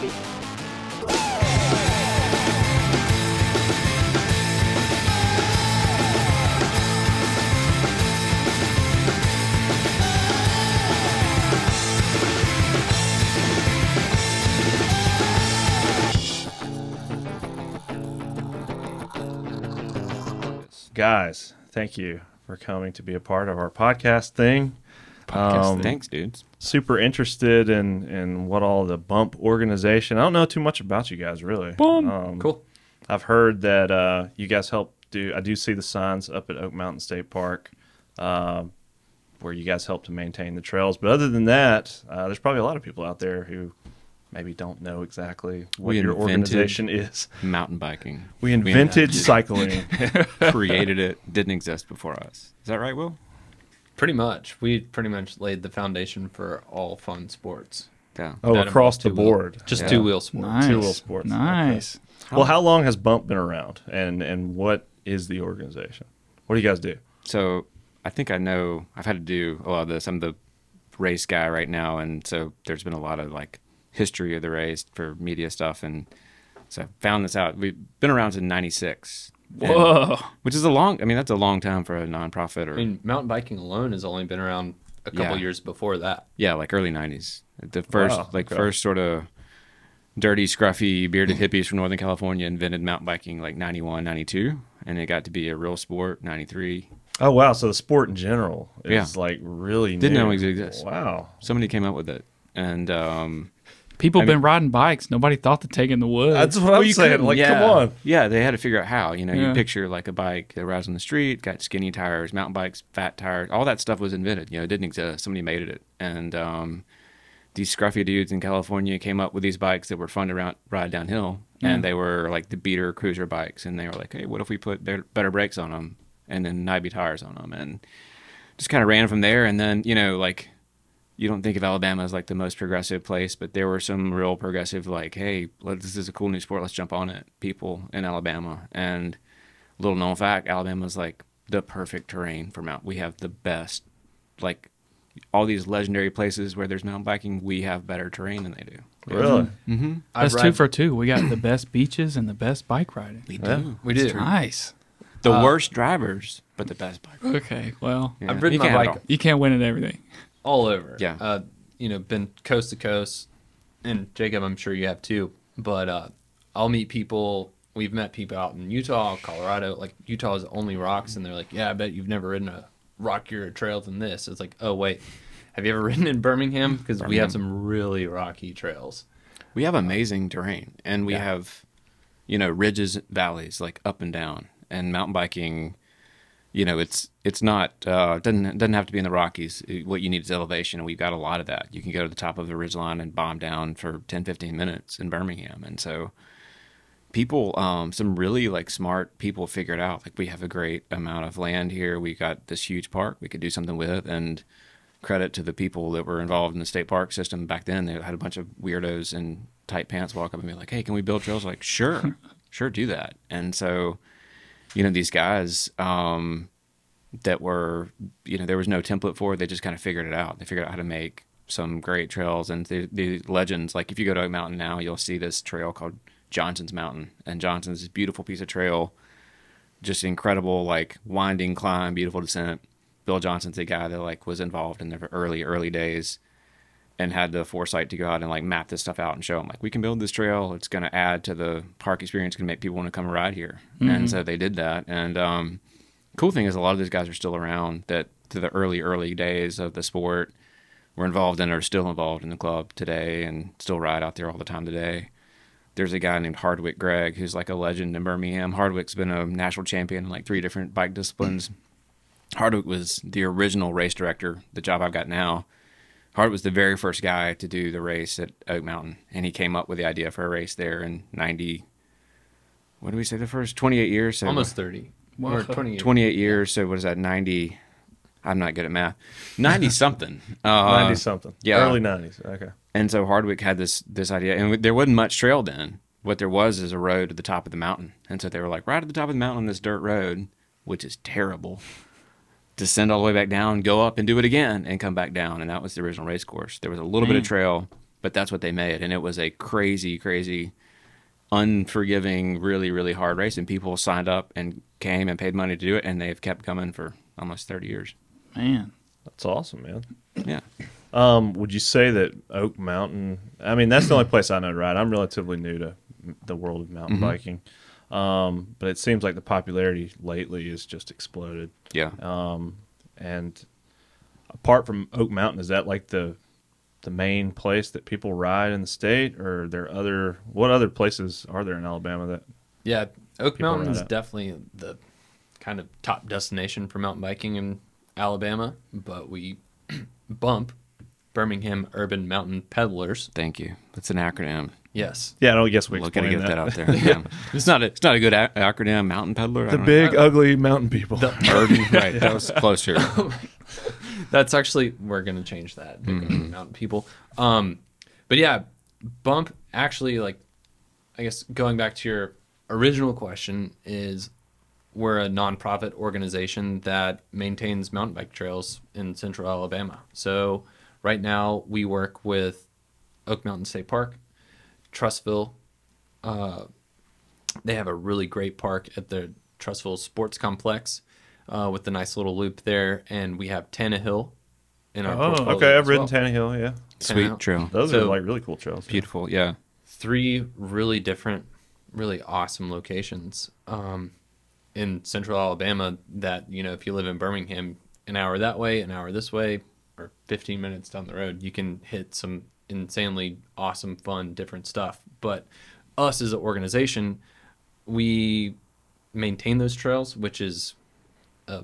baby. Guys, thank you for coming to be a part of our podcast thing. Podcast Um, thing. Thanks, dudes. Super interested in in what all the bump organization. I don't know too much about you guys really. Bump. Um, Cool. I've heard that uh, you guys help do. I do see the signs up at Oak Mountain State Park, uh, where you guys help to maintain the trails. But other than that, uh, there's probably a lot of people out there who maybe don't know exactly what We your organization is. Mountain biking. We invented cycling. created it. Didn't exist before us. Is that right, Will? Pretty much. We pretty much laid the foundation for all fun sports. Yeah. oh, That across the involves two-wheel- board. Just Yeah. two wheel sports. Nice. Two-wheel sports. Nice. Well, how long has Bump been around, and and what is the organization? What do you guys do? So I think I know. I've had to do a lot of this. I'm the race guy right now, and so there's been a lot of like history of the race for media stuff, and so I found this out. We've been around since '96. Whoa. Which is a long. I mean, that's a long time for a nonprofit, or I mean, mountain biking alone has only been around a couple Yeah. years before that. yeah, like early '90s. The first, Wow, like okay. first sort of dirty, scruffy, bearded hippies from Northern California invented mountain biking like 91, 92, and it got to be a real sport 93. Oh wow! So the sport in general is Yeah. like really Didn't new. know it existed. Wow. Somebody came up with it, and um, People I been riding bikes. Nobody thought to take in the woods. That's what I'm saying. couldn't- Like, yeah. come on. Yeah, they had to figure out how. You know, Yeah. you picture like a bike that rides on the street, got skinny tires, mountain bikes, fat tires, all that stuff was invented. You know, it didn't exist. Somebody made it, and um, these scruffy dudes in California came up with these bikes that were fun to round, ride downhill, Yeah. and they were like the beater cruiser bikes, and they were like, hey, what if we put better, better brakes on them and then knobby tires on them, and just kind of ran from there, and then you know like you don't think of Alabama as like the most progressive place, but there were some real progressive, like, hey, let, this is a cool new sport, let's jump on it, people in Alabama. And little known fact, Alabama's like the perfect terrain for mountain. We have the best, like, all these legendary places where there's mountain biking, we have better terrain than they do. Really? Mm-hmm. I That's two for two. We got the best beaches and the best bike riding. We Yeah. do. We do. true. Nice. The Uh, worst drivers, but the best bikers. Okay. Well, Yeah. I've ridden You my can't have it bike you can't win at everything. All over. Yeah. Uh, you know, been coast to coast, and Jacob, I'm sure you have too. But uh, I'll meet people. We've met people out in Utah, Colorado. Like Utah is only rocks, and they're like, "Yeah, I bet you've never ridden a rockier trail than this." It's like, "Oh wait, have you ever ridden in Birmingham? Because we have some really rocky trails." We have amazing terrain, and we Yeah. have, you know, ridges, valleys, like up and down. And mountain biking, you know, it's it's not uh, doesn't doesn't have to be in the Rockies. What you need is elevation, and we've got a lot of that. You can go to the top of the ridgeline and bomb down for 10, 15 minutes in Birmingham, and so people, um, some really like smart people figured out like we have a great amount of land here. We got this huge park we could do something with, and credit to the people that were involved in the state park system back then. They had a bunch of weirdos in tight pants walk up and be like, "Hey, can we build trails?" Like, sure, sure, do that. And so, you know, these guys um, that were, you know, there was no template for it. They just kind of figured it out. They figured out how to make some great trails and the, the legends. Like, if you go to Oak Mountain now, you'll see this trail called Johnson's Mountain, and Johnson's this beautiful piece of trail, just incredible, like winding climb, beautiful descent. Bill Johnson's the guy that like was involved in the early early days and had the foresight to go out and like map this stuff out and show them like we can build this trail. It's going to add to the park experience, going to make people want to come ride here. And so they did that. And um, cool thing is a lot of those guys are still around that to the early early days of the sport were involved in or still involved in the club today and still ride out there all the time today. There's a guy named Hardwick Gregg who's like a legend in Birmingham. Hardwick's been a national champion in like three different bike disciplines. Hardwick was the original race director, the job I've got now. Hardwick was the very first guy to do the race at Oak Mountain, and he came up with the idea for a race there in 90. What do we say? The first 28 years? So Almost thirty or twenty. 28 years. So what is that? 90. I'm not good at math. 90 something. Uh, Ninety something. yeah. Early nineties. Okay. and so Hardwick had this this idea, and there wasn't much trail then. What there was is a road to the top of the mountain, and so they were like, right at the top of the mountain on this dirt road, which is terrible. Descend all the way back down, go up and do it again, and come back down, and that was the original race course. There was a little bit of trail, but but that's what they made, and it was a crazy, crazy, unforgiving, really, really hard race, and people signed up and came and paid money to do it, and they've kept coming for almost thirty years. Man. That's awesome, man. Yeah, Um, would you say that Oak Mountain? I mean, that's the only place I know to ride. I'm relatively new to the world of mountain Mhm. biking, um, but it seems like the popularity lately has just exploded. yeah. Um, and apart from Oak Mountain, is that like the the main place that people ride in the state, or are there other what other places are there in Alabama that? Yeah, Oak People Mountain is definitely the kind of top destination for mountain biking in Alabama, but we bump Birmingham Urban Mountain Pedalers. Thank you. That's an acronym. Yes. Yeah, I don't guess we We're gonna get that. that, out there. Yeah. it's not a, it's not a good a- acronym. Mountain pedaler. I The don't big ugly mountain people. know. Urban. right. That was closer. That's actually we're gonna change that. Big Ugly Mountain people. Um, but yeah, bump actually like, I guess going back to your original question is, we're a nonprofit organization that maintains mountain bike trails in Central Alabama. So right now we work with Oak Mountain State Park, Trussville. Uh, they have a really great park at the Trussville Sports Complex uh, with the nice little loop there, and we have Tannehill in our Oh, okay, I've ridden well. Tannehill. Yeah, Sweet Tannehill. trail. those are like really cool trails. Beautiful. Yeah. Three really different, really awesome locations um, in Central Alabama. That you know, if you live in Birmingham, an hour that way, an hour this way, or 15 minutes down the road, you can hit some insanely awesome, fun, different stuff. But us as an organization, we maintain those trails, which is uh,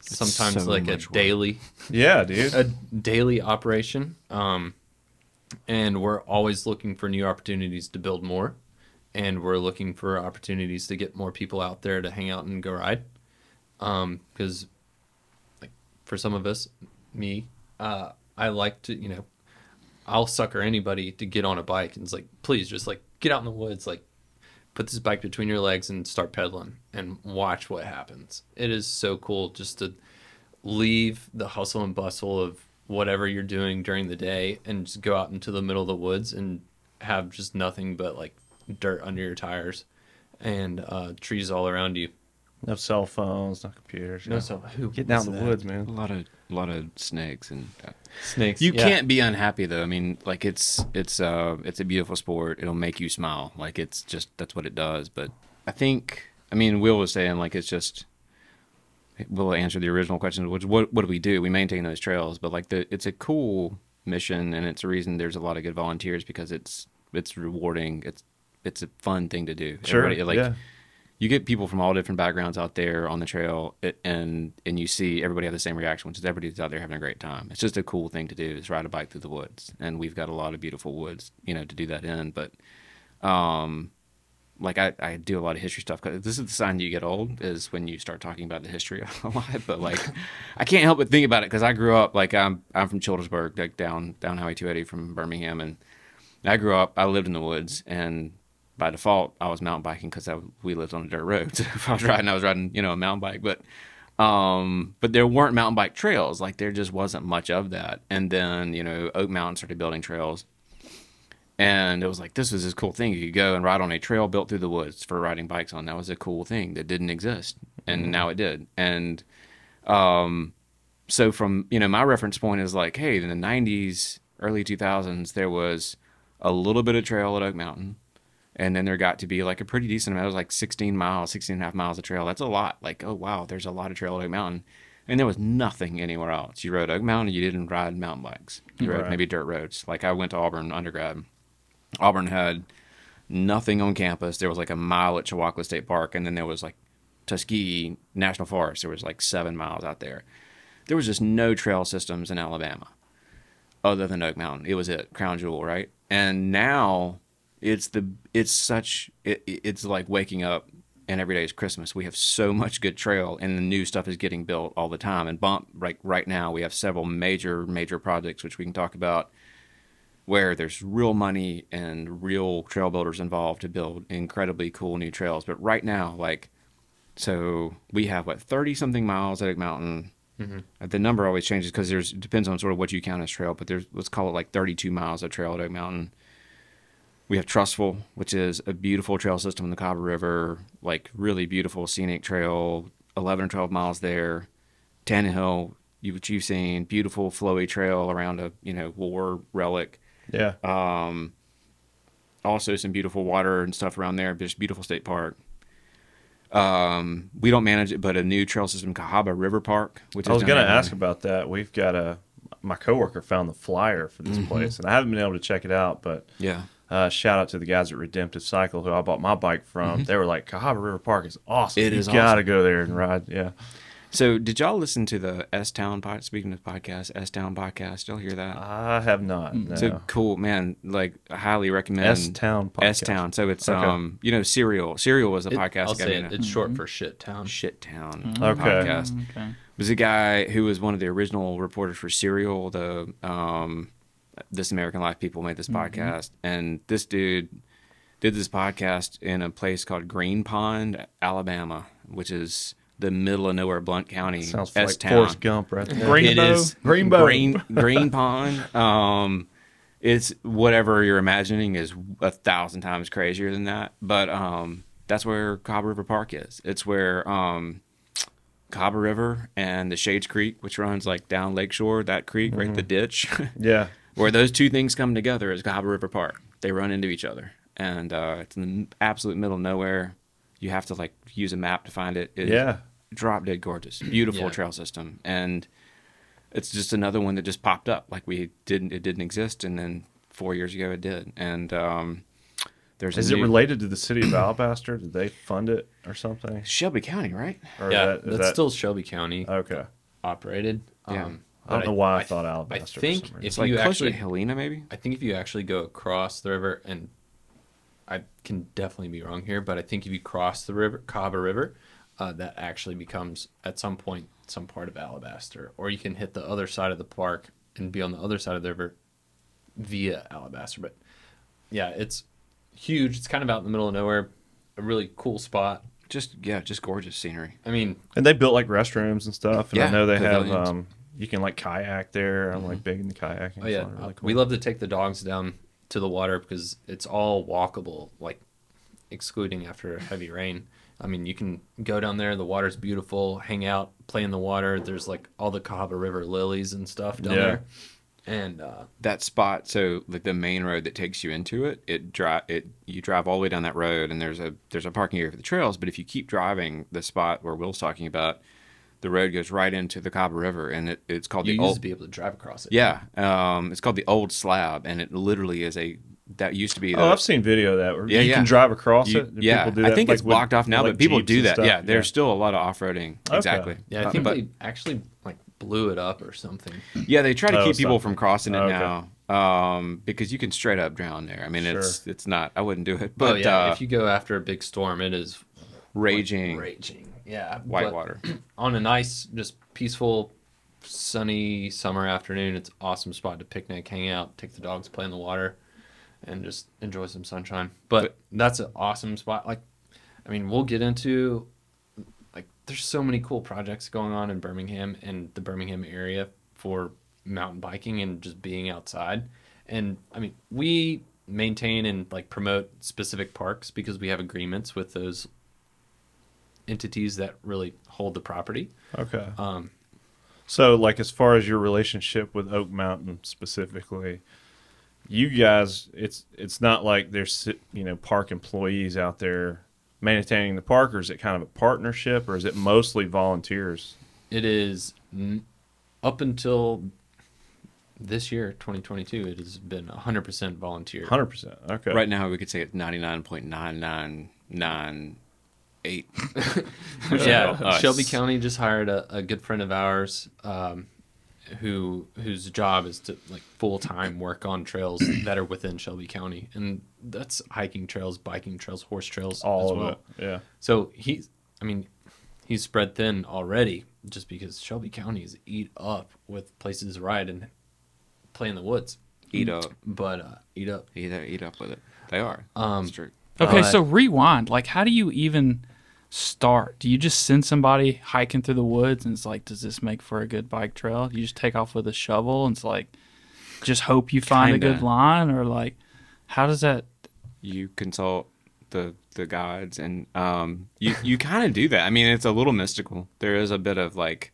sometimes so like a work. daily Yeah, dude. a daily operation. Um, and we're always looking for new opportunities to build more. And we're looking for opportunities to get more people out there to hang out and go ride. Because, like, for some of us, me, uh, I like to, you know, I'll sucker anybody to get on a bike and it's like, please just like get out in the woods, like put this bike between your legs and start pedaling and watch what happens. It is so cool just to leave the hustle and bustle of whatever you're doing during the day and just go out into the middle of the woods and have just nothing but like dirt under your tires and uh, trees all around you. No cell phones, no computers. No, yeah. so who Getting out in the that? woods, A man. lot of a lot of snakes and. Uh, Snakes. You yeah. can't be unhappy though. I mean, like it's it's uh it's a beautiful sport. It'll make you smile. Like it's just that's what it does. But I think I mean Will was saying like it's just we'll answer the original question, which what what do we do? We maintain those trails, but like the it's a cool mission and it's a reason there's a lot of good volunteers because it's it's rewarding. It's it's a fun thing to do. Sure. Everybody- like yeah. You get people from all different backgrounds out there on the trail and and you see everybody have the same reaction which is everybody's out there having a great time. It's just a cool thing to do is ride a bike through the woods. And we've got a lot of beautiful woods you know to do that in. But um like I, I do a lot of history stuff 'cause this is the sign you get old is when you start talking about the history a lot. But like i can't help but think about it because i grew up like i'm i'm from childersburg like down down highway 280 from birmingham. And i grew up i lived in the woods. And by default, I was mountain biking because we lived on a dirt road. So if I was riding, I was riding, you know, a mountain bike. But, um, but there weren't mountain bike trails. Like there just wasn't much of that. And then, you know, Oak Mountain started building trails, and it was like this was this cool thing. You could go and ride on a trail built through the woods for riding bikes on. That was a cool thing that didn't exist, and now it did. And, um, so from you know my reference point is like, hey, in the '90s, early 2000s, there was a little bit of trail at Oak Mountain and then there got to be like a pretty decent amount. It was like 16 miles, 16 and a half miles of trail. That's a lot. Like, oh wow, there's a lot of trail at Oak Mountain. And there was nothing anywhere else. You rode Oak Mountain, you didn't ride mountain bikes. You rode maybe dirt roads. Like I went to Auburn undergrad. Auburn had nothing on campus. There was like a mile at Chewacla State Park, and then there was like Tuskegee National Forest. There was like seven miles out there. There was just no trail systems in Alabama other than Oak Mountain. It was it, Crown Jewel, right? And now it's the it's such it, it's like waking up and every day is Christmas. We have so much good trail, and the new stuff is getting built all the time. And bump right right now, we have several major major projects which we can talk about, where there's real money and real trail builders involved to build incredibly cool new trails. But right now, like, so we have what thirty something miles at Oak Mountain, Uh, The number always changes because there's it depends on sort of what you count as trail, but there's let's call it like 32 miles of trail at Oak Mountain. We have Trussville, which is a beautiful trail system in the Cahaba River, like really beautiful scenic trail, 11 or 12 miles there. Tannehill, you which you've seen, beautiful flowy trail around a you know war relic. Yeah. Um, also some beautiful water and stuff around there. Just beautiful state park. Um, we don't manage it, but a new trail system, Cahaba River Park, which I was going to ask about that. We've got a my coworker found the flyer for Mm-hmm. this place, and I haven't been able to check it out. But Yeah, uh, shout out to the guys at Redemptive Cycle who I bought my bike from. They were like, "Cahaba River Park is awesome. Mm-hmm. It you is got to awesome. go there and ride." Yeah, So, did y'all listen to the S Town pod? Speaking of podcasts, S Town podcast. Y'all hear that? I have not. No. Mm. So cool, man! Like, I highly recommend S Town podcast. S Town. So it's Okay. um, you know, Serial. Serial was a It- podcast. I'll that got say me it. into It's short for shit town. Shit Town Okay. podcast. Okay. was a guy who was one of the original reporters for Serial. The um, This American Life people made this podcast, and this dude did this podcast in a place called Green Pond, Alabama, which is the middle of nowhere, Blunt County, Sounds S like town. Forrest Gump right there. Green- It Greenbow? is Greenbow. Green Green Pond. Um, it's whatever you're imagining is a thousand times crazier than that. But um, that's where Cahaba River Park is. It's where um, Cahaba River and the Shades Creek, which runs like down Lakeshore, that creek, right the ditch, Yeah. Where those two things come together is Cahaba River Park. They run into each other, and uh, it's in the absolute middle of nowhere. You have to like use a map to find it. It is Yeah. drop dead gorgeous, beautiful Yeah. trail system, and it's just another one that just popped up. Like we didn't, it didn't exist, and then four years ago it did. And um, there's a Is it new- related to the city of Alabaster? Did they fund it or something? Shelby County, right? Or yeah, that- is that's that- still Shelby County okay. operated. Yeah. Um, I don't but know why I, I thought I Alabaster. for think some if. It's like you closer actually, to Helena, maybe. I think if you actually go across the river, and I can definitely be wrong here, but I think if you cross the river, Cahaba River, uh, that actually becomes at some point some part of Alabaster, or you can hit the other side of the park and be on the other side of the river via Alabaster. But yeah, it's huge. It's kind of out in the middle of nowhere. A really cool spot. Just yeah, just gorgeous scenery. I mean, and they built like restrooms and stuff. And I know they have. Um, you can like kayak there. I'm like big into kayaking. Oh yeah, really cool. we love to take the dogs down to the water because it's all walkable, like excluding after heavy rain. I mean, you can go down there. The water's beautiful. Hang out, play in the water. There's like all the Cahaba River lilies and stuff down Yeah. there. And uh, That spot, so like the main road that takes you into it, it drive it. You drive all the way down that road, and there's a there's a parking area for the trails. But if you keep driving, the spot where Will's talking about, the road goes right into the Cahaba River, and it, it's called you the used old to be able to drive across it. Yeah, um, it's called the Old Slab, and it literally is a that used to be. Oh, I've seen video of that. Where Yeah, you yeah. can drive across you- it. Do yeah, people do I think like, it's with- blocked off now, like but people Jeeps do that. Yeah, there's still a lot of off roading. Okay. Exactly. Yeah, I Uh, think but- they actually like blew it up or something. yeah, they try to Oh, keep people from crossing it Okay. now, um, because you can straight up drown there. I mean, it's it's not. I wouldn't do it, but oh yeah, uh, if you go after a big storm, it is raging raging. Yeah, whitewater. on a nice, just peaceful, sunny summer afternoon, it's awesome spot to picnic, hang out, take the dogs, play in the water, and just enjoy some sunshine. But that's an awesome spot. Like, I mean, we'll get into like there's so many cool projects going on in Birmingham and the Birmingham area for mountain biking and just being outside. And I mean, we maintain and like promote specific parks because we have agreements with those entities that really hold the property. Okay. Um, so, like, as far as your relationship with Oak Mountain specifically, you guys, it's it's not like there's you know park employees out there maintaining the park, or is it kind of a partnership, or is it mostly volunteers? It is up until this year 2022 it has been 100% volunteer 100% okay right now we could say it's 99.999 eight. yeah, Us. Shelby County just hired a, a good friend of ours, um, who whose job is to like full time work on trails that are within Shelby County, and that's hiking trails, biking trails, horse trails, All as of well. it. Yeah. So he's, I mean, he's spread thin already, just because Shelby County is eat up with places to ride and play in the woods. Eat up, But uh, eat up. eat up, eat up with it. They are. Um, That's true. Okay, But- so rewind. Like, how do you even? Start? Do you just send somebody hiking through the woods and it's like, does this make for a good bike trail? You just take off with a shovel and it's like, just hope you find a Kinda. good line, or like, how does that? you consult the the guides and um you you kind of do that i mean it's a little mystical there is a bit of like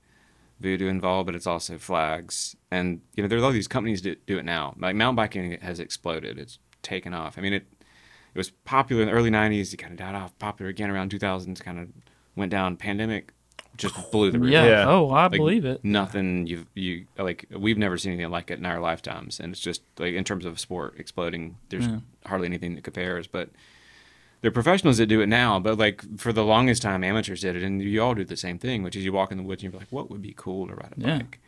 voodoo involved but it's also flags and you know there are all these companies that do it now like mountain biking has exploded it's taken off i mean it it was popular in the early 90s it kind of died off popular again around 2000s kind of went down pandemic just blew the roof Yeah. Yeah. Oh, I Like, believe it. Nothing you've you like we've never seen anything like it in our lifetimes, and it's just like in terms of sport exploding. There's Yeah. hardly anything that compares, but there are professionals that do it now. But like for the longest time, amateurs did it, and you all do the same thing, which is you walk in the woods and you're like, what would be cool to ride a Yeah. bike?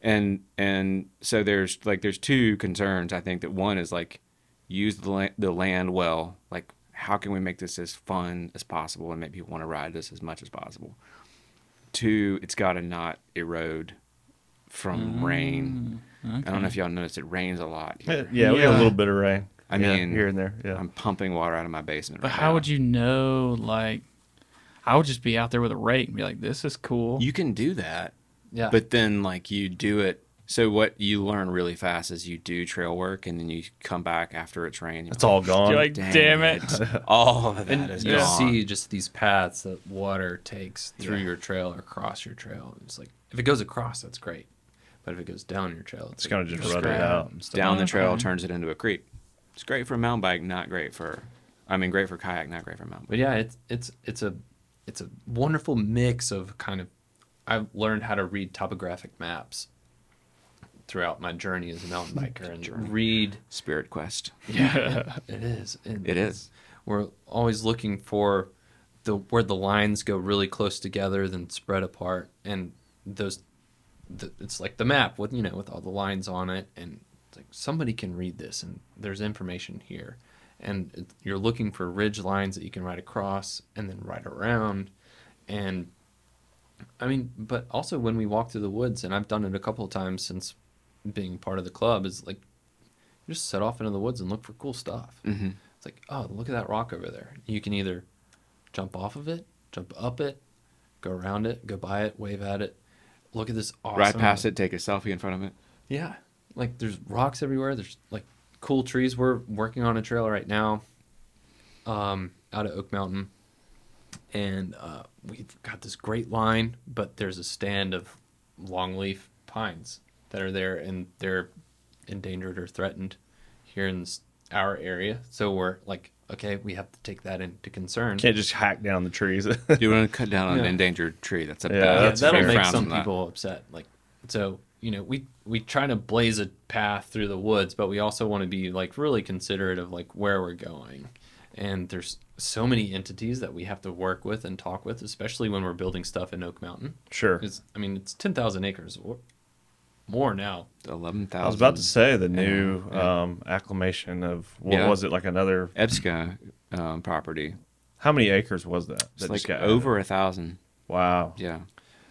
And and so there's like there's two concerns. I think that one is like use the la- the land well. Like how can we make this as fun as possible and make people want to ride this as much as possible? Two, it's got to not erode from mm, rain. I don't know if y'all noticed it rains a lot. Yeah, Here. yeah, we got a little bit of rain. I Yeah, mean, here and there. Yeah. I'm pumping water out of my basement. But right how now. would you know? Like, I would just be out there with a rake and be like, "This is cool." You can do that, Yeah. but then like you do it. So what you learn really fast is you do trail work, and then you come back after it's rained. It's all gone. You're like, Dang damn it. all of that and is you gone. see just these paths that water takes through Yeah. your trail or across your trail. It's like if it goes across, that's great, but if it goes down your trail, it's gonna just rut great. it out and stuff. down the trail turns it into a creek. It's great for a mountain bike, not great for. I mean, great for kayak, not great for mountain. But yeah, it's it's it's a it's a wonderful mix of kind of. I've learned how to read topographic maps throughout my journey as a mountain biker and read Spirit Quest. Yeah, it is. And It is. We're always looking for the where the lines go really close together, then spread apart, and those. The, it's like the map with you know with all the lines on it, and it's like somebody can read this, and there's information here, and it, you're looking for ridge lines that you can ride across and then ride around, and. I mean, but also when we walk through the woods, and I've done it a couple of times since being part of the club, is like you just set off into the woods and look for cool stuff. Mm-hmm. It's like, oh, look at that rock over there. You can either jump off of it, jump up it, go around it, go by it, wave at it. Look at this awesome. Ride past it, take a selfie in front of it. Yeah. Like there's rocks everywhere. There's like cool trees. We're working on a trail right now um, out of Oak Mountain. And uh, we've got this great line, but there's a stand of longleaf pines that are there, and they're endangered or threatened here in our area. So we're like, okay, we have to take that into concern. Can't just hack down the trees. You want to cut down on Yeah. an endangered tree? That's a Yeah, bad. yeah, that's that'll make some on that. people upset. Like, so you know, we we try to blaze a path through the woods, but we also want to be like really considerate of like where we're going. And there's so many entities that we have to work with and talk with, especially when we're building stuff in Oak Mountain. sure. It's, I mean, it's ten thousand acres or more now. Eleven thousand. I was about to say the new yeah. um, acclamation of what Yeah. was it like another? EBSCO um, property. How many acres was that? It's that like just got over a thousand. Wow. Yeah.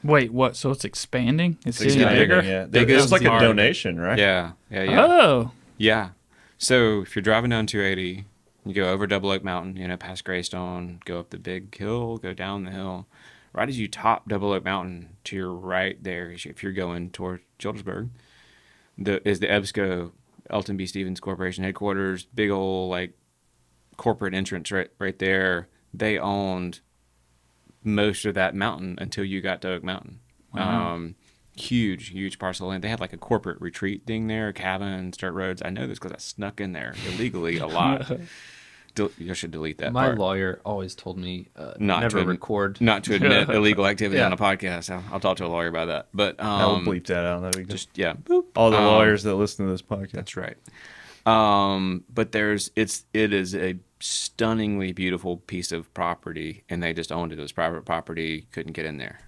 Wait, what? So it's expanding? It's, It's getting getting bigger? Yeah. Big It was like a hard. donation, right? Yeah. Yeah. Yeah. Oh, Yeah. So if you're driving down 280, you go over Double Oak Mountain, you know, past Greystone, go up the big hill, go down the hill. Right as you top Double Oak Mountain, to your right there, if you're going toward Childersburg, the is the EBSCO Elton B. Stevens Corporation headquarters. Big old like corporate entrance right right there. They owned most of that mountain until you got to Oak Mountain. Wow. Um, huge, huge parcel land. They had like a corporate retreat thing there, cabins, dirt roads. I know this because I snuck in there illegally a lot. Del- you should delete that My part. lawyer always told me uh, Not never to- record. Not to admit illegal activity Yeah. on a podcast. I'll, I'll talk to a lawyer about that. But um, I will bleep that out. That'd be good. just yeah, boop. all the Um, lawyers that listen to this podcast. That's right. Um, but there's it's it is a stunningly beautiful piece of property, and they just owned it. It was private property. Couldn't get in there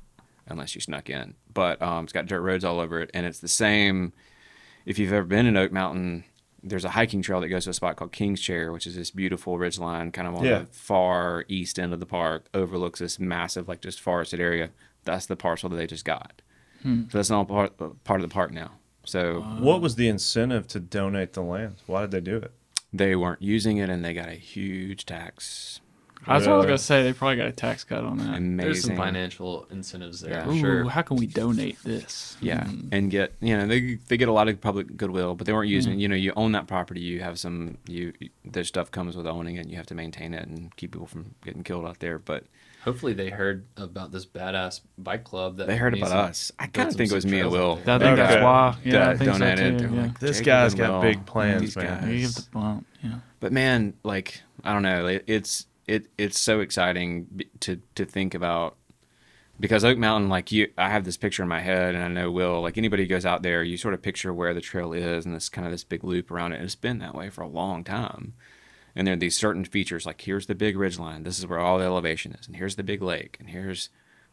unless you snuck in. But um, it's got dirt roads all over it, and it's the same. If you've ever been in Oak Mountain, there's a hiking trail that goes to a spot called King's Chair, which is this beautiful ridge line, kind of on Yeah. the far east end of the park, overlooks this massive, like just forested area. That's the parcel that they just got. Hmm. So that's not part part of the park now. So What was the incentive to donate the land? Why did they do it? they weren't using it and they got a huge tax That's what I was Really? gonna say. They probably got a tax cut on that. Amazing. There's some financial incentives there. Yeah. Ooh, sure. how can we donate this? Yeah, Mm. and get you know they they get a lot of public goodwill, but they weren't using. You know, you own that property, you have some you their stuff comes with owning it. You have to maintain it and keep people from getting killed out there. But Hopefully they heard about this badass bike club that they heard about us. I kind of think it was me and Will. there. I think Okay. that's why. Yeah, I that think so donated. too. Yeah. like, This guy's got Will, big plans, these man. guys. You give the bump. Yeah. But man, like I don't know, it, it's it it's so exciting to to think about because Oak Mountain, like you, I have this picture in my head, and I know Will, like anybody who goes out there, you sort of picture where the trail is, and this kind of this big loop around it. And it's been that way for a long time. And there are these certain features, like here's the big ridge line, this is where all the elevation is, and here's the big lake, and here's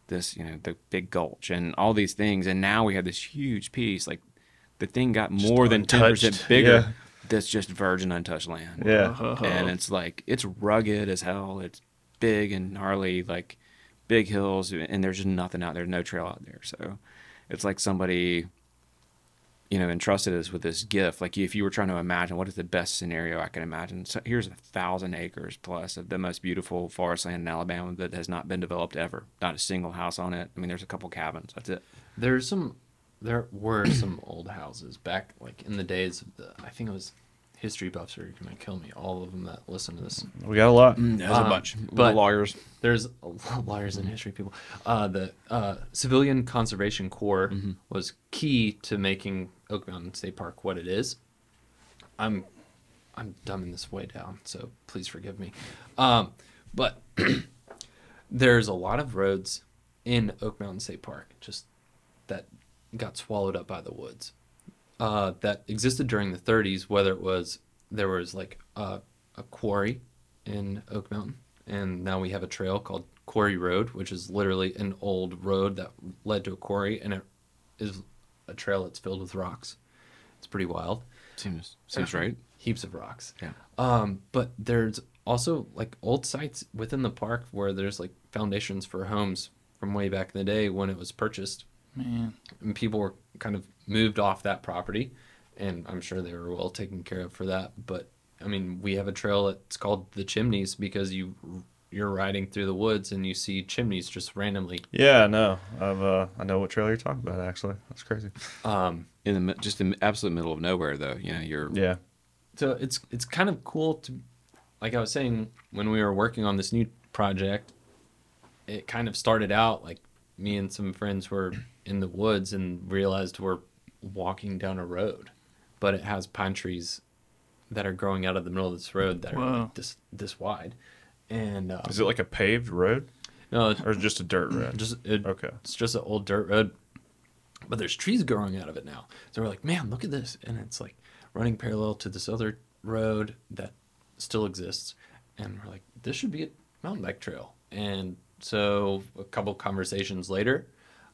this, you know, the big gulch, and all these things. And now we have this huge piece, like the thing got more than ten percent bigger. Yeah. That's just virgin untouched land Yeah. Uh-huh. and it's like it's rugged as hell. It's big and gnarly, like big hills, and there's just nothing out there, no trail out there. So it's like somebody, you know, entrusted us with this gift. Like if you were trying to imagine what is the best scenario I can imagine, so here's a thousand acres plus of the most beautiful forest land in Alabama that has not been developed ever. Not a single house on it. I mean, there's a couple cabins. That's it. There's some, there were some old houses back like in the days of the. I think it was history buffs are gonna kill me. All of them that listen to this. We got a lot. There's Um, a bunch. but- lawyers. There's a lot of liars and history people. Uh, the uh, Civilian Conservation Corps was key to making Oak Mountain State Park what it is. I'm I'm dumbing this way down, so please forgive me. Um, but there's a lot of roads in Oak Mountain State Park just that got swallowed up by the woods. Uh, that existed during the 30s, whether it was there was like a, a quarry in Oak Mountain, and now we have a trail called Quarry Road, which is literally an old road that led to a quarry, and it is a trail that's filled with rocks. It's pretty wild Seems seems right. heaps of rocks. Yeah. Um, but there's also like old sites within the park where there's like foundations for homes from way back in the day when it was purchased, Man. and people were kind of moved off that property, and I'm sure they were well taken care of for that. But I mean, we have a trail that's called the Chimneys because you you're riding through the woods and you see chimneys just randomly. Yeah, no, I've uh, I know what trail you're talking about. Actually, that's crazy. Um, In the just in the absolute middle of nowhere, though. You know, you're Yeah, so it's it's kind of cool to like I was saying when we were working on this new project it kind of started out like me and some friends were in the woods and realized we're walking down a road but it has pine trees that are growing out of the middle of this road that are Whoa. like this this wide and uh, is it like a paved road no or just a dirt road? just it, Okay. it's just an old dirt road but there's trees growing out of it now so we're like man look at this and it's like running parallel to this other road that still exists and we're like this should be a mountain bike trail and so a couple conversations later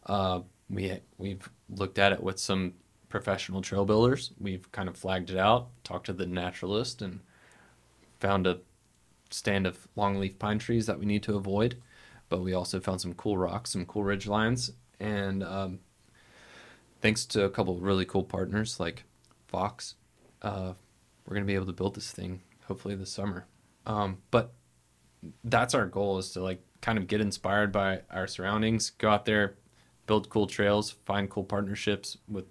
uh, we we've looked at it with some professional trail builders. We've kind of flagged it out talked to the naturalist and found a stand of longleaf pine trees that we need to avoid. But we also found some cool rocks, some cool ridge lines, and um, thanks to a couple really cool partners like Fox, uh, we're gonna be able to build this thing hopefully this summer. Um, but that's our goal is to like kind of get inspired by our surroundings, go out there, build cool trails, find cool partnerships with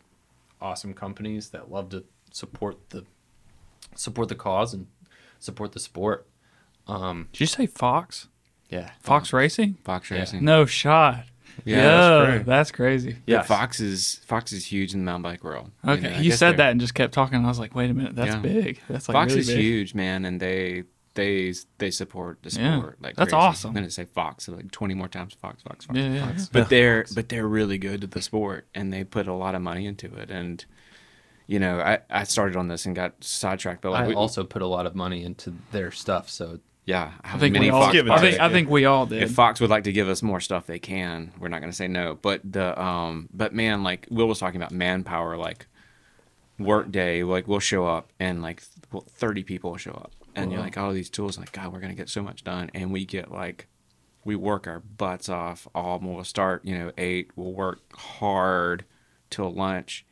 awesome companies that love to support the support the cause and support the sport. Um, Did you say Fox? yeah, Fox Racing? Fox Yeah. racing. No shot. Yeah, Yeah, that's that's crazy. Yeah, Yes. Fox is Fox is huge in the mountain bike world. You Okay, know, you said they're- that and just kept talking. I was like, wait a minute, that's Yeah. big. That's like Fox really is big. huge, man, and they they they support the Yeah, sport. like that's crazy. awesome. I'm gonna say Fox like 20 more times. Fox, Fox, Fox. Yeah, yeah, yeah. But they're but they're really good at the sport, and they put a lot of money into it. And you know, I I started on this and got sidetracked, but like I we- also put a lot of money into their stuff, so yeah, I I think many we all. Fox. I think. I think we all did. if Fox would like to give us more stuff, they can. We're not going to say no. But the um, but man, like Will was talking about manpower, like work day, like we'll show up and like well, thirty people will show up, and you're like, all these tools, like God, we're going to get so much done, and we get like, we work our butts off. All we'll start, you know, eight. We'll work hard till lunch,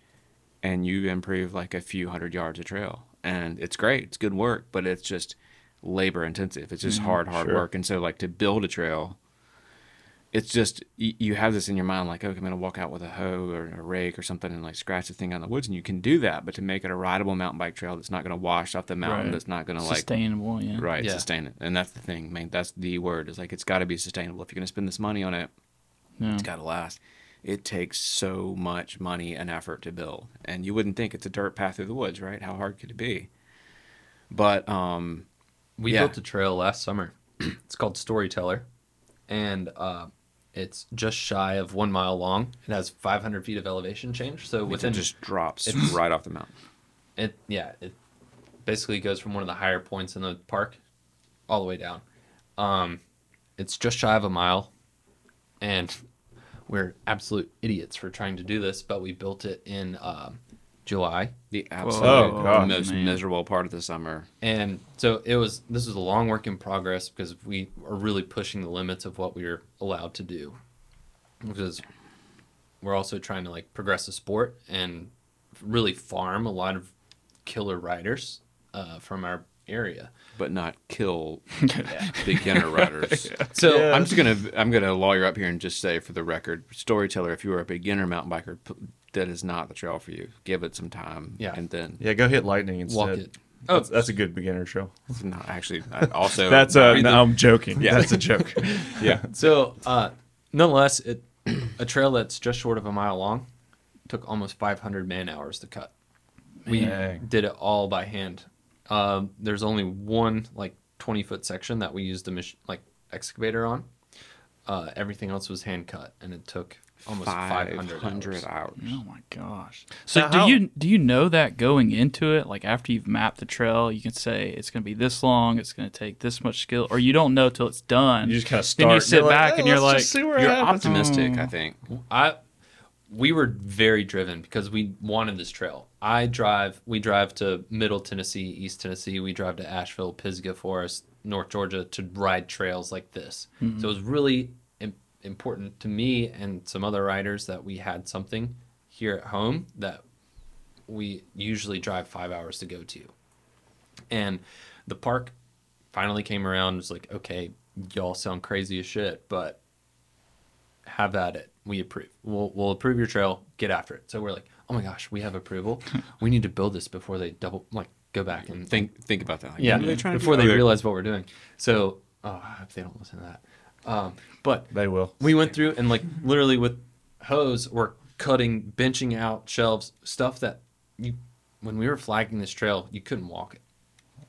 and you improve like a few hundred yards of trail, and it's great. It's good work, but it's just labor intensive. It's just mm-hmm. hard, hard sure. work. And so, like to build a trail, it's just you, you have this in your mind, like, okay, I'm gonna walk out with a hoe or a rake or something and like scratch the thing out in the woods, and you can do that. But to make it a rideable mountain bike trail that's not gonna wash off the mountain, Right. that's not gonna like Sustainable, yeah. right Yeah. sustain it. And that's the thing, man. That's the word. Is like it's got to be sustainable. If you're gonna spend this money on it, Yeah. it's got to last. It takes so much money and effort to build, and you wouldn't think it's a dirt path through the woods, right? How hard could it be? But um, We Yeah. built a trail last summer. it's called Storyteller, and uh, it's just shy of one mile long. It has 500 feet of elevation change. So within it just drops right off the mountain. it, yeah, it basically goes from one of the higher points in the park all the way down. Um, it's just shy of a mile, and we're absolute idiots for trying to do this. But we built it in um, July, The absolute Oh, gosh. most man. miserable part of the summer. And so it was. This was a long work in progress because we are really pushing the limits of what we are allowed to do. Because we're also trying to like progress the sport and really farm a lot of killer riders uh, from our area. but not kill beginner riders. So Yeah. I'm just gonna I'm gonna lawyer up here and just say for the record, storyteller, if you are a beginner mountain biker, that is not the trail for you. Give it some time, Yeah. and then Yeah, go hit lightning instead. walk it. Oh, that's, that's a good beginner show. it's not actually I also That's uh, read the- no, I'm joking. Yeah. that's a joke. yeah. So, uh, nonetheless, it a trail that's just short of a mile long took almost 500 man hours to cut. We Dang. did it all by hand. Um, there's only one like 20 foot section that we used the mach- like excavator on. Uh, everything else was hand cut, and it took almost 500, 500 hours. hours. Oh my gosh. So Now do how- you do you know that going into it? Like after you've mapped the trail, you can say it's going to be this long, it's going to take this much skill, or you don't know till it's done. You just kind of start. Then you sit you're like, back "Oh, and you're like, just see where it You're happens." optimistic, I think. I we were very driven because we wanted this trail. I drive we drive to Middle Tennessee, East Tennessee, we drive to Asheville, Pisgah Forest, North Georgia to ride trails like this. Mm-hmm. So it was really Im- important to me and some other riders that we had something here at home that we usually drive 5 hours to go to. And the park finally came around was like, "Okay, y'all sound crazy as shit, but have at it. We approve. We'll we'll approve your trail. Get after it. So we're like, oh my gosh, we have approval. we need to build this before they double like go back and Think think about that. Like, yeah they trying before do? they realize what we're doing. So oh, I hope they don't listen to that. Um, but They will. we went through and like literally with hoes we're cutting, benching out shelves, stuff that you when we were flagging this trail you couldn't walk it.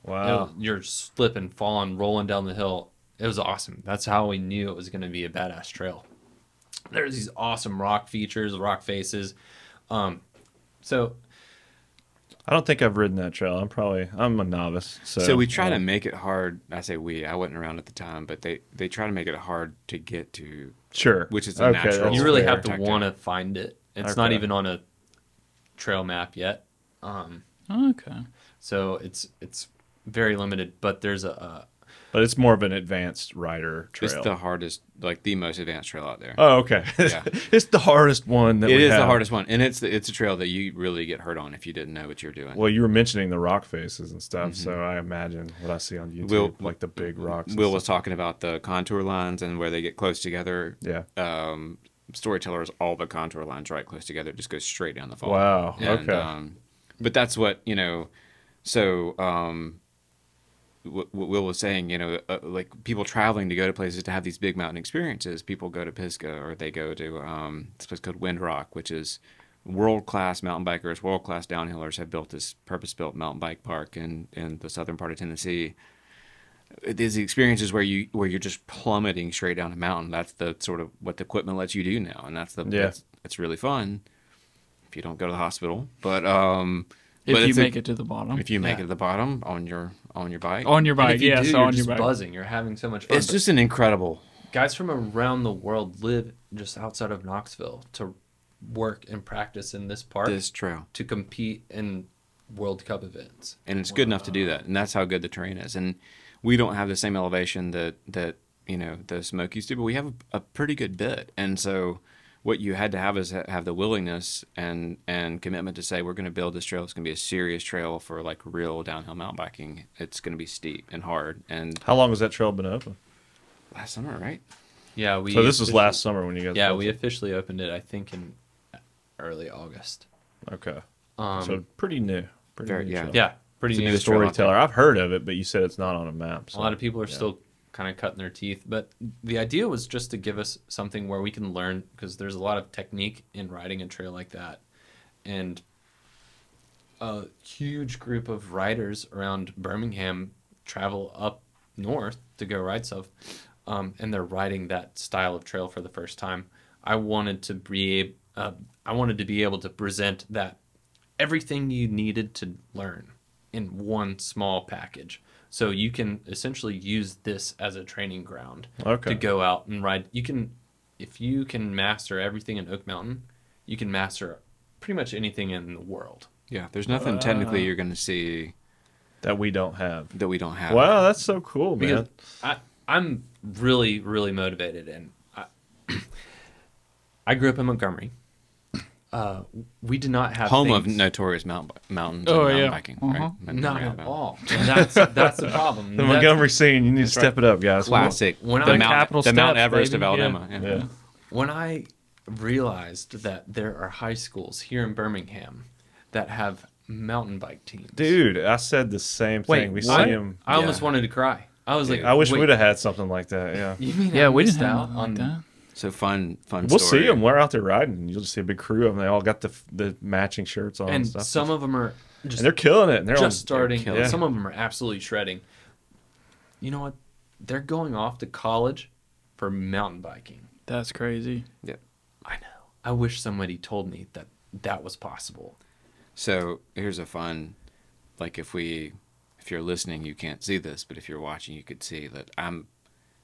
It Wow. was- you're slipping, falling, rolling down the hill. It was awesome. That's how we knew it was going to be a badass trail. There's these awesome rock features, rock faces. Um, so I don't think I've ridden that trail. I'm probably I'm a novice. So, So, we try uh, to make it hard. I say we. I wasn't around at the time, but they they try to make it hard to get to. sure, which is a natural- you really have to want to find it. It's not even on a trail map yet. Um, okay. so it's it's very limited. But there's a, a But it's more of an advanced rider trail. It's the hardest, like the most advanced trail out there. oh, okay. Yeah. it's the hardest one that it is the hardest one, and it's it's a trail that you really get hurt on if you didn't know what you're doing. Well, you were mentioning the rock faces and stuff, so I imagine what I see on YouTube, Will- like the big rocks. Will was talking about the contour lines and where they get close together. Yeah. Um, Storyteller is all the contour lines right close together. It just goes straight down the fall. Wow. And, okay. Um, but that's what you know. So um, what what Will was saying, you know, uh, like people traveling to go to places to have these big mountain experiences. People go to Pisgah or they go to um, this place called Windrock, which is world class mountain bikers, world class downhillers have built this purpose built mountain bike park in in the southern part of Tennessee. These experiences where you where you're just plummeting straight down a mountain. That's the sort of what the equipment lets you do now, and that's the Yeah. that's, it's really fun if you don't go to the hospital. But um, If but you it's a- make it to the bottom. if you make Yeah. it to the bottom on your on your bike, on your bike, if you yeah, do, so you're on your just bike. buzzing. You're having so much fun. it's But just an incredible. guys from around the world live just outside of Knoxville to work and practice in this park This trail, to compete in World Cup events. and it's good enough to do that, and that's how good the terrain is. And we don't have the same elevation that that you know the Smokies do, but we have a, a pretty good bit, and so what you had to have is have the willingness and and commitment to say we're going to build this trail. It's going to be a serious trail for like real downhill mountain biking. It's going to be steep and hard. And How long has that trail been open? last summer, right? Yeah, we. so this was last summer when you guys. Yeah, we it? officially opened it. I think in early August. Okay. Um, so pretty new. Pretty Very- new yeah. trail. yeah, pretty It's a new. new trail out there. Storyteller. I've heard of it, but you said it's not on a map. So. A lot of people are yeah. still kind of cutting their teeth, but the idea was just to give us something where we can learn because there's a lot of technique in riding a trail like that, and a huge group of riders around Birmingham travel up north to go ride stuff, um, and they're riding that style of trail for the first time. I wanted to be, uh, I wanted to be able to present that everything you needed to learn in one small package. So you can essentially use this as a training ground Okay. to go out and ride. You can, if you can master everything in Oak Mountain, you can master pretty much anything in the world. Yeah, there's nothing technically Uh. you're going to see that we don't have. that we don't have. Wow, that's so cool, Because man. I, I'm really, really motivated, and I, I grew up in Montgomery. Uh, we did not have Home of notorious mountain bi- mountains Oh, and mountain yeah. biking, Uh-huh. right? Not at all. That's that's the problem. The That's- Montgomery scene, you need to That's step it up, guys. Classic. When the I- Mount, Capital the Mount Steps, Everest baby. of Alabama. Yeah. Yeah. Yeah. when I realized that there are high schools here in Birmingham that have mountain bike teams, Dude, I said the same thing. we what? see him. I almost wanted to cry. I was like, I wish wait, we'd have had something like that. Yeah. You mean Yeah, we just didn't have out on like that. So fun, fun. We'll story. see them. We're out there riding, and you'll just see a big crew of them. They all got the the matching shirts on and, and stuff. some of them are just and they're killing it. And they're just on, starting. killing it. Some of them are absolutely shredding. You know what? They're going off to college for mountain biking. That's crazy. Yeah, I know. I wish somebody told me that that was possible. So here's a fun, like if we, if you're listening, you can't see this, but if you're watching, you could see that I'm.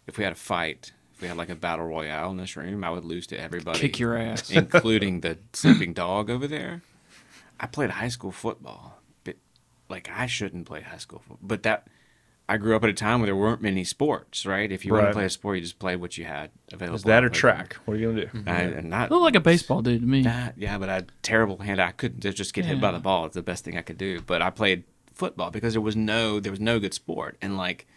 If we had a fight, if we had like a battle royale in this room, I would lose to everybody. Kick your ass. including the sleeping dog over there. I played high school football, but like I shouldn't play high school football. But that I grew up at a time where there weren't many sports, right? If you want to play a sport, you just play what you had available. Is that I or track? What are you gonna do? I, mm-hmm. and not Look like a baseball dude to me. that, yeah, but I had terrible hand. I couldn't just get hit by the ball. It's the best thing I could do. But I played football because there was no there was no good sport, and like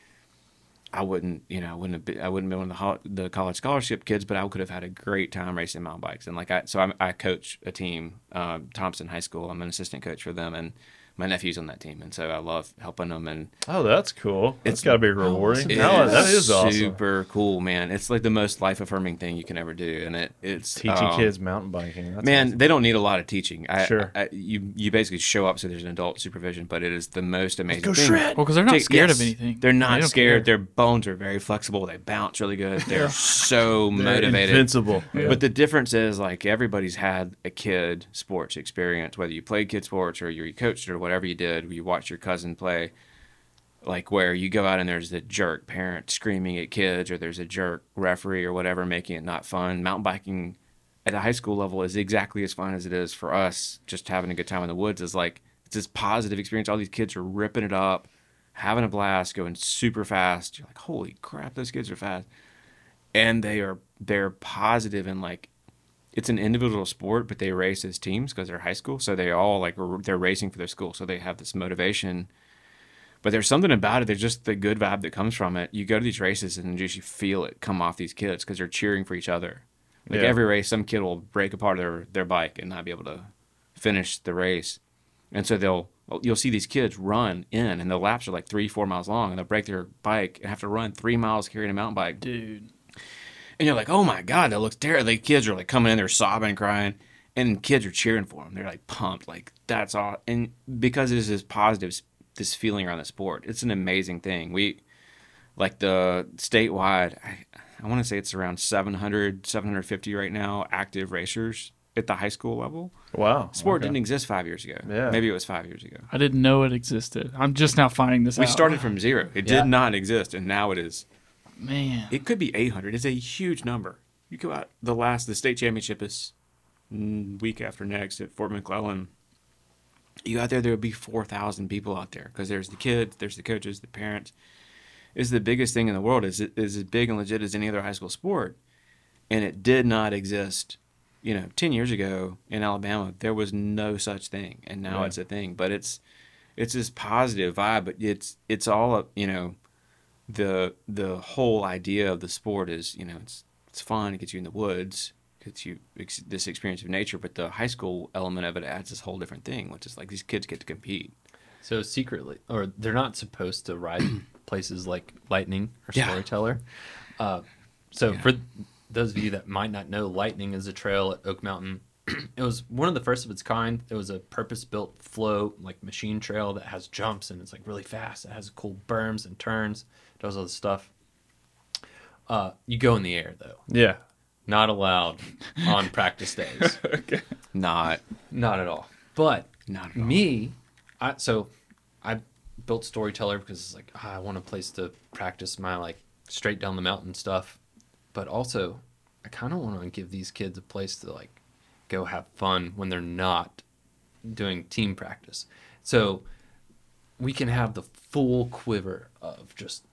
I wouldn't you know I wouldn't have been, I wouldn't have been one of the the college scholarship kids, but I could have had a great time racing mountain bikes. And like I so I, I coach a team, uh, Thompson High School. I'm an assistant coach for them, and my nephew's on that team, and so I love helping them and Oh, that's cool. It's got to be rewarding. it No, that is awesome. super cool, man. It's like the most life affirming thing you can ever do, and it it's Teaching um, kids mountain biking. That's Man, awesome. they don't need a lot of teaching. I, Sure. I, you you basically show up so there's an adult supervision, but it is the most amazing go thing. shred. Well, because they're not Take- scared yes, of anything. They're not don't scared. care. Their bones are very flexible. They bounce really good. They're so They're motivated. invincible. Yeah. But the difference is like everybody's had a kid sports experience, whether you played kid sports or you coached or whatever you did. You watched your cousin play, like where you go out and there's a jerk parent screaming at kids, or there's a jerk referee or whatever making it not fun. Mountain biking at a high school level is exactly as fun as it is for us. Just having a good time in the woods is like it's this positive experience. All these kids are ripping it up, having a blast, going super fast. You're like, holy crap, those kids are fast and they are they're positive and like it's an individual sport but they race as teams because they're high school so they all like they're racing for their school so they have this motivation. But there's something about it there's just the good vibe that comes from it. You go to these races and just you feel it come off these kids because they're cheering for each other. Like Yeah. every race some kid will break apart their their bike and not be able to finish the race. And so they'll you'll see these kids run in and the laps are like three four miles long and they'll break their bike and have to run three miles carrying a mountain bike. Dude. And you're like, oh my God, that looks terrible. The kids are like coming in, they're sobbing crying, and kids are cheering for them. They're like pumped, like that's all. And because it is this positive, this feeling around the sport, it's an amazing thing. We, like the statewide, I, I want to say it's around 700, 750 right now, active racers at the high school level. wow. Sport okay. didn't exist five years ago. Yeah. Maybe it was five years ago. I didn't know it existed. I'm just now finding this We out. started from zero. It Yeah. did not exist, and now it is. Man. It could be 800. It's a huge number. You go out the last the state championship is mm, week after next at Fort McClellan. You go out there, there will be 4,000 people out there because there's the kids, there's the coaches, the parents. It's the biggest thing in the world. Is is as big and legit as any other high school sport, and it did not exist you know, ten years ago in Alabama, there was no such thing, and now Right. it's a thing. But it's it's this positive vibe, but it's it's all up, you know, the the whole idea of the sport is, you know, it's it's fun, it gets you in the woods, gets you ex- this experience of nature, but the high school element of it adds this whole different thing, which is like these kids get to compete. So secretly, or they're not supposed to ride places like Lightning or Yeah. Storyteller. Uh, so Yeah. for those of you that might not know, Lightning is a trail at Oak Mountain. it was one of the first of its kind. It was a purpose-built flow, like machine trail that has jumps and it's like really fast. It has cool berms and turns. Does all this stuff. Uh, you go in the air though. Yeah. Not allowed on practice days. okay. Not Not at all. But not at all. me, I so I built Storyteller because it's like ah, I want a place to practice my like straight down the mountain stuff, but also I kind of want to give these kids a place to like go have fun when they're not doing team practice. So we can have the full quiver of just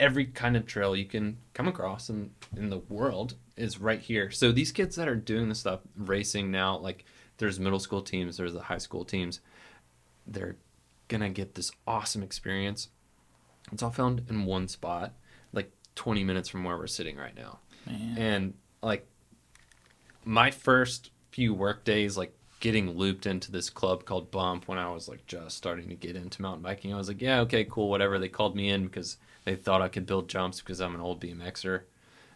every kind of trail you can come across in, in the world is right here. So these kids that are doing this stuff, racing now, like there's middle school teams, there's the high school teams, they're gonna get this awesome experience. It's all found in one spot, like 20 minutes from where we're sitting right now. Man. And like my first few work days, like getting looped into this club called Bump when I was like just starting to get into mountain biking, I was like, yeah, okay, cool, whatever. They called me in because they thought I could build jumps because I'm an old BMXer.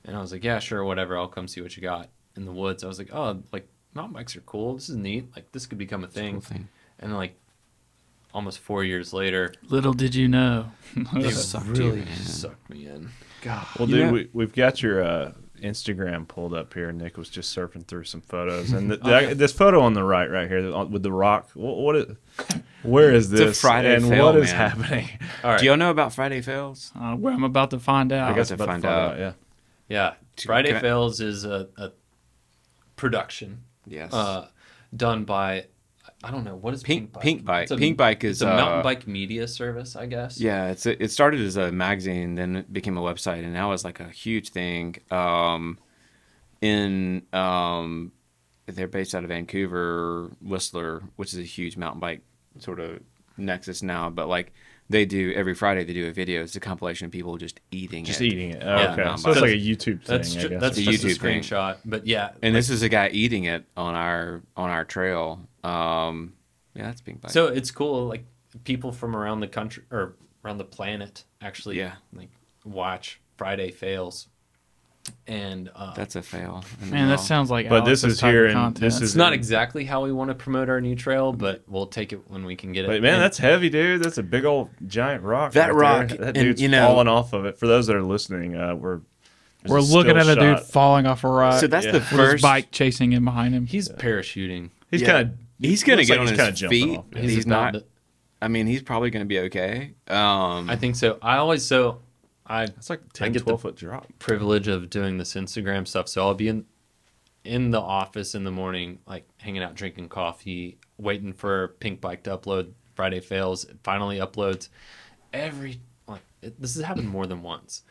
And I was like, yeah, sure, whatever. I'll come see what you got in the woods. I was like, oh, like mountain bikes are cool. This is neat. Like this could become a thing. cool thing. And like almost four years later, Little did you know. they sucked really in. sucked me in. God. Well, You dude, know- we, we've got your uh, Instagram pulled up here. Nick was just surfing through some photos, and the, Oh, yeah. this photo on the right, right here, with the rock. What, what is? Where is It's a this? Friday and fail, what is man. happening? All right. Do y'all know about Friday Fails? uh, where I'm about to find out. I guess to about to find find out. out. Yeah. Yeah, Friday can I- Fails is a, a production Yes. uh, done by I don't know what is Pink- Pink Bike. It's a- Pink Bike it's is, a mountain uh, bike media service, I guess. Yeah, it's a, it started as a magazine, then it became a website, and now it's like a huge thing. Um, in um, they're based out of Vancouver, Whistler, which is a huge mountain bike sort of nexus now. But like they do every Friday, they do a video. It's a compilation of people just eating Just it. eating it. Oh, Yeah. okay. So it's like a YouTube thing. That's I ju- guess. that's It's a just a YouTube thing. screenshot, but yeah, And like- this is a guy eating it on our on our trail. Um, yeah, that's Pink Bike. so it's cool. Like people from around the country or around the planet actually, Yeah. like watch Friday Fails, and uh, that's a fail. Man, that sounds like But this is here in- content. this it's is- not exactly how we want to promote our new trail, but we'll take it when we can get it. But man, And- that's heavy, dude. That's a big old giant rock. That right rock, there. that and, dude's you know- falling off of it. For those that are listening, uh, we're We're looking at still a dude falling off a rock so that's yeah. the With with his first bike chasing him behind him. he's parachuting. He's Yeah. kind of He's gonna get like on he's his kinda jumping feet. off. He's, He's not. to- I mean, he's probably going to be okay. Um, I think so. I always so I It's like I 10, get 12 the foot drop. privilege of doing this Instagram stuff. So I'll be in in the office in the morning, like hanging out, drinking coffee, waiting for Pink Bike to upload. Friday fails, it finally uploads. Every like it, this has happened more than once.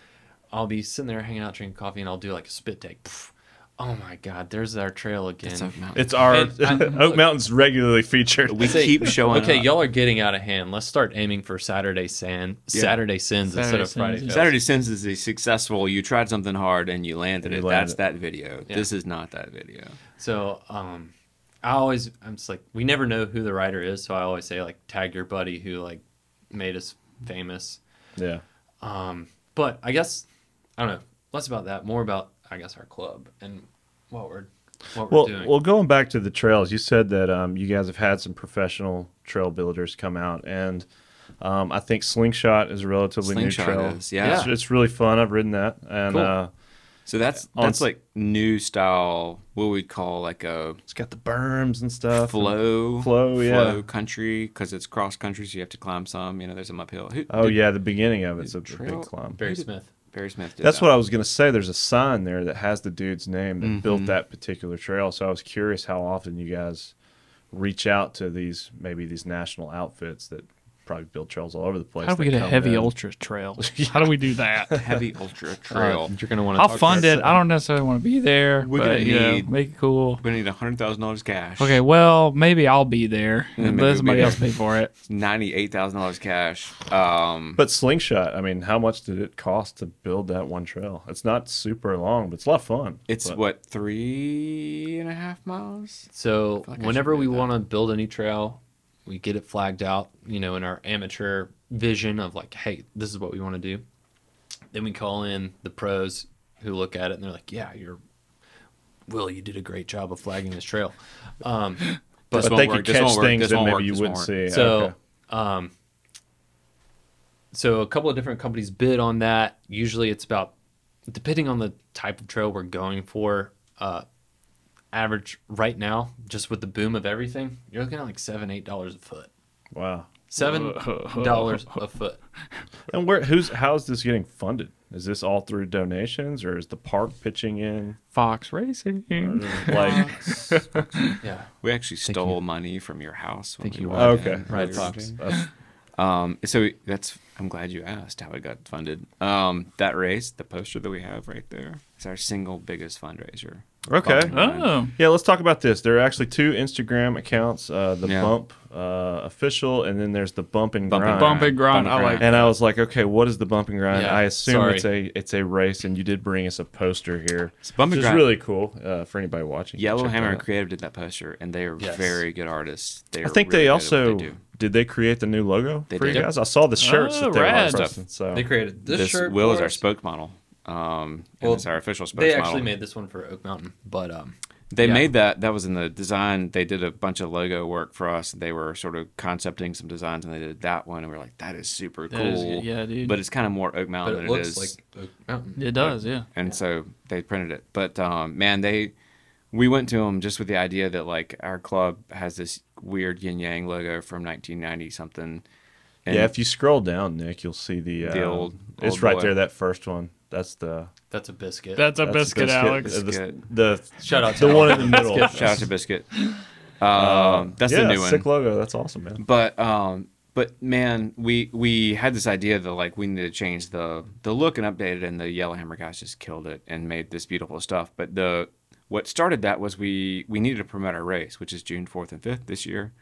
I'll be sitting there hanging out, drinking coffee, and I'll do like a spit take. Pff, oh my god, there's our trail again. That's Oak Mountain. It's our And I- Oak Mountain's regularly featured. we Say, keep showing it. okay, up. y'all are getting out of hand. Let's start aiming for Saturday sand, Yeah. Saturday sins instead Saturday of Friday Sins, yeah. fails. Saturday Sins is a successful. You tried something hard and you landed And it. landed That's it. that video. Yeah. This is not that video. So um, I always I'm just like we never know who the writer is, so I always say like tag your buddy who like made us famous. Yeah. Um, but I guess I don't know less about that, more about I guess our club and what we're what we're Well, doing. well, going back to the trails, you said that um, you guys have had some professional trail builders come out, and um, I think Slingshot is a relatively Slingshot new trail. is, yeah. It's, it's really fun. I've ridden that, and Cool. uh, So that's that's s- like new style. What we'd call like a it's got the berms and stuff. flow, flow, yeah. flow country because it's cross country, so you have to climb some. You know, there's some uphill. Who, Oh did- yeah, the beginning of it's a, a Trail- big climb. Barry Smith. Barry Smith. Did That's that. what I was gonna say. There's a sign there that has the dude's name that built Mhm. that particular trail. So I was curious how often you guys reach out to these maybe these national outfits that probably build trails all over the place. How do we that get a come heavy in. ultra trail? How do we do that? Heavy ultra Uh, trail. you're gonna want to. I'll fund it. I don't necessarily want to be there, We're but gonna you know, need- make it cool. We're gonna need hundred thousand dollars cash. Okay, well, maybe I'll be there Yeah, and maybe let we'll somebody be else there. pay for it. Ninety-eight thousand dollars cash. Um, But slingshot, I mean, how much did it cost to build that one trail? It's not super long, but it's a lot of fun. it's But- what three and a half miles. So like I should whenever do we that. want to build any trail, we get it flagged out, you know, in our amateur vision of like, hey, this is what we want to do. Then we call in the pros who look at it and they're like, yeah, you're Will, you did a great job of flagging this trail. Um, This but they work, could this catch things that maybe work, you wouldn't see. so, Okay. um, so a couple of different companies bid on that. Usually, it's about depending on the type of trail we're going for. Uh, average right now, just with the boom of everything, you're looking at like seven, eight dollars a foot. wow. Seven dollars a foot. And where? Who's? How's this getting funded? Is this all through donations, or is the park pitching in? Fox Racing. Like, Yeah. We actually Thank stole you. money from your house. When Thank we you, walked Ryan. in. Okay. Right, Fox. Um, so that's I'm glad you asked how it got funded. Um, that race, the poster that we have right there, is our single biggest fundraiser. Okay. Oh, Yeah, let's talk about this. There are actually two Instagram accounts: uh, the Yeah. Bump uh, official, and then there's the Bump and Bump and Grind. bump and grind. Bump I and like. And I was like, okay, what is the Bump and Grind? Yeah, I assume sorry. it's a it's a race, and you did bring us a poster here, It's Bump which and is Grind- really cool uh, for anybody watching. Check that Yellowhammer out. Creative did that poster, and they are Yes. very good artists. They I think really they also they did they create the new logo They for you did. guys. I saw the shirts Oh, that they were rad. requesting, So They created this, This, shirt. Will for is our us. spokesmodel. Um, and Well, it's our official spokesmodel. They actually made this one for Oak Mountain, but um, They Yeah. made that. That was in the design. They did a bunch of logo work for us. They were sort of concepting some designs, and they did that one. And we are like, that is super That cool. is. Yeah, dude. But it's kind of more Oak Mountain but it than it looks is. like Oak Mountain. it does. Yeah. and so they printed it. But um, man, they we went to them just with the idea that like our club has this weird yin yang logo from 1990 something. And yeah, if you scroll down, Nick, you'll see the, uh, The old- It's old right boy. there. That first one. That's the That's a biscuit. That's a that's biscuit, Alex. Uh, the- Biscuit. The, Shout out to the one in the middle. shout out to Biscuit. Um, that's yeah, the new one. sick logo. That's awesome, man. but um but man we we had this idea that like we needed to change the the look and update it and the yellowhammer guys just killed it and made this beautiful stuff but the what started that was we we needed to promote our race which is june 4th and 5th this year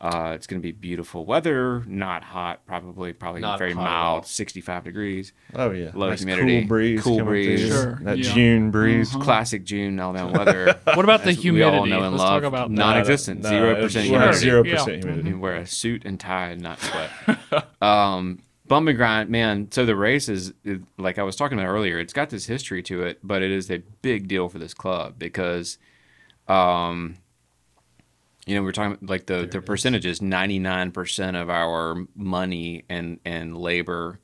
uh, it's going to be beautiful weather not hot probably probably Not very hot at all. mild 65 degrees Oh yeah, Low nice humidity, cool breeze, cool breeze. Sure, That yeah. June breeze. Uh-huh. classic june alabama weather What about the as we all humidity? know and Let's love. talk about non-existent No, zero it's- percent we're at humidity Zero Yeah. percent humidity. you wear a suit and tie and not sweat. um, bump and grind, man. So the race is, is- like I was talking about earlier. It's got this history to it, but it is a big deal for this club because, um, you know, we we're talking like the the percentages. Ninety nine percent of our money and and labor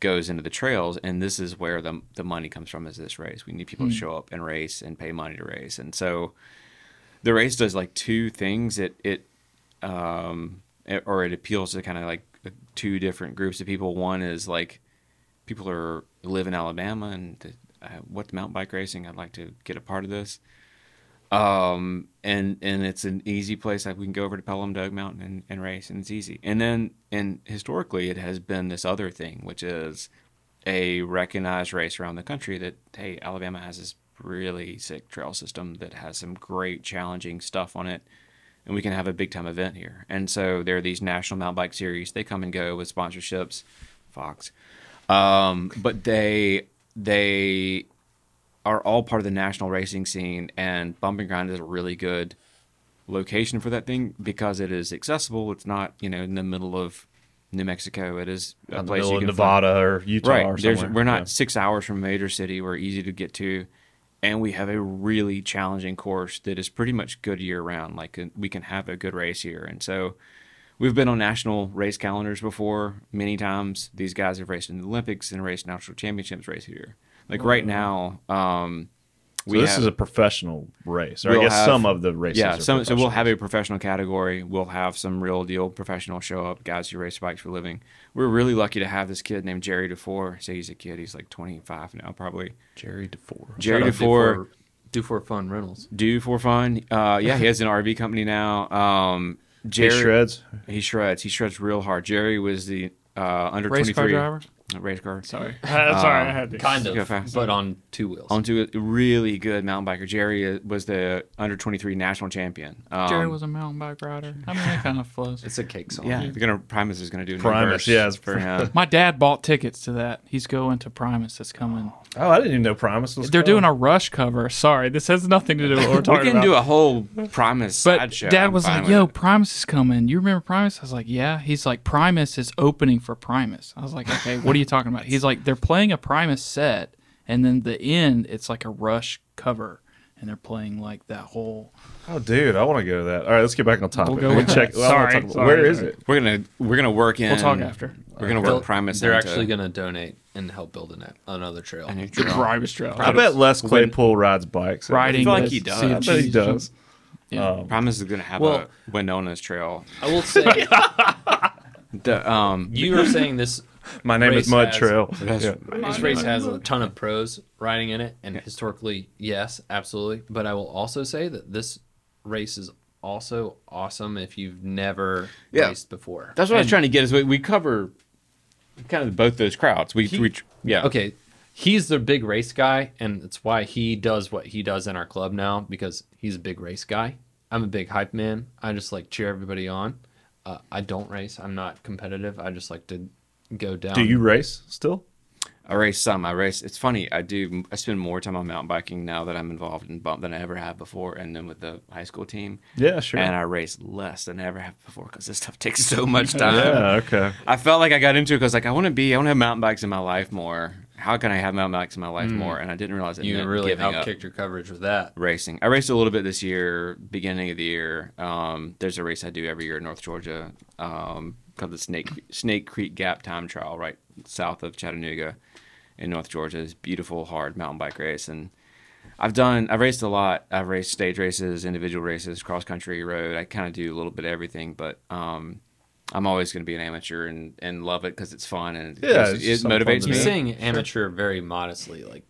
goes into the trails, and this is where the the money comes from. Is this race? We need people to show up and race and pay money to race, and so the race does like two things. It it um, it- or it appeals to kind of like two different groups of people. One is like people are live in Alabama and uh, what's mountain bike racing. I'd like to get a part of this. Um, and and it's an easy place. Like we can go over to Pelham Dog Mountain and, and race, and it's easy. And then and historically, it has been this other thing, which is a recognized race around the country that hey, Alabama has this really sick trail system that has some great challenging stuff on it and we can have a big time event here. And so there are these national mountain bike series. They come and go with sponsorships, Fox, um, but they they are all part of the national racing scene. And Bump and Grind is a really good location for that thing because it is accessible. It's not you know in the middle of New Mexico. It is a in place you can Nevada or Utah right. or There's, we're not Yeah. six hours from a major city. We're easy to get to, and we have a really challenging course that is pretty much good year round. Like uh, we can have a good race here, and so we've been on national race calendars before many times. These guys have raced in the Olympics and raced national championships race here. Like right now, um, So this is a professional race. Or I We'll guess have- some of the races. yeah, are some, so we'll have a professional category. We'll have some real deal professional show up guys who race bikes for a living. We're really lucky to have this kid named Jerry DeFore. Say he's a kid. He's like 25 now, probably. Jerry DeFore. Jerry Shout out DeFore, Do for, fun rentals. do for fun. Uh, yeah, he has an RV company now. Um, He Jerry shreds. He shreds. He shreds real hard. Jerry was the uh, under Race car 23 driver. Race car. Sorry, sorry, I had to. Kind Go of, fast. but on two wheels. On two, really good mountain biker. Jerry uh, was the under 23 national champion. Um, Jerry was a mountain bike rider. I mean, it kind of flows. it's a cake song. Yeah, they're gonna Primus is gonna do a new Primus, yeah, it's for him. My dad bought tickets to that. He's going to Primus. That's coming. Oh, I didn't even know Primus was. They're coming. doing a Rush cover. Sorry, this has nothing to do with what we're we talking can about. do a whole Primus but sideshow. dad I'm was like, "Yo, it. Primus is coming. You remember Primus?" I was like, "Yeah." He's like, "Primus is opening for Primus." I was like, "Okay, what do you talking about?" He's like, "They're playing a Primus set, and then the end, it's like a Rush cover, and they're playing like that whole." Oh, dude, I want to go to that. All right, let's get back on topic. We'll go We with check. well, I Sorry, talk sorry, Where is sorry. it? We're gonna we're gonna work in. We'll talk after. We're gonna work Primus. They're into actually going to donate and help build an, another trail. a new The trail. Primus trail. I bet Les Claypool rides bikes. riding. I feel like he does. Sea I bet he does. Yeah. Um, Primus is gonna have Well- a Wynona's trail. I will say, The, um, you were saying this my name race is Mud has- Trail. That's- Yeah. this race has a ton of pros riding in it, and historically, yes, absolutely. But I will also say that this race is also awesome if you've never Yeah. raced before. That's what I was trying to get. Is we, we cover kind of both those crowds. We, He- we yeah. Okay, he's the big race guy, and it's why he does what he does in our club now because he's a big race guy. I'm a big hype man. I just like cheer everybody on. Uh, I don't race. I'm not competitive. I just like to go down. Do you race still? I race some. I race. It's funny. I do. I spend more time on mountain biking now that I'm involved in bump than I ever have before, and then with the high school team. Yeah, sure. And I race less than I ever have before because this stuff takes so much time. yeah, okay. I felt like I got into it because like I want to be. I want to have mountain bikes in my life more. How can I have mountain bikes in my life more? And I didn't realize it You meant really giving up outkicked your coverage with that. racing. I raced a little bit this year, beginning of the year. Um, there's a race I do every year in North Georgia um, called the Snake Snake Creek Gap Time Trial, right south of Chattanooga in North Georgia. It's a beautiful, hard mountain bike race, and I've done. I've raced a lot. I've raced stage races, individual races, cross country, road. I kind of do a little bit of everything, but um, I'm always going to be an amateur and, and love it because it's fun and it, Yeah, keeps- it's it motivates to You're me. saying amateur very modestly, like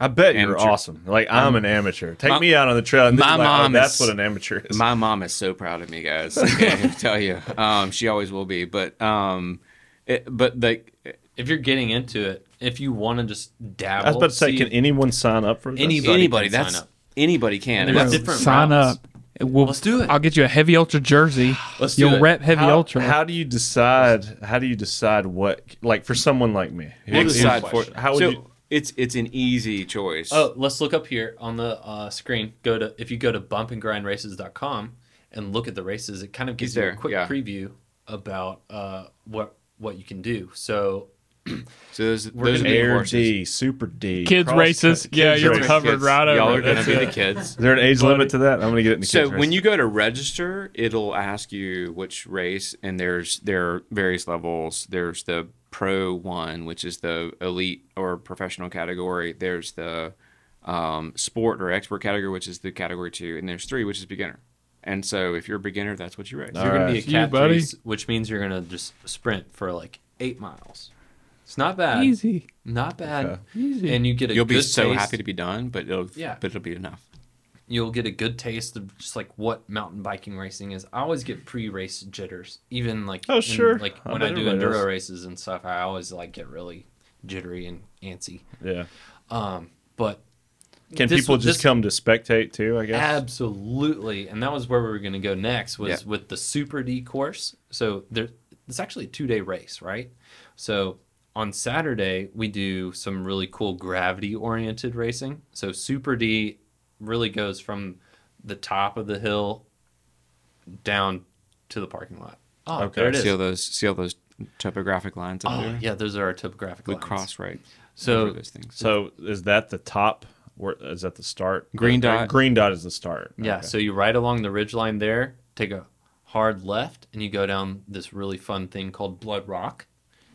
I bet you're awesome. Like I'm an amateur. Take My- me out on the trail. And this my is like, oh, that's is- what an amateur is. My mom is so proud of me, guys. Okay, I can tell you, um, she always will be. But um, it, but like if you're getting into it, if you want to just dabble, I was about to say, see- can anyone sign up for this? Anybody anybody, can that's sign up. anybody can. And And there's that's- different Sign routes. up. We'll, Let's do it. I'll get you a heavy ultra jersey. Let's do it. You'll it. rep heavy how, ultra. How do you decide? How do you decide what? Like for someone like me, we'll decide for. question. How would so you? It's it's an easy choice. Oh, let's look up here on the uh, screen. Go to if you go to bumpandgrindraces.com and look at the races, it kind of gives He's you there, a quick yeah. preview about uh, what what you can do. So so those, we're those are gonna the Air. D, Super D, Kids cross- races. kids Yeah, you're races. covered Kids. right over. Y'all are gonna That's be it. the kids. Is there an age Buddy. limit to that? I'm gonna get into So kids when races. you go to register, it'll ask you which race, and there's there are various levels. There's the Pro One, which is the elite or professional category. There's the um, Sport or Expert category, which is the category two, and there's three, which is beginner. And so if you're a beginner, that's what you race. All you're going to be a right. You, cat buddy. race, which means you're going to just sprint for like eight miles. It's not bad. Easy. Not bad. Okay. Easy. And you get a You'll good be so taste. happy to be done, but it'll Yeah. but it'll be enough. You'll get a good taste of just like what mountain biking racing is. I always get pre-race jitters, even like Oh, in- sure. like I when I do enduro does. races and stuff. I always like get really jittery and antsy. yeah, Um, but can this- people just this- come to spectate too? I guess. Absolutely, and that was where we were going to go next. Was Yeah. with the Super D course. So there, it's actually a two day race, right? So on Saturday we do some really cool gravity oriented racing. So Super D really goes from the top of the hill down to the parking lot. Oh, Okay. there it is. See all those see all those topographic lines up Oh, there. yeah, those are our topographic We lines. cross right. So over those things. So is that the top? Where is that the start? Green dot. Green dot is the start. Yeah, Okay. so you ride along the ridge line there, take a hard left, and you go down this really fun thing called Blood Rock.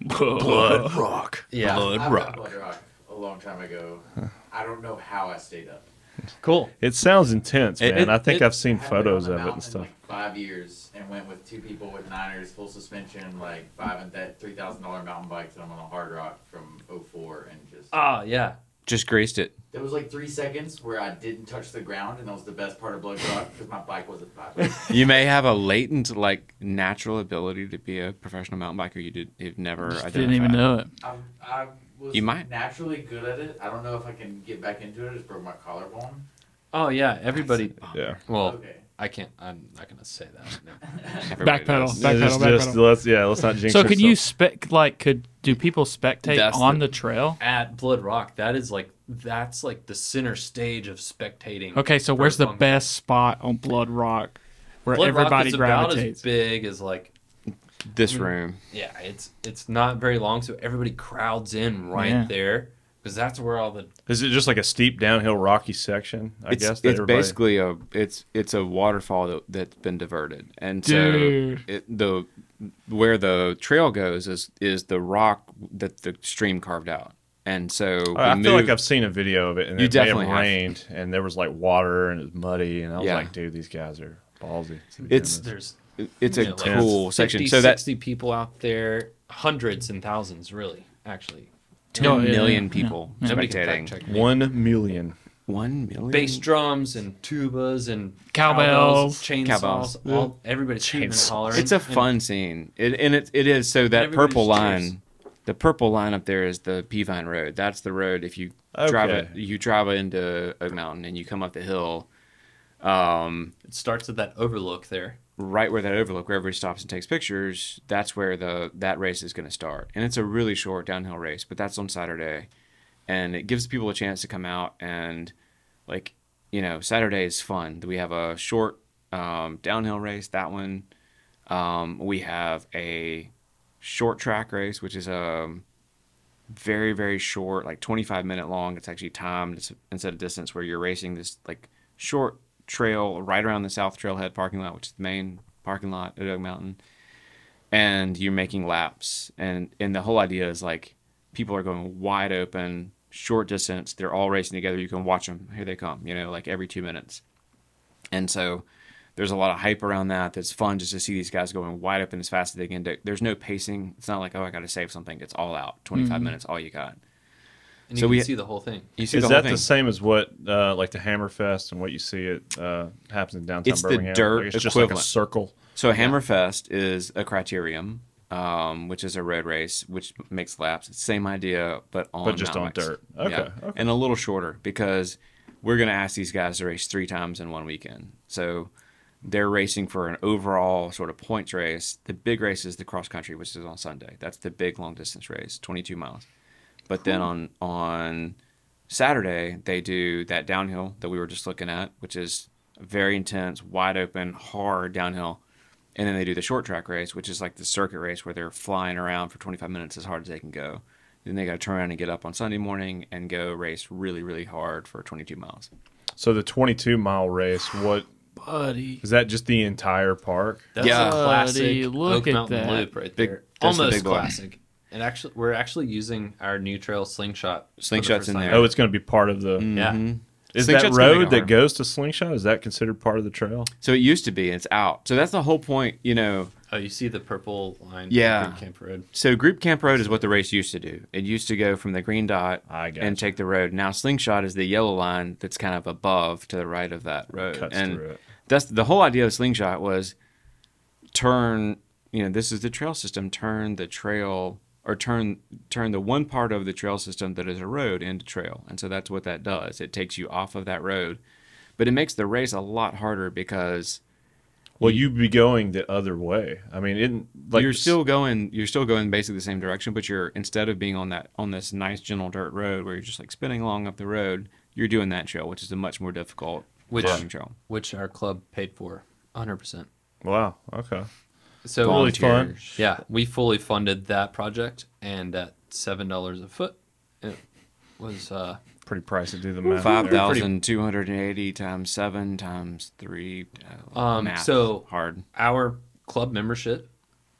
Blood Rock. Yeah, Blood I've Rock. Blood Rock a long time ago. I don't know how I stayed up. Cool. It sounds intense, man. it- I think it- I've seen photos of it and stuff. Like five years, and went with two people with Niners, full suspension, like five and that three thousand dollar mountain bikes, and I'm on a hard rock from 04 and just. Ah, yeah. Just graced it. There was like three seconds where I didn't touch the ground, and that was the best part of Blood Rock because my bike wasn't vibing. You may have a latent, like, natural ability to be a professional mountain biker. You did, you've never Just identified. didn't even know it. I, I was You might. naturally good at it. I don't know if I can get back into it. I just broke my collarbone. Oh yeah, everybody. Yeah. Well, Okay. I can't. I'm not gonna say that. No. Everybody Backpedal. does. Back- Backpedal, just, just- backpedal. let's yeah, let's not jinx So could you ourselves. spec like could do people spectate That's on the- the trail? At Blood Rock, that is like that's like the center stage of spectating. Okay, so where's the best spot on Blood Rock where Blood everybody Rock is about gravitates? as big as like This mm. room. yeah, it's it's not very long, so everybody crowds in right Yeah. there because that's where all the Is it just like a steep downhill rocky section? I it's guess that it's everybody- basically a it's it's a waterfall that, that's been diverted, and Dude. so it, the where the trail goes is is the rock that the stream carved out, and so oh, we I feel like I've seen a video of it, and You it may have definitely have. rained, and there was like water, and it was muddy, and I was Yeah. like, dude, these guys are ballsy. It's- doing there's it's a you know, like cool 50, section. So that 60 people out there, hundreds and thousands, really, actually. ten yeah, million yeah, people Nobody spectating. check one million. One million. bass drums and tubas and Cowbells. chainsaws, Cowbells. all everybody's shooting and hollering. It's a and fun scene, it, and it it is. So that purple line, cheers. the purple line up there is the Peavine Road. That's the road. If you drive it, you drive into Oak Mountain and you come up the hill. Um, It starts at that overlook there. Right where that overlook, where everybody stops and takes pictures, that's where the that race is going to start. And it's a really short downhill race, but that's on Saturday, and it gives people a chance to come out and, like, you know, Saturday is fun. We have a short um, downhill race. That one, um, we have a short track race, which is a very very short, like 25 minute long. It's actually timed instead of distance, where you're racing this like short trail right around the South Trailhead parking lot, which is the main parking lot at Oak Mountain, and you're making laps. And and the whole idea is like people are going wide open, short distance. They're all racing together. You can watch them. Here they come. You know, like every two minutes. And so there's a lot of hype around that. That's fun just to see these guys going wide open as fast as they can. There's no pacing. It's not like oh I got to save something. It's all out. 25 mm-hmm. minutes, all you got. And So you we- see the whole thing. You see Is the that whole the same as what uh, like the Hammerfest and what you see it uh, happens in downtown It's the Birmingham? dirt like it's just like a equivalent. circle. So Hammerfest is a criterium, um, which is a road race, which makes laps. Same idea, but on But just mountain on bikes. dirt. Okay, okay. and a little shorter because we're going to ask these guys to race three times in one weekend. So they're racing for an overall sort of points race. The big race is the cross country, which is on Sunday. That's the big long distance race, 22 miles. But then on on Saturday they do that downhill that we were just looking at, which is very intense, wide open, hard downhill. And then they do the short track race, which is like the circuit race where they're flying around for 25 minutes as hard as they can go. Then they got to turn around and get up on Sunday morning and go race really, really hard for 22 miles. So the 22 mile race, what Buddy. is that? Just the entire park? That's Yeah. a classic Buddy, look Oak at Mountain that. Loop right Big- there. that's the Almost big boy. classic. And actually, we're actually using our new trail slingshot. for the Slingshot's in there. Oh, it's going to be part of the. Yeah. Mhm. Is Slingshot's that road that goes to Slingshot? Is that considered part of the trail? So it used to be, it's out. So that's the whole point, you know. Oh, you see the purple line? Yeah. Green Camp Road. So Group Camp Road is what the race used to do. It used to go from the green dot I got and take the road. Now Slingshot is the yellow line that's kind of above to the right of that road. Cuts and through it. that's the whole idea of Slingshot was turn, you know, this is the trail system, turn the trail or turn turn the one part of the trail system that is a road into trail. And so that's what that does. It takes you off of that road. But it makes the race a lot harder because Well, you'd be going the other way. I mean, it like you're still going you're still going basically the same direction but you're instead of being on that on this nice gentle dirt road where you're just like spinning along up the road you're doing that trail which is a much more difficult Which- trail which our club paid for 100%. Wow. Okay. So Really fun. Volunteers. Yeah, we fully funded that project, and at seven dollars a foot, it was uh, Pretty pricey to do the math. five there. thousand two hundred and eighty times seven times three uh, Um, math. so- hard our club membership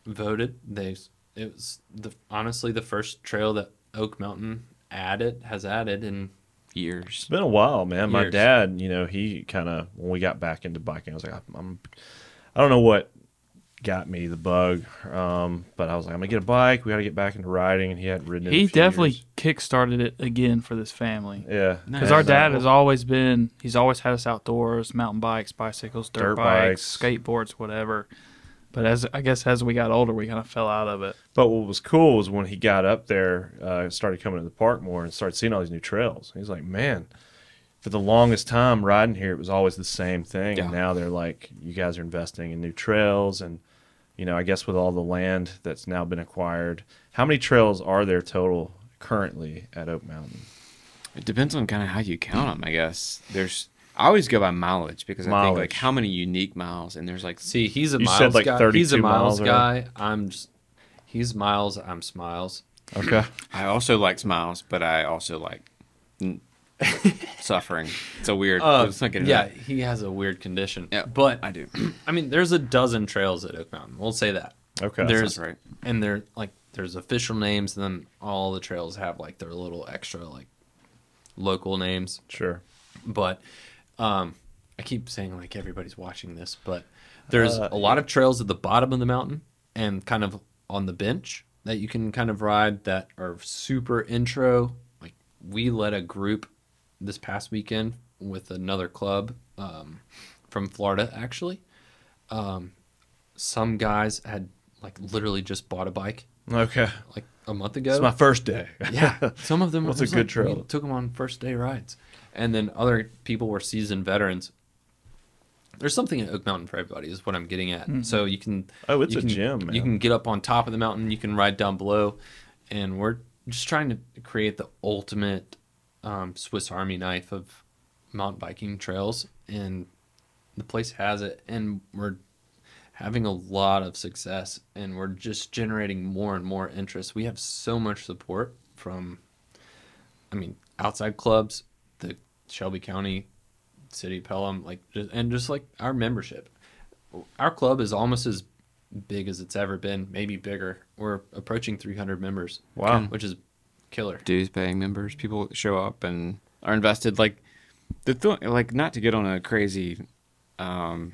voted. They it was the honestly the first trail that Oak Mountain added has added, in years It's been a while, man. My dad, you know, he kind of when we got back into biking, I was like, I'm, I don't know what got me the bug. Um, but I was like, I'm gonna get a bike. We got to get back into riding, and he hadn't ridden. it He a definitely years. kick-started it again for this family. Yeah, Because And, our dad has always been, he's always had us outdoors, mountain bikes, bicycles, dirt, Dirt bikes, bikes. skateboards, whatever. But as I guess as we got older, we kind of fell out of it. But what was cool was when he got up there, uh, started coming to the park more, and started seeing all these new trails. He's like, man. For the longest time riding here, it was always the same thing. And now they're like, you guys are investing in new trails, and you know, I guess with all the land that's now been acquired, how many trails are there total currently at Oak Mountain? It depends on kind of how you count them, I guess. There's I always go by mileage because I think like how many unique miles and there's like See, he's a You miles said, like, guy. He's a miles miles, right? guy. I'm just he's miles. I'm smiles. Okay. I also like smiles, but I also like suffering. It's a weird. Uh, let's not get into yeah, that. he has a weird condition. Yeah, but I do. I mean, there's a dozen trails at Oak Mountain. We'll say that. Okay. there's Sounds right. and they're like there's official names, and then all the trails have like their little extra like local names. Sure. But um, I keep saying like everybody's watching this, but there's Uh, a lot of trails at the bottom of the mountain and kind of on the bench that you can kind of ride that are super intro. Like we led a group this past weekend with another club um, from Florida, actually. Um, some guys had like literally just bought a bike Okay. like a month ago It's my first day. yeah, some of them. What's a good like, trail? We took them on first day rides, and then other people were seasoned veterans. There's something at Oak Mountain for everybody, is what I'm getting at. So you can. Oh, it's a can, gym, man. You can get up on top of the mountain. You can ride down below, and we're just trying to create the ultimate um, Swiss Army knife of mountain biking trails, and the place has it, and we're having a lot of success and we're just generating more and more interest. We have so much support from I mean outside clubs, the Shelby County City of Pelham like and just like our membership. Our club is almost as big as it's ever been, maybe bigger. We're approaching 300 members. Wow. Which is killer. dues paying members, people show up and are invested. Like the th- like not to get on a crazy um,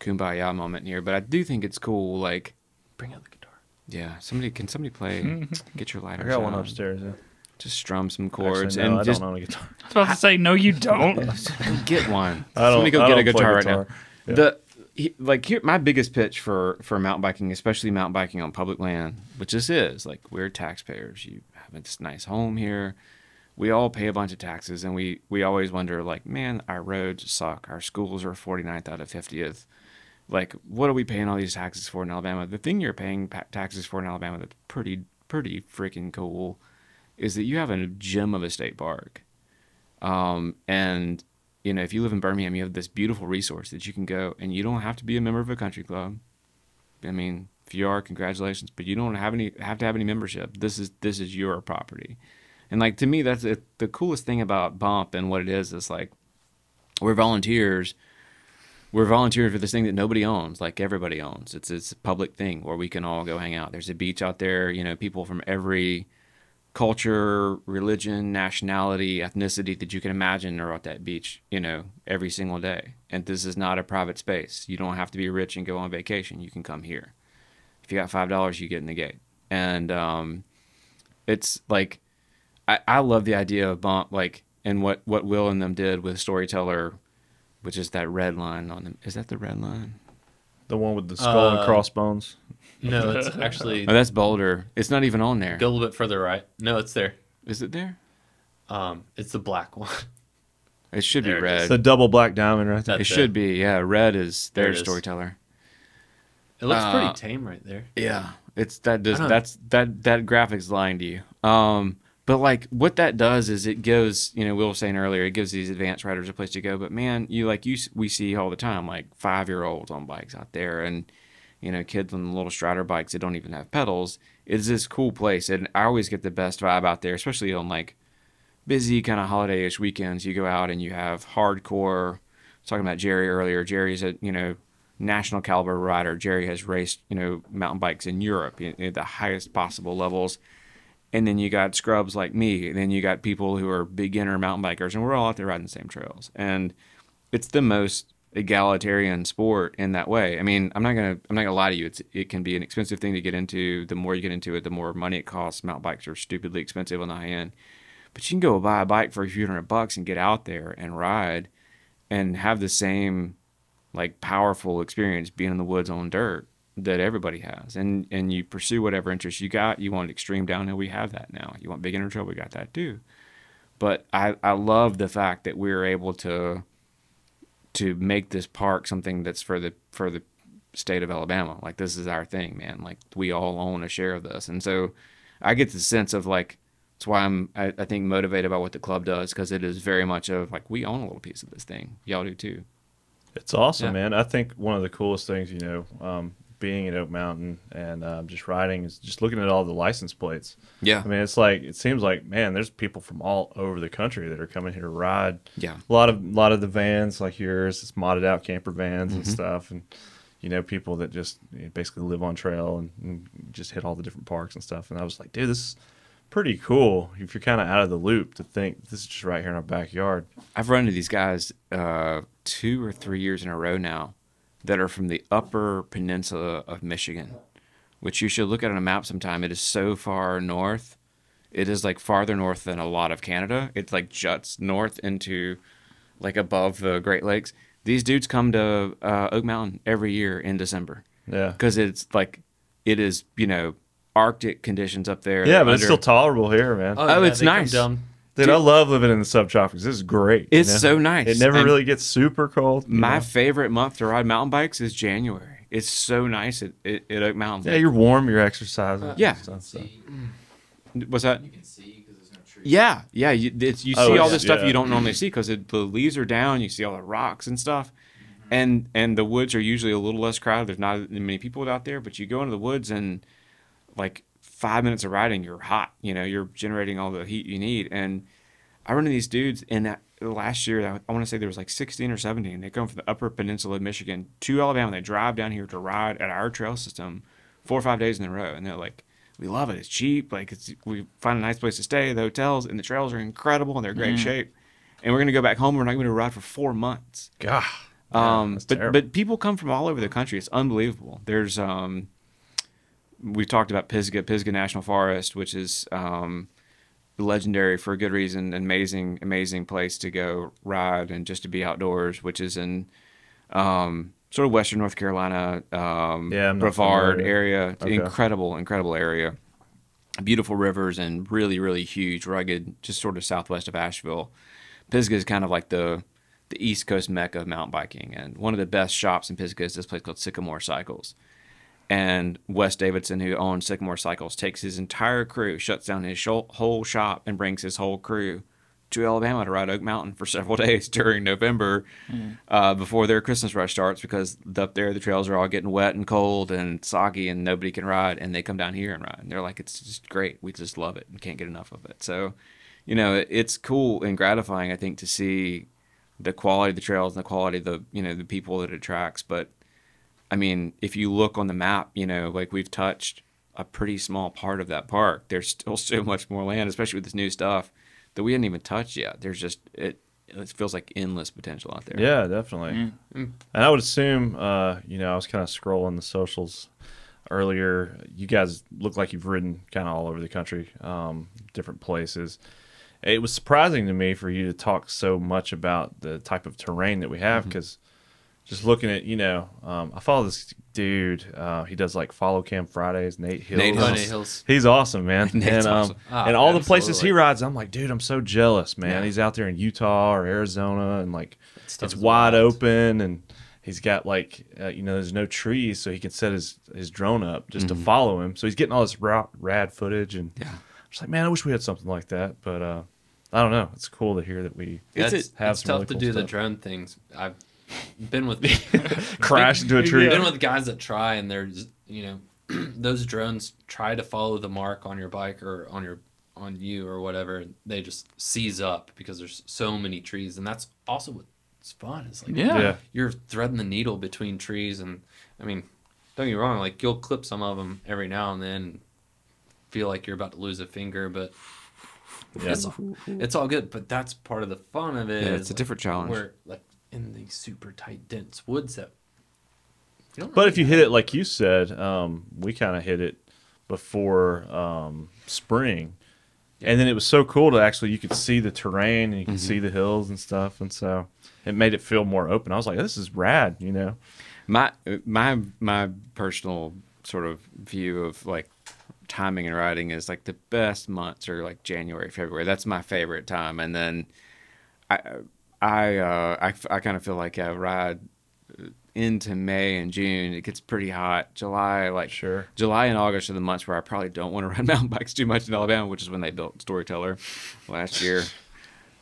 kumbaya moment here, but I do think it's cool. Like Bring out the guitar. yeah, somebody can somebody play. get your lighter. I lighter. got one upstairs. Yeah. Just strum some Actually, chords no, and I just don't own a guitar. I was about to say, no, you don't. get one. I don't- Somebody go I get a don't play guitar right now. Yeah. The he, like here, my biggest pitch for for mountain biking, especially mountain biking on public land, which this is like we're taxpayers. You have this nice home here. We all pay a bunch of taxes, and we we always wonder like, man, our roads suck. Our schools are 49th out of 50th. Like, what are we paying all these taxes for in Alabama? The thing you're paying pa- taxes for in Alabama that's pretty pretty freaking cool is that you have a gem of a state park. Um, and you know, if you live in Birmingham, you have this beautiful resource that you can go, and you don't have to be a member of a country club. I mean, if you are, congratulations, but you don't have any have to have any membership. This is this is your property, and like to me, that's it, the coolest thing about Bump and what it is. Is like we're volunteers. We're volunteering for this thing that nobody owns, like everybody owns. It's it's a public thing where we can all go hang out. There's a beach out there. You know, people from every culture, religion, nationality, ethnicity that you can imagine are at that beach, you know, every single day. And this is not a private space. You don't have to be rich and go on vacation. You can come here. If you got five dollars, you get in the gate. And um, it's like I, I love the idea of bump like and what what Will and them did with Storyteller, which is that red line on them. Is that the red line? The one with the skull Uh, and crossbones. No, it's actually Oh, that's Boulder. It's not even on there. go a little bit further right. No, it's there. Is it there? Um, it's the black one. It should There be it is. red. The double black diamond right there. That's it it. should be. Yeah, red is their it is. storyteller. It looks Uh, pretty tame right there. Yeah, it's that does that's that that graphic's lying to you. Um, but like what that does is it gives you know we were saying earlier it gives these advanced riders a place to go. But man, you like you we see all the time like five year olds on bikes out there and you know kids on the little Strider bikes that don't even have pedals. It's this cool place, and I always get the best vibe out there, especially on like busy kind of holiday-ish weekends. You go out and you have hardcore. I was talking about Jerry earlier. Jerry's a you know national caliber rider. Jerry has raced you know mountain bikes in Europe in- at the highest possible levels. And then you got scrubs like me. And then you got people who are beginner mountain bikers, and we're all out there riding the same trails. And it's the most egalitarian sport in that way. I mean, I'm not gonna I'm not gonna lie to you. It's it can be an expensive thing to get into. The more you get into it, the more money it costs. Mountain bikes are stupidly expensive on the high end, but you can go buy a bike for a few hundred bucks and get out there and ride, and have the same like powerful experience being in the woods on dirt that everybody has. And and you pursue whatever interest you got. You want extreme downhill, we have that now. You want beginner trail, we got that too. But I I love the fact that we're able to to make this park something that's for the for the state of Alabama. Like this is our thing, man. Like we all own a share of this, and so I get the sense of like that's why I'm I, I think motivated by what the club does because it is very much of like we own a little piece of this thing. Y'all do too. It's awesome, Yeah. man. I think one of the coolest things, you know, um, being at Oak Mountain and um, just riding is just looking at all the license plates. Yeah, I mean, it's like it seems like man, there's people from all over the country that are coming here to ride. yeah. A lot of a lot of the vans like yours, it's modded out camper vans Mm-hmm. and stuff, and you know people that just you know, basically live on trail and, and just hit all the different parks and stuff. And I was like, dude, this is pretty cool. If you're kind of out of the loop to think this is just right here in our backyard. I've run into these guys uh, two or three years in a row now that are from the upper peninsula of Michigan, which you should look at on a map sometime. It is so far north. It is like farther north than a lot of Canada. It like juts north into like above the Great Lakes. These dudes come to uh, Oak Mountain every year in December Yeah. because it's like it is you know Arctic conditions up there. Yeah, but it's still tolerable here, man. Oh, oh it's they come nice. down- Dude, I love living in the subtropics. This is great. you It's know? so nice. It never And- really gets super cold. My know? favorite month to ride mountain bikes is January. It's so nice at, at, at Oak Mountain. yeah, you're warm. You're exercising. Yeah. stuff, so. See, What's that? you can see because there's no trees. Yeah, yeah. You, it's, you Oh, see all yeah. this stuff Yeah. you don't normally see because the leaves are down. You see all the rocks and stuff, mm-hmm. and and the woods are usually a little less crowded. There's not many people out there, but you go into the woods and like five minutes of riding, you're hot. You know, you're generating all the heat you need. And I run into these dudes, in that, last year I, I want to say there was like 16 or 17. They come from the Upper Peninsula of Michigan to Alabama. They drive down here to ride at our trail system four or five days in a row, and they're like. We love it. It's cheap. Like it's, we find a nice place to stay. The hotels and the trails are incredible and they're great shape. And we're gonna go back home. We're not going to ride for four months. God. Um, that's but terrible. but people come from all over the country. It's unbelievable. There's um, we talked about Pisgah, Pisgah National Forest, which is um, legendary for a good reason. Amazing, amazing place to go ride and just to be outdoors. Which is in um, sort of western North Carolina, um, Yeah, Brevard area. Okay. Incredible, incredible area. Beautiful rivers and really, really huge, rugged, just sort of southwest of Asheville. Pisgah is kind of like the the East Coast mecca of mountain biking, and one of the best shops in Pisgah is this place called Sycamore Cycles. And Wes Davidson, who owns Sycamore Cycles, takes his entire crew, shuts down his whole shop, and brings his whole crew to Alabama to ride Oak Mountain for several days during November uh, before their Christmas rush starts because up there the trails are all getting wet and cold and soggy and nobody can ride. And they come down here and ride. And they're like, it's just great. We just love it and can't get enough of it. So, you know, it's cool and gratifying, I think, to see the quality of the trails and the quality of the, you know, the people that it attracts. But I mean, if you look on the map, you know, like we've touched a pretty small part of that park. There's still so much more land, especially with this new stuff that we hadn't even touched yet. There's just it. It feels like endless potential out there. Yeah, definitely. And I would assume, uh, you know, I was kind of scrolling the socials earlier. You guys look like you've ridden kind of all over the country, um, different places. It was surprising to me for you to talk so much about the type of terrain that we have because just looking at, you know, um, I follow this dude. Uh, he does like follow cam Fridays, Nate Hills. Nate Oh, Hills. Hills. He's awesome, man. Nate's and um, awesome. Ah, and all the places he rides, I'm like, dude, I'm so jealous, man. Yeah. He's out there in Utah or Arizona, and like it's is wide wild. open, and he's got like, uh, you know, there's no trees, so he can set his his drone up just Mm-hmm. to follow him. So he's getting all this ra- rad footage, and Yeah. I'm just like, man, I wish we had something like that, but uh, I don't know. It's cool to hear that we It's It's, have it's some tough really to cool do the drone things. I've been with me crash into a tree. been with guys that try, and there's you know those drones try to follow the mark on your bike or on your on you or whatever. and They just seize up because there's so many trees, and that's also what's fun. Is like Yeah. Yeah. you're threading the needle between trees, and I mean, don't get me wrong. Like you'll clip some of them every now and then, and feel like you're about to lose a finger, but Yeah. it's, it's all good. But that's part of the fun of it. Yeah, it's a like, different challenge. Where like in the super tight, dense woods that. You But really if you hit it like you said, um, we kind of hit it before um, spring, and then it was so cool to actually you could see the terrain and you could see the hills and stuff, and so it made it feel more open. I was like, this is rad, you know. my my my personal sort of view of like timing and riding is like the best months are like January, February. That's my favorite time, and then I I uh, I, I kind of feel like I ride into May and June. It gets pretty hot. July, like Sure. July and August are the months where I probably don't want to ride mountain bikes too much in Alabama, which is when they built Storyteller last year.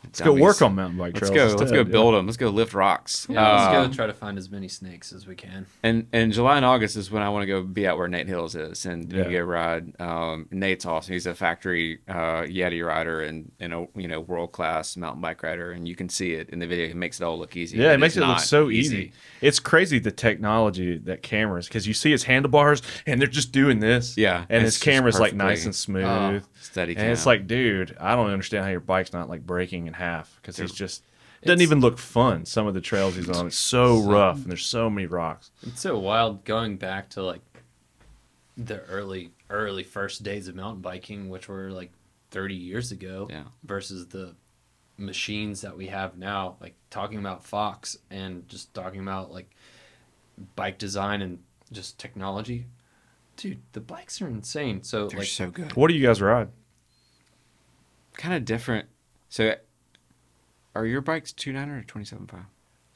Let's go work on mountain bike trails. Let's trails. go. Let's instead, go yeah. build them. Let's go lift rocks. Yeah, let's Uh, go try to find as many snakes as we can. and and July and August is when I want to go be out where Nate Hills is and Yeah. you go ride. Um, Nate's awesome. He's a factory uh, Yeti rider and, and a you know world class mountain bike rider, and you can see it in the video. It makes it all look easy. Yeah, it makes it look so easy. It's crazy the technology that cameras because you see his handlebars and they're just doing this. Yeah, and his just camera's like nice and smooth. Oh, Steady and it's like, dude, I don't understand how your bike's not like breaking in half because he's just doesn't even look fun. Some of the trails he's on, it's so rough and there's so many rocks. It's so wild going back to like the early early first days of mountain biking, which were like 30 years ago, Yeah. versus the machines that we have now. Like talking about Fox and just talking about like bike design and just technology. Dude, the bikes are insane. So they're like so good. What do you guys ride? Kind of different. So, are your bikes two nine or twenty seven five?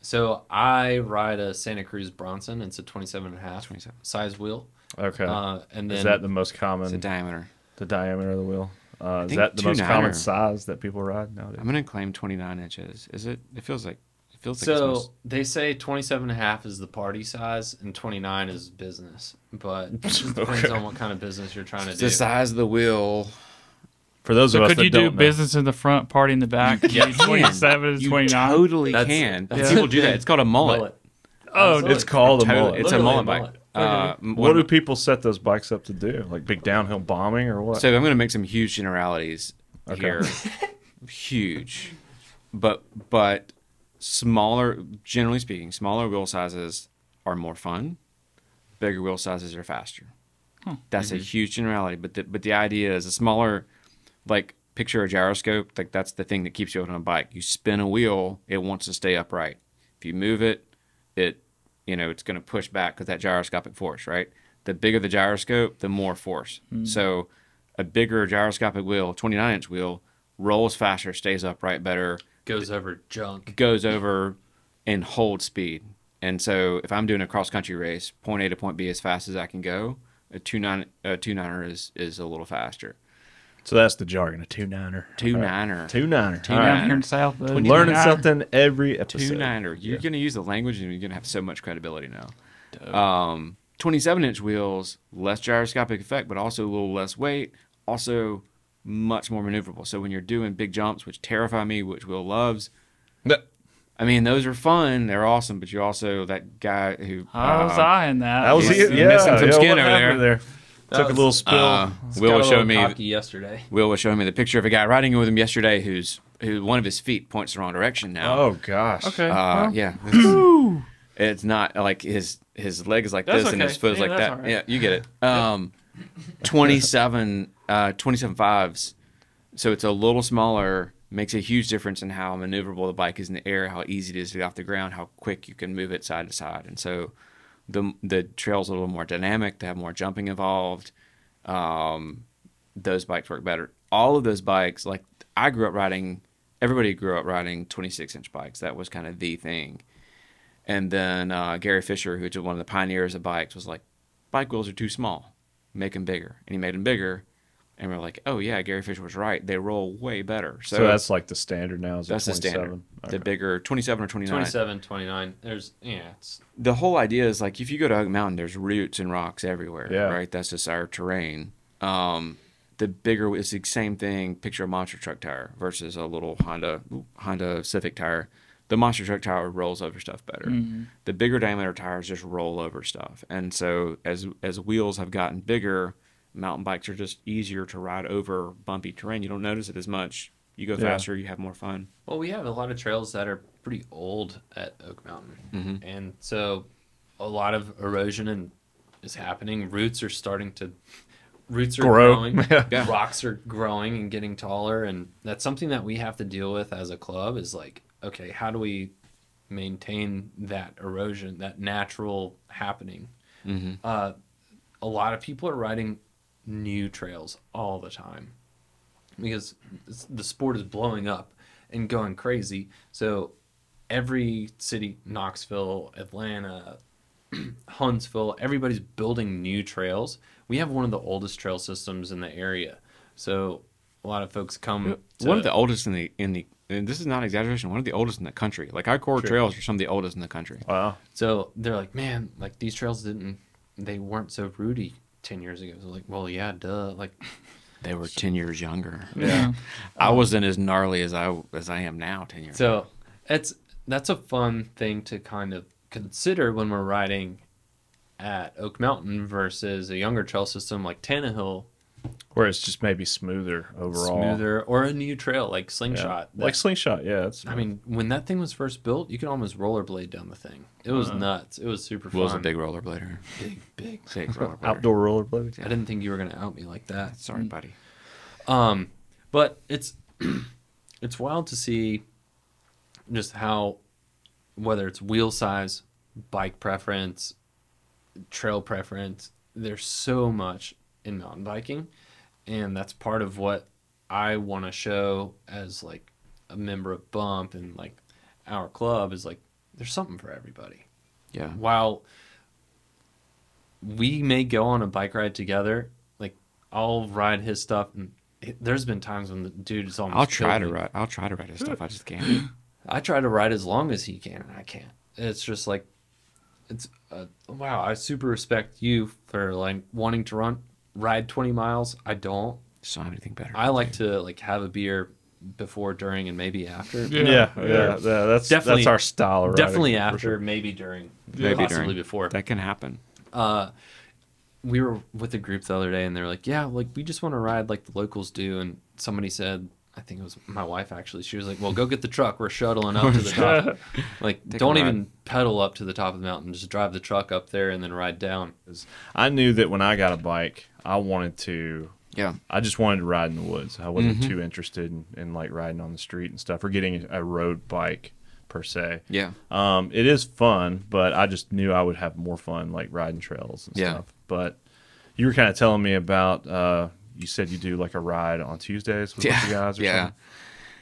so I ride a Santa Cruz Bronson. It's a 27 and a half 27. size wheel. Okay, Uh, and then is that the most It's common? a diameter. the diameter of the wheel. Uh, is that the most common size that people ride nowadays? I'm gonna claim twenty nine inches. Is it? It feels like. It feels like. it's So most- they say 27 and a half is the party size and 29 is business. But it just depends Okay. on what kind of business you're trying to it's do. the size of the wheel. For those So of us could that you do don't know. business in the front, party in the back? Yeah. Yeah, twenty-seven to You twenty-nine. totally That's- can. that's People do that. It's called a mullet. Mullet. Oh, Absolutely. It's called a Totally- mullet. It's a mullet a bike. Uh, m- What do people set those bikes up to do? Like big downhill bombing or what? So I'm going to make some huge generalities Okay. here. huge, but but smaller. Generally speaking, smaller wheel sizes are more fun. Bigger wheel sizes are faster. That's a mm-hmm. huge generality, but the, but the idea is a smaller, like picture a gyroscope. Like that's the thing that keeps you on a bike. You spin a wheel, it wants to stay upright. If you move it, it you know it's going to push back because that gyroscopic force, right? The bigger the gyroscope, the more force. Mm. So a bigger gyroscopic wheel, 29 inch wheel, rolls faster, stays upright better, Goes over junk. goes over and holds speed. And so if I'm doing a cross country race, point A to point B as fast as I can go, a two nine a two niner is is a little faster. So that's the jargon, a two niner. Two niner. Two niner. Two All down right. here in South. uh, Learning 29. something every episode. Two niner. You're Yeah. gonna use the language and you're gonna have so much credibility now. Um, 27 inch wheels, less gyroscopic effect, but also a little less weight, also much more maneuverable. So when you're doing big jumps, which terrify me, which Will loves, That- I mean, those are fun. They're awesome, but you're also that guy who. I was uh, eyeing that. That was He's it. Yeah, missing some yeah, skin over happened there. That Took a little spill. uh, Will was showing me. yesterday. Will was showing me the picture of a guy riding with him yesterday, who's who one of his feet points the wrong direction now. oh gosh. Okay. Uh, well, yeah. It's, it's not like his his leg is like That's this and his okay. foot is Yeah, like that. all right. Yeah, you get it. Um, 27, uh, 27 fives. So it's a little smaller, makes a huge difference in how maneuverable the bike is in the air, how easy it is to get off the ground, how quick you can move it side to side. And so the the trail's a little more dynamic. They have more jumping involved. Um, those bikes work better. All of those bikes, like I grew up riding, everybody grew up riding 26 inch bikes. That was kind of the thing. And then uh, Gary Fisher, who was one of the pioneers of bikes, was like, bike wheels are too small, make them bigger. And he made them bigger. And we're like, oh, yeah, Gary Fisher was right. They roll way better. So, So, that's like the standard now. Is that's the standard. Okay. The bigger 27 or 29. 27, 29. There's, yeah, it's the whole idea is like if you go to Oak Mountain, there's roots and rocks everywhere. Yeah. Right. That's just our terrain. Um, the bigger it's the same thing. Picture a monster truck tire versus a little Honda Honda Civic tire. The monster truck tire rolls over stuff better. The bigger diameter tires just roll over stuff. And so as as wheels have gotten bigger, mountain bikes are just easier to ride over bumpy terrain. You don't notice it as much You go Yeah. faster, you have more fun. Well, we have a lot of trails that are pretty old at Oak Mountain, Mhm. and so a lot of erosion and is happening. Roots are starting to roots are Grow. growing. Yeah. Rocks are growing and getting taller, and that's something that we have to deal with as a club. Is like, okay, how do we maintain that erosion, that natural happening? Mm-hmm. uh, a lot of people are riding new trails all the time because the sport is blowing up and going crazy. So every city, Knoxville, Atlanta, Huntsville, everybody's building new trails. We have one of the oldest trail systems in the area. So a lot of folks come. To, One of the oldest in the in the and this is not exaggeration. One of the oldest in the country. Like our core Sure. trails are some of the oldest in the country. Wow. So they're like, man, like these trails didn't, they weren't so rooty ten years ago. So like, well, yeah, duh. Like, They were ten years younger. Yeah. I um, wasn't as gnarly as I as I am now. Ten years. So it's that's a fun thing to kind of consider when we're riding at Oak Mountain versus a younger trail system like Tannehill, Where it's just maybe smoother overall. smoother, or a new trail like Yeah. Slingshot. that- Like slingshot, yeah. It's, I mean, when that thing was first built, you could almost rollerblade down the thing. It was Uh-huh. nuts. It was super fun. Was a big rollerblader. big, big. Big rollerblader. outdoor rollerblades. I didn't think you were gonna out me like that. Sorry, buddy. Um, but it's it's wild to see just how whether it's wheel size, bike preference, trail preference, there's so much in mountain biking, and that's part of what I want to show as like a member of Bump and like our club is like there's something for everybody Yeah. while we may go on a bike ride together, like I'll ride his stuff, and it, there's been times when the dude is almost. I'll try to me. ride. I'll try to ride his stuff. I just can't. I try to ride as long as he can, and I can't. It's just like, it's uh, wow. I super respect you for like wanting to run ride 20 miles. I don't. Just don't have anything better. I like to like have a beer before, during, and maybe after. Yeah, yeah, yeah. Yeah. that's Definitely- that's our style. Of Definitely after, sure. maybe during, Maybe possibly during. before. that can happen. uh we were with a group the other day and they were like yeah like we just want to ride like the locals do and somebody said i think it was my wife actually she was like well go get the truck we're shuttling up to the top like Take don't even pedal up to the top of the mountain just drive the truck up there and then ride down I knew that when I got a bike, I wanted to. Yeah. I just wanted to ride in the woods. I wasn't Mhm. too interested in, in like riding on the street and stuff or getting a road bike per se. Yeah. Um, it is fun, but I just knew I would have more fun like riding trails and Yeah. stuff. But you were kind of telling me about. Uh, you said you do like a ride on Tuesdays with Yeah. you guys or yeah. something.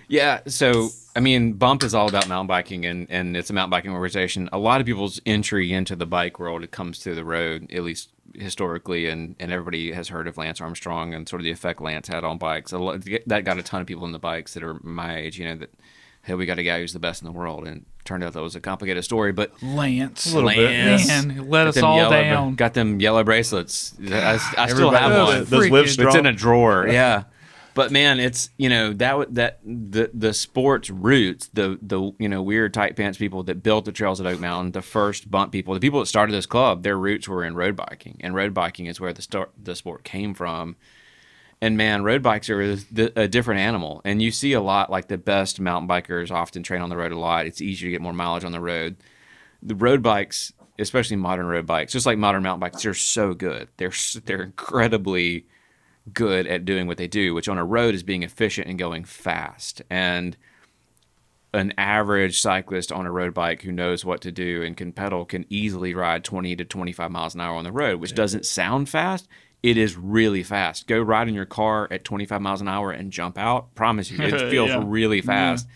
Yeah. So, I mean, Bump is all about mountain biking and, and it's a mountain biking organization. A lot of people's entry into the bike world, it comes through the road, at least historically. And, and everybody has heard of Lance Armstrong and sort of the effect Lance had on bikes. A lot, that got a ton of people in the bikes that are my age, you know, that, hey, we got a guy who's the best in the world. And it turned out that was a complicated story. But Lance. A little bit. Lance Man, let got us them all yellow, down. Got them yellow bracelets. I, I still have those- one. Those live Freaking- strong. It's in a drawer. Yeah. But man, it's you know that that the the sports roots, the the you know weird tight pants people that built the trails at Oak Mountain, the first bump people, the people that started this club, their roots were in road biking, and road biking is where the start the sport came from. And man, road bikes are a, a different animal, and you see a lot like the best mountain bikers often train on the road a lot. It's easier to get more mileage on the road. The road bikes, especially modern road bikes, just like modern mountain bikes, they're so good. They're they're incredibly good at doing what they do, which on a road is being efficient and going fast. And an average cyclist on a road bike who knows what to do and can pedal can easily ride 20 to 25 miles an hour on the road, which doesn't sound fast. It is really fast. Go ride in your car at 25 miles an hour and jump out. Promise you, it feels Yeah. really fast.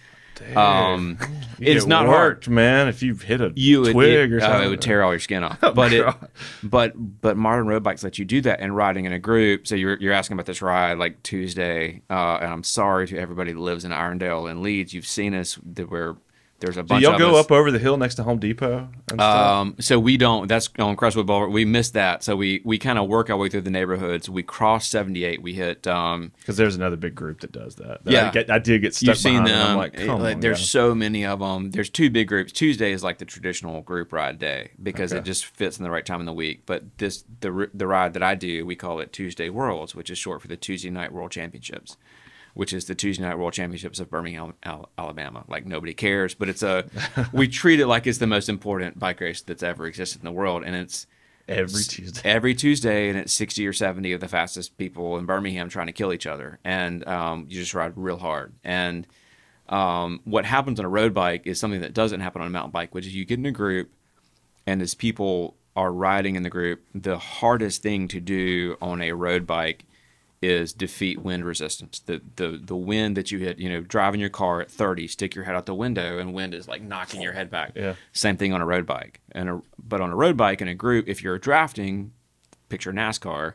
Um, it's not worked, hard. man. If you've hit a You would, twig it, or oh, something, it would tear all your skin off. Oh, but it, but but modern road bikes let you do that and riding in a group. So you're you're asking about this ride like Tuesday, uh, and I'm sorry to everybody that lives in Irondale and Leeds. You've seen us that where there's a Do y'all go us. up over the hill next to Home Depot? And stuff? Um, so we don't. That's on Crestwood Boulevard. We missed that. So we we kind of work our way through the neighborhoods. We cross 78. We hit. Um, Because there's another big group that does that. that Yeah. I, get, I did get stuck You've seen them. I'm like, It- come like, on, there's guys. so many of them. There's two big groups. Tuesday is like the traditional group ride day because it just fits in the right time in the week. But this the the ride that I do, we call it Tuesday Worlds, which is short for the Tuesday Night World Championships. Which is the Tuesday Night World Championships of Birmingham, Alabama. Like nobody cares, but it's a we treat it like it's the most important bike race that's ever existed in the world, and it's Every Tuesday. every Tuesday, and it's sixty or seventy of the fastest people in Birmingham trying to kill each other, and um, you just ride real hard. And um, what happens on a road bike is something that doesn't happen on a mountain bike, which is you get in a group, and as people are riding in the group, the hardest thing to do on a road bike is defeat wind resistance. The the the wind that you hit, you know, driving your car at 30, stick your head out the window and wind is like knocking your head back. Yeah. Same thing on a road bike. And a, but on a road bike in a group, if you're drafting, picture NASCAR,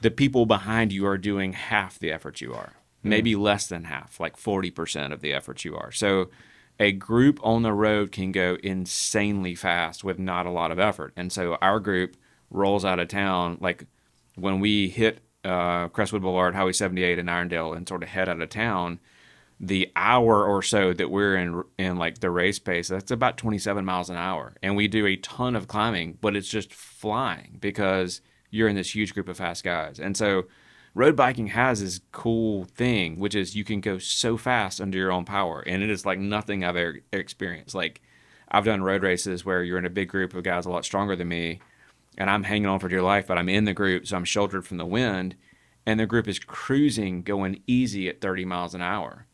the people behind you are doing half the effort you are. Mm-hmm. Maybe less than half, like 40% of the effort you are. So a group on the road can go insanely fast with not a lot of effort. And so our group rolls out of town like when we hit uh, Crestwood Boulevard, Highway 78 in Irondale, and sort of head out of town, the hour or so that we're in in like the race pace, that's about 27 miles an hour, and we do a ton of climbing, but it's just flying because you're in this huge group of fast guys, and so road biking has this cool thing, which is you can go so fast under your own power, and it is like nothing I've ever experienced. Like I've done road races where you're in a big group of guys a lot stronger than me, and I'm hanging on for dear life, but I'm in the group, so I'm sheltered from the wind, and the group is cruising, going easy at 30 miles an hour.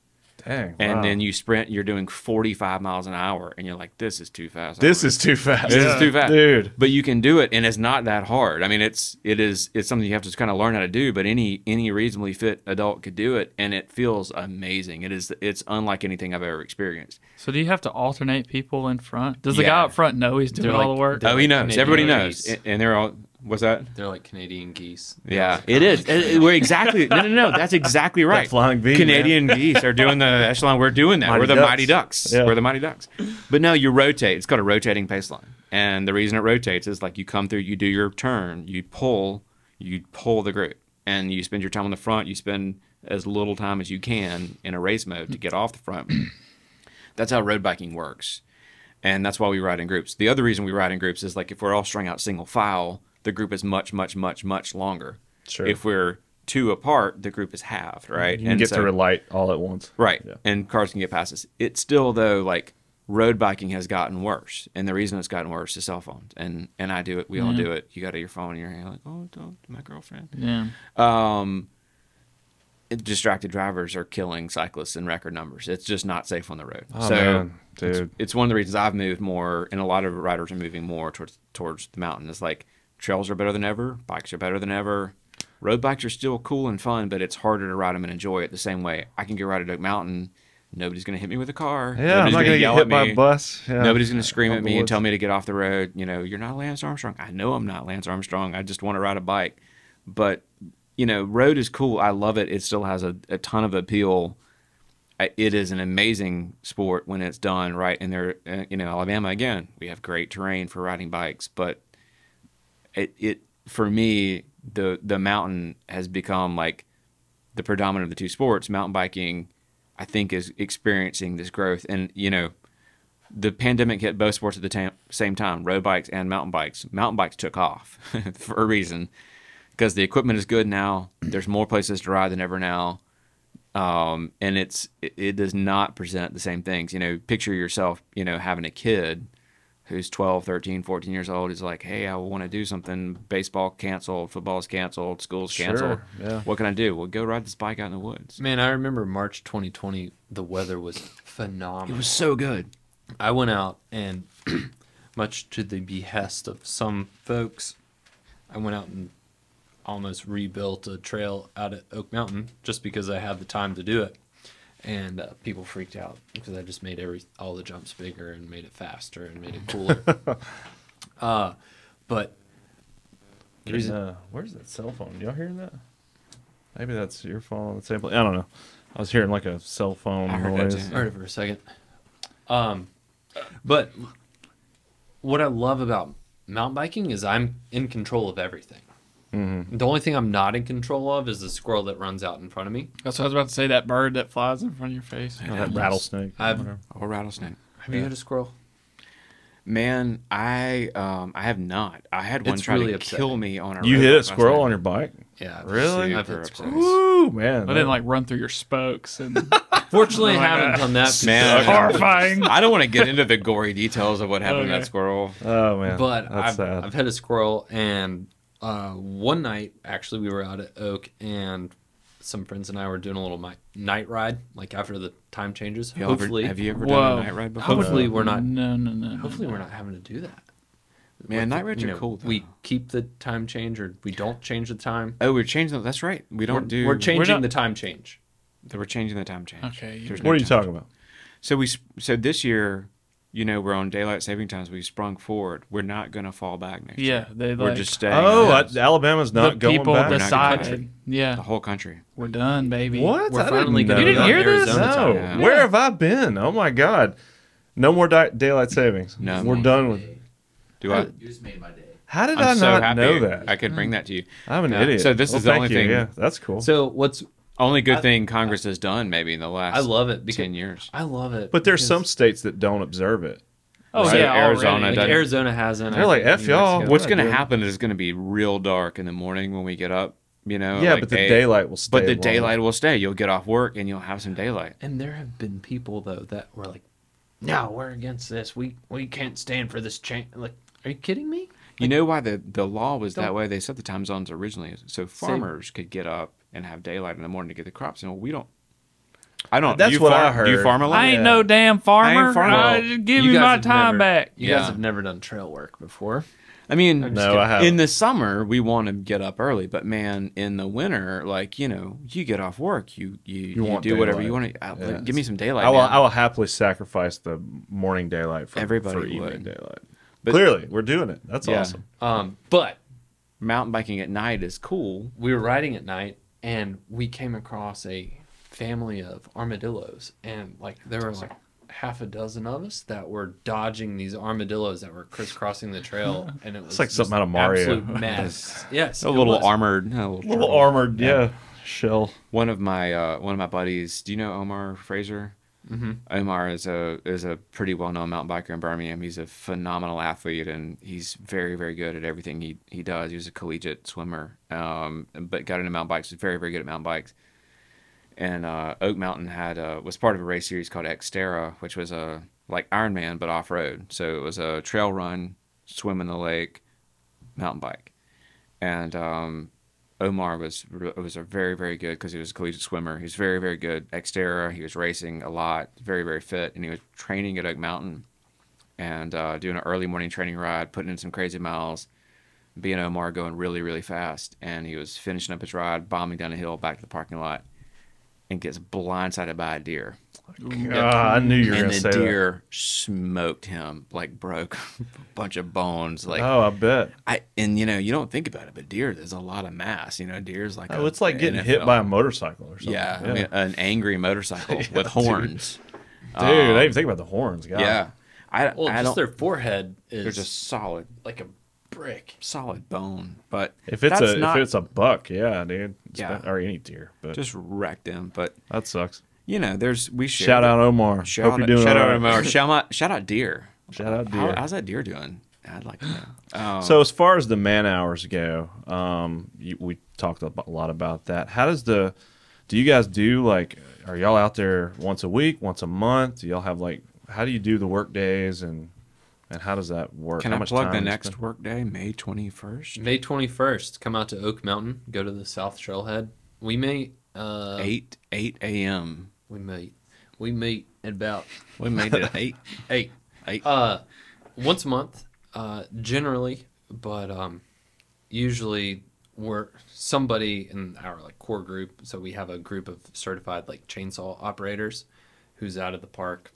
Dang. And wow. then you sprint, you're doing 45 miles an hour, and you're like, this is too fast. This is too fast. This is too fast, dude. But you can do it, and it's not that hard. I mean, it's it is it's something you have to kind of learn how to do. But any any reasonably fit adult could do it, and it feels amazing. It is it's unlike anything I've ever experienced. So do you have to alternate people in front? Does the guy up front know he's doing They're all the work? oh, he knows. Everybody knows, and, and they're all. What's that? They're like Canadian geese. Yeah, it is. It- it- we're exactly no, no, no. That's exactly right. flying V, Canadian geese are doing the echelon. We're doing that. Mighty we're the Ducks. mighty ducks. Yeah. We're the mighty ducks. But no, you rotate. It's called a rotating paceline, and the reason it rotates is like you come through, you do your turn, you pull, you pull the group, and you spend your time on the front. You spend as little time as you can in a race mode to get off the front. That's how road biking works and that's why we ride in groups. The other reason we ride in groups is like if we're all strung out single file, the group is much, much, much, much longer. Sure. If we're two apart, the group is halved, right? You can get so- to relight all at once. right, Yeah. and cars can get past us. It's still though like road biking has gotten worse, and the reason it's gotten worse is cell phones. And and I do it. We all do it. You got your phone in your hand, like oh, don't my girlfriend. yeah. Um, distracted drivers are killing cyclists in record numbers. It's just not safe on the road. Oh, so man, it's- dude. it's, one of the reasons I've moved more, and a lot of riders are moving more towards towards the mountain. It's like trails are better than ever, bikes are better than ever. Road bikes are still cool and fun, but it's harder to ride them and enjoy it the same way. I can go ride a Oak Mountain. Nobody's gonna hit me with a car. Yeah, I'm not gonna get yell hit by a bus. Yeah. Nobody's going to scream at me and tell me to get off the road. You know, you're not Lance Armstrong. I know I'm not Lance Armstrong. I just want to ride a bike. But, you know, road is cool. I love it. It still has a, a ton of appeal. It is an amazing sport when it's done right. And there, uh, you know, Alabama, again, we have great terrain for riding bikes. But it, it for me, the, the mountain has become like the predominant of the two sports. Mountain biking, I think, is experiencing this growth. And, you know, the pandemic hit both sports at the tam- same time road bikes and mountain bikes mountain bikes took off for a reason because the equipment is good now there's more places to ride than ever now um, and it's it, it does not present the same things you know picture yourself you know having a kid who's 12 13 14 years old is like hey i want to do something baseball canceled football's canceled school's canceled Sure, yeah. what can i do well go ride this bike out in the woods Man, I remember March 2020. The weather was phenomenal. it was so good I went out and, much to the behest of some folks, I went out and almost rebuilt a trail out at Oak Mountain just because I had the time to do it. And uh, people freaked out because I just made every all the jumps bigger and made it faster and made it cooler. uh, but the reason- uh, where's that cell phone? Y'all hearing that? Maybe that's your phone on the same. I don't know. I was hearing like a cell phone I heard noise. too. heard it for a second. Um, but what I love about mountain biking is I'm in control of everything. Mm-hmm. The only thing I'm not in control of is the squirrel that runs out in front of me. That's what I was about to say. That bird that flies in front of your face. Oh, that rattlesnake. I've- whatever. or rattlesnake Have you had a squirrel? Man, I um I have not. I had one It's try really to upsetting. kill me on a You hit a squirrel on your bike? Yeah, Really? I've Super hit upsetting. Woo, man. I didn't like run through your spokes and Fortunately, Oh I haven't God. done that. Man, horrifying. I don't want to get into the gory details of what happened to that squirrel. Oh man, but that's I've, sad. I've had a squirrel, and uh, one night actually we were out at Oak, and some friends and I were doing a little mi- night ride, like after the time changes. Have you ever, hopefully, have you ever Whoa. done a night ride before? hopefully we're not. No, no, no. no, Hopefully, no. we're not having to do that. Man, night rides You are know, cool. Though. We keep the time change, or we don't change the time. oh, we're changing. The, that's right. We don't we're, do. We're changing not- the time change. We're changing the time change. Okay, you- There's what are you time talking about? So we so this year, you know, we're on daylight saving times. We sprung forward. We're not going to fall back next year. Yeah, they We're like just staying. Oh, ahead. I, Alabama's not the going people back. We're not gonna decided. country. Yeah, the whole country. we're done, baby. What? We're I finally didn't know You didn't that. hear this? No. Yeah. Where have I been? Oh my god. No more di- daylight savings. No We're more. done with. Do I? You just made my day. How did i I'm so not happy know that? I could bring that to you. I'm an Yeah. idiot. So this Well, is the only you. thing- Yeah, that's cool. So what's Only good I- thing Congress has done maybe in the last I love it because ten years. I love it. but there's some states that don't observe it. Oh Right. yeah, oh, Arizona already. like Arizona hasn't. They're like, think "F y'all." What's going to happen is it's going to be real dark in the morning when we get up. You know. yeah, like but the eight. daylight will stay. But the longer. daylight will stay. You'll get off work and you'll have some daylight. And there have been people though that were like, "No, we're against this. We we can't stand for this change." Like, are you kidding me? You know why the, the law was that way? They set the time zones originally so farmers could get up and have daylight in the morning to get the crops. And well, we don't. I don't. That's do you what farm, I heard. Do you farm a lot? I ain't Yeah. no damn farmer. farmer. Uh, Well, just give you me guys my have time never- back. You Yeah. guys have never done trail work before. I mean, No, I haven't. in the summer we want to get up early, but man, in the winter, like you know, you get off work, you you, you, want do whatever you daylight. want to. Yeah. give me some daylight. I will. man. I will happily sacrifice the morning daylight for, Everybody for evening would. daylight. But- Clearly, we're doing it. That's Yeah. awesome. Um, but Mountain biking at night is cool. we were riding at night and we came across a family of armadillos and like there were like half a dozen of us that were dodging these armadillos that were crisscrossing the trail and it was like something out of Mario. absolute mess yes A little was. armored, a little, little turtle. armored, yeah, shell. One of my uh, one of my buddies. Do you know Omar Fraser? Mhm. Omar is a is a pretty well known mountain biker in Birmingham. He's a phenomenal athlete and he's very very good at everything he he does. He was a collegiate swimmer, um, but got into mountain bikes. He's very very good at mountain bikes. And uh, Oak Mountain had uh, was part of a race series called Xterra, which was a like Ironman but off road. So it was a trail run, swim in the lake, mountain bike, and um, Omar was was a very very good because he was a collegiate swimmer. He was very very good Xterra. He was racing a lot, very very fit, and he was training at Oak Mountain and uh, doing an early morning training ride, putting in some crazy miles. Being Omar going really really fast, and he was finishing up his ride, bombing down a hill back to the parking lot, and gets blindsided by a deer. Ah, I knew you were and going to the say deer smoked him, like broke a bunch of bones. Like oh, I bet. I and you know you don't think about it, but deer there's a lot of mass. You know, deer's like Oh, a it's like getting NFL. hit by a motorcycle or something. yeah, I mean, an angry motorcycle Yeah, with dude. horns. dude, I didn't Um, even think about the horns. God. yeah, I, well I just don't. their forehead is They're just solid, like a brick solid bone. But If it's that's a not, if it's a buck, yeah, dude. It's Yeah. been- or any deer, but just wrecked them. But that sucks. you know, there's we share Shout out Omar. Shout Hope you're out, doing shout out, right. Omar. shout out, shout out deer. Shout out How- deer. how's that deer doing? I'd like to know. Um, So as far as the man hours go, um, you, we talked a lot about that. How does the do you guys do like? Are y'all out there once a week, once a month? Do y'all have like? How do you do the work days and and how does that work? can how I much plug time the next workday, May twenty first, may 21st come out to oak mountain go to the south trailhead we may uh eight eight a.m. we meet we meet at about We made it at eight. eight Eight. Uh, once a month, uh, generally, but um, usually we're somebody in our like core group. So we have a group of certified like chainsaw operators who's out of the park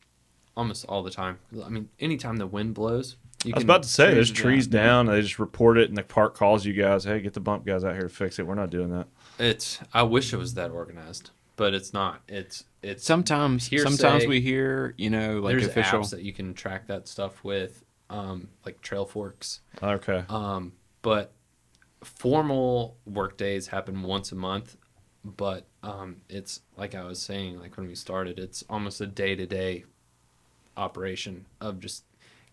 almost all the time. I mean, anytime the wind blows, you I was can about to say, there's it trees down. They just report it, and the park calls you guys. Hey, get the bump guys out here to fix it. We're not doing that. It's. I wish it was that organized, but it's not. It's. It's Sometimes, Hearsay. sometimes we hear, you know, like there's official. apps that you can track that stuff with, um, like Trailforks. Okay. Um, but formal work days happen once a month. But um, it's like I was saying, like when we started, it's almost a day to day operation of just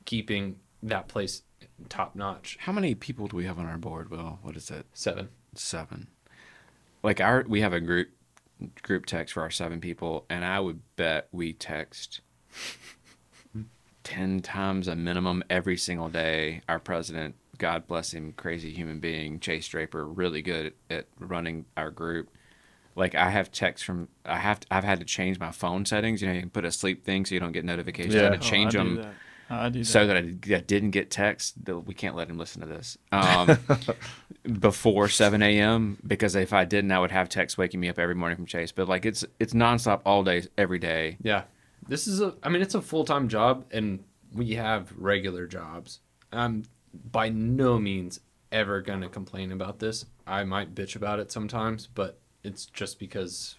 keeping that place top notch. How many people do we have on our board? Well, what is it? Seven. Seven. Like our, we have a group group text for our seven people, and I would bet we text ten times a minimum every single day. Our president, God bless him, crazy human being, Chase Draper, really good at running our group. Like I have texts from I have to, I've had to change my phone settings. You know, you can put a sleep thing so you don't get notifications. I Yeah. had to change Oh, I do them that. I do that. so that I, I didn't get text. that We can't let him listen to this um, before 7 a.m. because if I didn't, I would have text waking me up every morning from Chase. But like it's it's nonstop all day, every day. Yeah. This is a I mean it's a full-time job and we have regular jobs. I'm by no means ever going to complain about this. I might bitch about it sometimes, but it's just because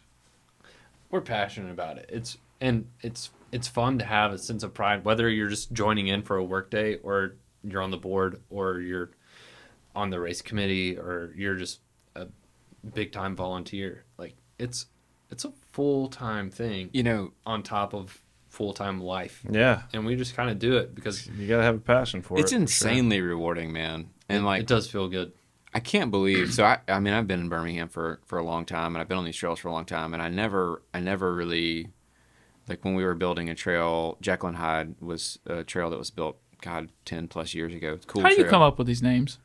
we're passionate about it. It's and it's it's fun to have a sense of pride whether you're just joining in for a work day or you're on the board or you're on the race committee or you're just a big time volunteer. Like it's it's a full time thing You know, on top of full time life. Yeah, And we just kind of do it because you gotta have a passion for it's it. for sure. insanely rewarding, man. And like it does feel good. I can't believe. So I, I mean, I've been in Birmingham for for a long time, and I've been on these trails for a long time, and I never, I never really, like when we were building a trail. Jekyll and Hyde was a trail that was built, God, ten plus years ago. It's cool. How do you come up with these names?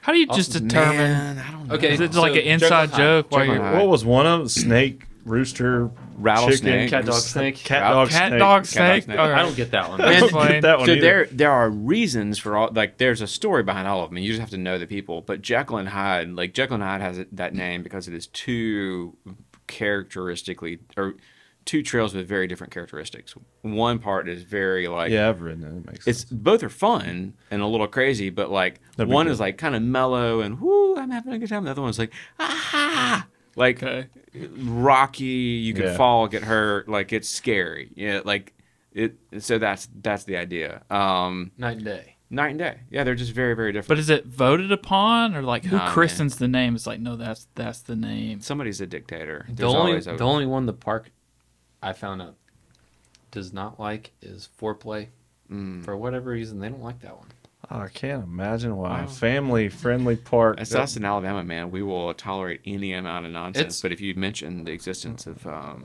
How do you just determine? Man, I don't know. Okay, Is it So, like an inside and Hyde. joke? While Jekyll Hyde. What was one of them? Snake, rooster, Rattlesnake. chicken, Cat, dog, snake. cat, dog, cat, snake. dog, Cat, dog, snake. snake. I don't get that one. That's Get that one so either. there there are reasons for all like there's a story behind all of them and you just have to know the people but jekyll and hyde like jekyll and hyde has that name because it is two characteristically or two trails with very different characteristics one part is very like Yeah, I've ridden it. It makes it's sense. both are fun and a little crazy but like That'd one good. is like kind of mellow and whoo i'm having a good time the other one's like ah like Okay. rocky you could Yeah. fall get hurt like it's scary yeah like it so that's that's the idea um Night and day. night and day yeah they're just very very different But is it voted upon, or like who Nah, man. christens the name? It's like no, that's that's the name. somebody's a dictator The There's only the only one the park I found out does not like is foreplay. Mm. For whatever reason, they don't like that one. Oh, I can't imagine why. Wow. Family friendly park. That's that- us in Alabama, man. We will tolerate any amount of nonsense. It's- but if you mention the existence of um,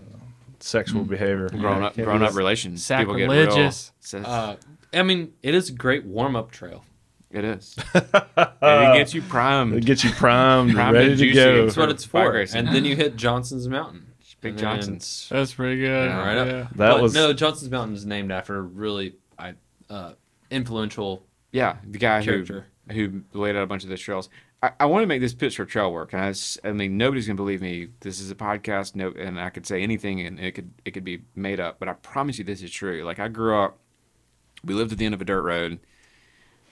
sexual behavior. grown Yeah, up grown up that. relations, people get real. Sacrilegious. Says- Uh, I mean, it is a great warm up trail. it is. and it gets you primed. It gets you primed, Primed ready and to go. That's what it's for. racing. And then you hit Johnson's Mountain. Big Johnsons. That's pretty good. Yeah, right up. Yeah. That But was no Johnson's Mountain is named after a really I, uh, influential. Yeah, the guy who Character. who laid out a bunch of the trails. I, I want to make this pitch for trail work, and I, I mean nobody's gonna believe me. This is a podcast, no, and I could say anything, and it could it could be made up. But I promise you, this is true. Like I grew up, we lived at the end of a dirt road,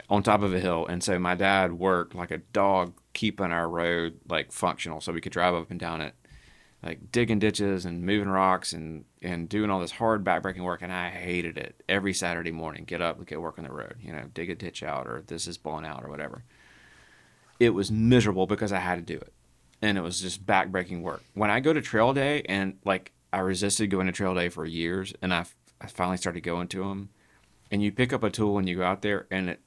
on top of a hill, and so my dad worked like a dog keeping our road like functional, so we could drive up and down it, like digging ditches and moving rocks and and doing all this hard backbreaking work, and I hated it. Every Saturday morning, get up, get work on the road, you know, dig a ditch out or this is blown out or whatever. It was miserable because I had to do it, and it was just backbreaking work. When I go to trail day and like I resisted going to trail day for years, and I, I finally started going to them, and you pick up a tool and you go out there and it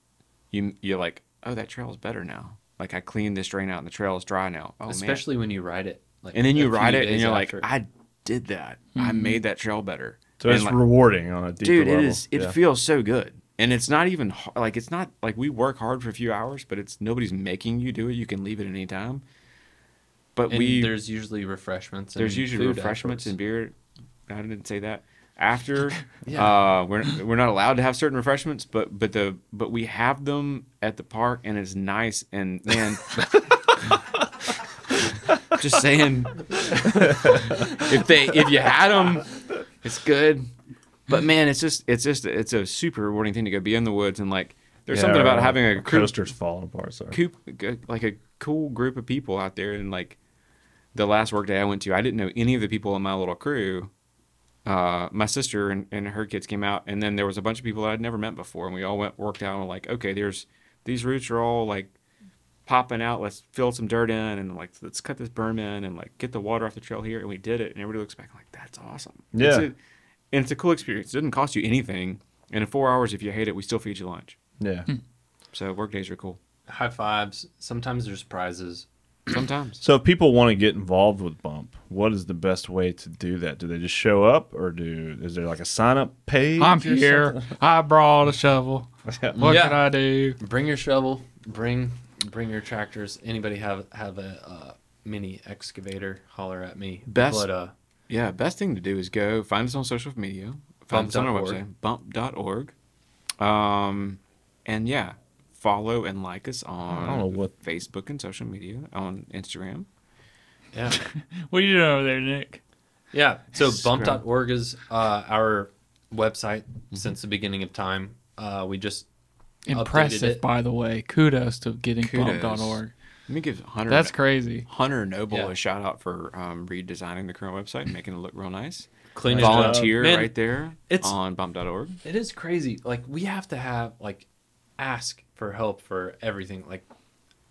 you you're like, oh, that trail is better now. Like I cleaned this drain out and the trail is dry now. Oh man! especially when you ride it. Like And then you ride it and you're like. I did that. I made that trail better. so And, it's like, rewarding on a deeper dude, level. it is. It Yeah. feels so good, and it's not even like it's not like we work hard for a few hours, but it's nobody's making you do it. You can leave it at any time. But and we there's usually refreshments. there's usually food refreshments and beer. I didn't say that. After, Yeah. uh, we're we're not allowed to have certain refreshments, but but the but we have them at the park, and it's nice. And man, just saying, if they if you had them, it's good. But man, it's just it's just it's a super rewarding thing to go be in the woods and like. There's Yeah, something about having a crew, coaster's falling apart. Sorry. coop, like a cool group of people out there and like the last work day I went to, I didn't know any of the people in my little crew. Uh, my sister and, and her kids came out, and then there was a bunch of people that I'd never met before, and we all went worked out and like, okay, there's these roots are all like popping out. Let's fill some dirt in and like let's cut this berm in and like get the water off the trail here, and we did it. And everybody looks back like that's awesome. It's Yeah. a, and it's a cool experience. It didn't cost you anything. And in four hours, if you hate it, we still feed you lunch. Yeah. Hmm. So work days are cool. High fives. Sometimes there's prizes. Sometimes. So if people want to get involved with Bump, what is the best way to do that? Do they just show up, or do is there like a sign up page? I'm here. something? I brought a shovel. What Yeah. can I do? Bring your shovel. Bring bring your tractors. Anybody have have a uh, mini excavator? Holler at me. Best- But uh, Yeah, best thing to do is go find us on social media. Find us on our Bump.org. website, bump.org. Um, and yeah, follow and like us on I don't know what- Facebook and social media, on Instagram. yeah. What are you doing over there, Nick? Yeah. So Scrub. bump.org is uh, our website since the beginning of time. Uh, we just Updated Impressive, it. by the way. Kudos to getting Kudos. bump.org. Let me give Hunter That's crazy. Hunter Noble Yeah. a shout out for um, redesigning the current website, making it look real nice. clean it up. Volunteer Man, right there it's- on bump.org. It is crazy. Like we have to have like ask for help for everything. Like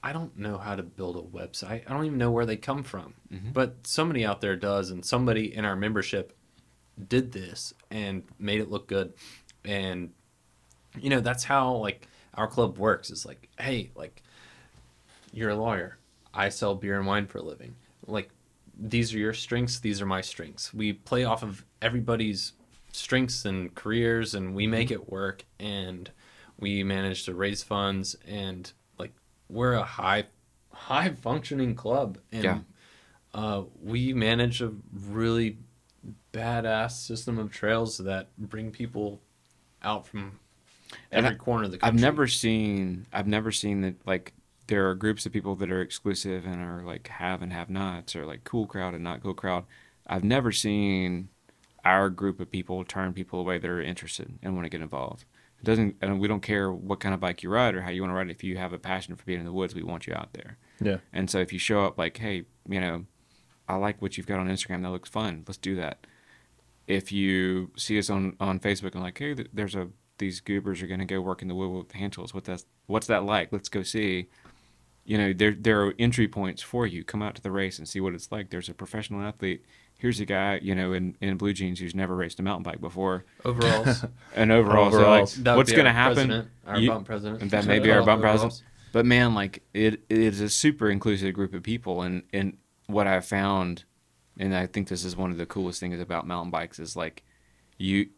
I don't know how to build a website. I don't even know where they come from. But somebody out there does and somebody in our membership did this and made it look good. And you know, that's how like our club works. Is like, hey, like you're a lawyer. I sell beer and wine for a living. Like these are your strengths, these are my strengths. We play off of everybody's strengths and careers and we make it work and we manage to raise funds and like we're a high high functioning club and Yeah. uh, we manage a really badass system of trails that bring people out from every I- corner of the I've never seen I've never seen that like there are groups of people that are exclusive and are like have and have nots or like cool crowd and not cool crowd. I've never seen our group of people turn people away that are interested and want to get involved. It doesn't and we don't care what kind of bike you ride or how you want to ride it. If you have a passion for being in the woods, we want you out there. Yeah. And so if you show up like, hey, you know, I like what you've got on Instagram. That looks fun. Let's do that. If you see us on, on Facebook and like, hey, there's a these goobers are going to go work in the wood with hand tools. What that's what's that like? Let's go see. You know, there there are entry points for you. Come out to the race and see what it's like. There's a professional athlete. Here's a guy, you know, in, in blue jeans who's never raced a mountain bike before. overalls. And overall, so like, Overalls. What's going to happen? our You- bump president. that may be our bump Overalls. president. But man, like it, it is a super inclusive group of people, and and what I found, and I think this is one of the coolest things about mountain bikes is like, you,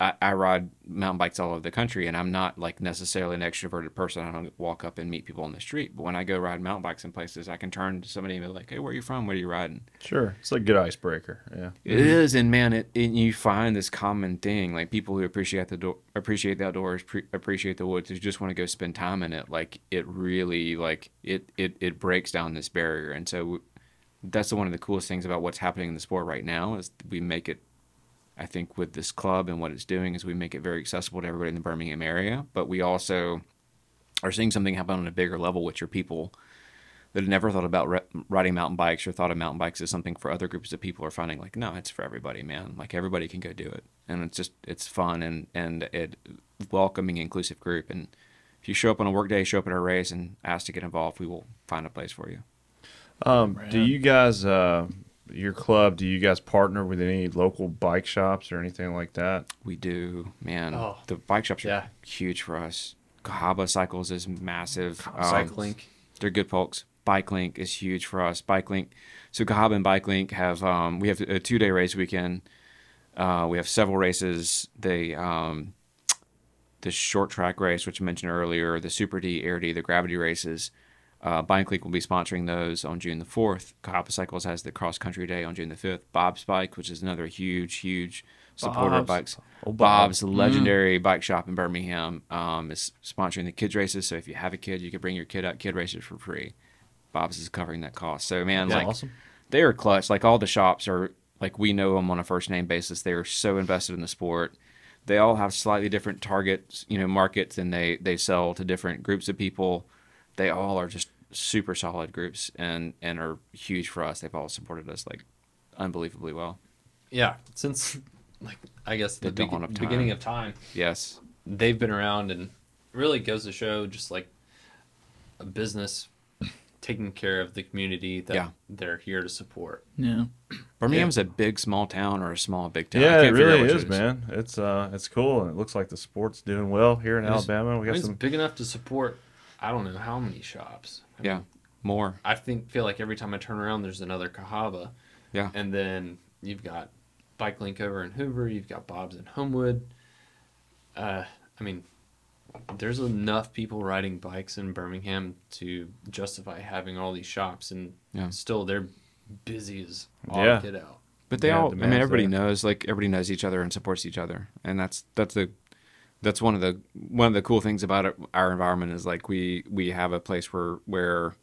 I, I ride mountain bikes all over the country, and I'm not like necessarily an extroverted person. I don't walk up and meet people on the street, but when I go ride mountain bikes in places, I can turn to somebody and be like, "Hey, where are you from? What are you riding?" Sure. It's like a good icebreaker. Yeah. It mm-hmm. is, and man, it, it you find this common thing, like people who appreciate the do- appreciate the outdoors, pre- appreciate the woods, who just want to go spend time in it. Like it really, like it it it breaks down this barrier, and so that's one of the coolest things about what's happening in the sport right now is we make it. I think with this club and what it's doing is we make it very accessible to everybody in the Birmingham area, but we also are seeing something happen on a bigger level, which are people that had never thought about ri- riding mountain bikes or thought of mountain bikes as something for other groups of people are finding like no it's for everybody man. Like everybody can go do it. And it's just it's fun and and it welcoming inclusive group. And if you show up on a work day show up at our race and ask to get involved we will find a place for you. Um, do you guys, uh, your club, do you guys partner with any local bike shops or anything like that? we do man Oh. the bike shops are Yeah. huge for us Cahaba Cycles is massive. Um, Cycle Link. They're good folks. Bike Link is huge for us. Bike Link. So Cahaba and Bike Link have um, we have a two day race weekend. Uh, we have several races. They um, the short track race, which I mentioned earlier, the Super D, Air D, the gravity races. Uh, Bike Link will be sponsoring those on June the 4th. Cahaba Cycles has the cross country day on June the 5th. Bob's Bike, which is another huge, huge supporter of bikes. Oh, Bob. Bob's, the legendary bike shop in Birmingham, um, is sponsoring the kids races. So if you have a kid, you can bring your kid out kid races for free. Bob's is covering that cost. So man, That's like awesome. they are clutch. Like all the shops are like we know them on a first name basis. They are so invested in the sport. They all have slightly different targets, you know, markets, and they they sell to different groups of people. They all are just super solid groups and and are huge for us. They've all supported us like unbelievably well. Yeah, since like I guess the, The be- dawn of beginning of time, Yes, they've been around and really goes to show just like a business taking care of the community that Yeah. they're here to support. Yeah. Birmingham's a big small town or a small big town. Yeah, it can't figure really which is, man. It's uh, it's cool, and it looks like the sport's doing well here in It's- Alabama. We got It's some. big enough to support. I don't know how many shops. I Yeah, mean, more. I think feel like every time I turn around, there's another Cahaba. Yeah. And then you've got Bike Link over in Hoover. You've got Bob's in Homewood. Uh, I mean, there's enough people riding bikes in Birmingham to justify having all these shops, and Yeah. still they're busy as all Yeah. get out. But they Yeah, all, I mean, everybody there. knows, like everybody knows each other and supports each other, and that's that's the that's one of the one of the cool things about it, our environment is like we we have a place where where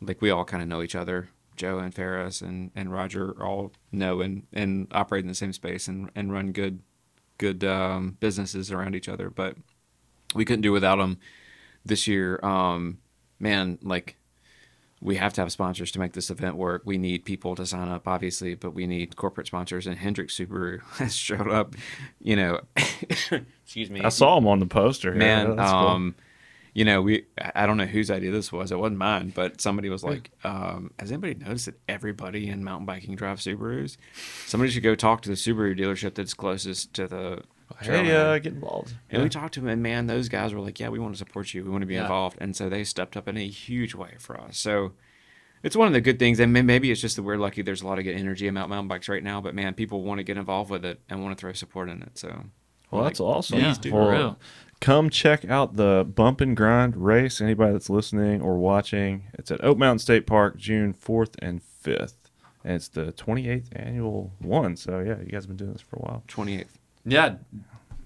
like we all kind of know each other. Joe and Ferris and, and Roger all know and, and operate in the same space and, and run good good um, businesses around each other. But we couldn't do without them this year. Um, man, like we have to have sponsors to make this event work. We need people to sign up, obviously, but we need corporate sponsors. And Hendrick Subaru has showed up. You know, excuse me. I saw him on the poster. here. man. That's cool. um, you know, we I don't know whose idea this was. It wasn't mine, but somebody was like, um, "Has anybody noticed that everybody in mountain biking drives Subarus? Somebody should go talk to the Subaru dealership that's closest to the." Hey, trailhead." uh, get involved. And Yeah. we talked to them, and man, those guys were like, "Yeah, we want to support you. We want to be Yeah. involved." And so they stepped up in a huge way for us. So it's one of the good things, and maybe it's just that we're lucky. There's a lot of good energy about mountain bikes right now, but man, people want to get involved with it and want to throw support in it. So Well, like, that's awesome. Yeah, do. Well, for real. Come check out the Bump and Grind race. Anybody that's listening or watching, it's at Oak Mountain State Park, June 4th and 5th. And it's the 28th annual one. So, yeah, you guys have been doing this for a while. 28th. Yeah,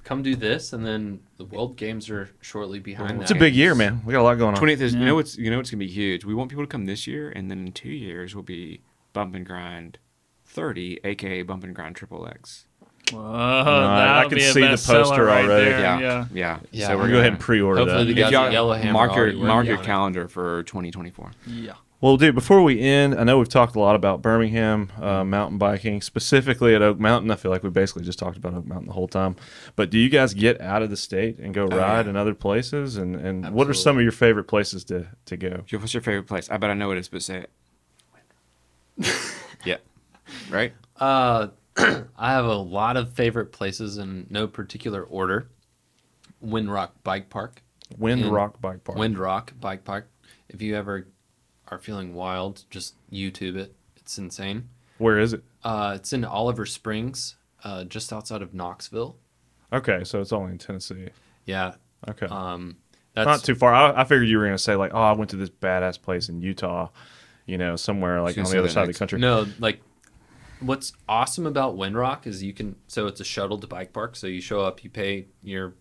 come do this, and then the World Games are shortly behind It's a big year, man. We got a lot going on. 28th is you know what's you know what's gonna be huge. We want people to come this year, and then in two years we'll be Bump and Grind 30, aka Bump and Grind Triple X. Whoa, I that'll can see the poster right already. there, Yeah, yeah. yeah, Yeah, so we're we're going to go ahead and pre order Hopefully that. the guys If y'all at Yellowhammer mark your mark your on it. calendar for 2024. Yeah. Well, dude, before we end, I know we've talked a lot about Birmingham uh, mountain biking, specifically at Oak Mountain. I feel like we basically just talked about Oak Mountain the whole time. But do you guys get out of the state and go ride yeah. in other places? And, and what are some of your favorite places to, to go? What's your favorite place? I bet I know what it is, but say it. yeah, right. Uh, I have a lot of favorite places in no particular order. Windrock Bike Park. Windrock Bike Park. Windrock Bike Park. If you ever are feeling wild, just YouTube it. It's insane. Where is it? Uh, it's in Oliver Springs, uh, just outside of Knoxville. Okay, so it's only in Tennessee. Yeah. Okay. Um, that's Not too far. I, I figured you were going to say, like, oh, I went to this badass place in Utah, you know, somewhere like on the other side of the country. No, like what's awesome about Windrock is you can so it's a shuttle to bike park. So you show up, you pay your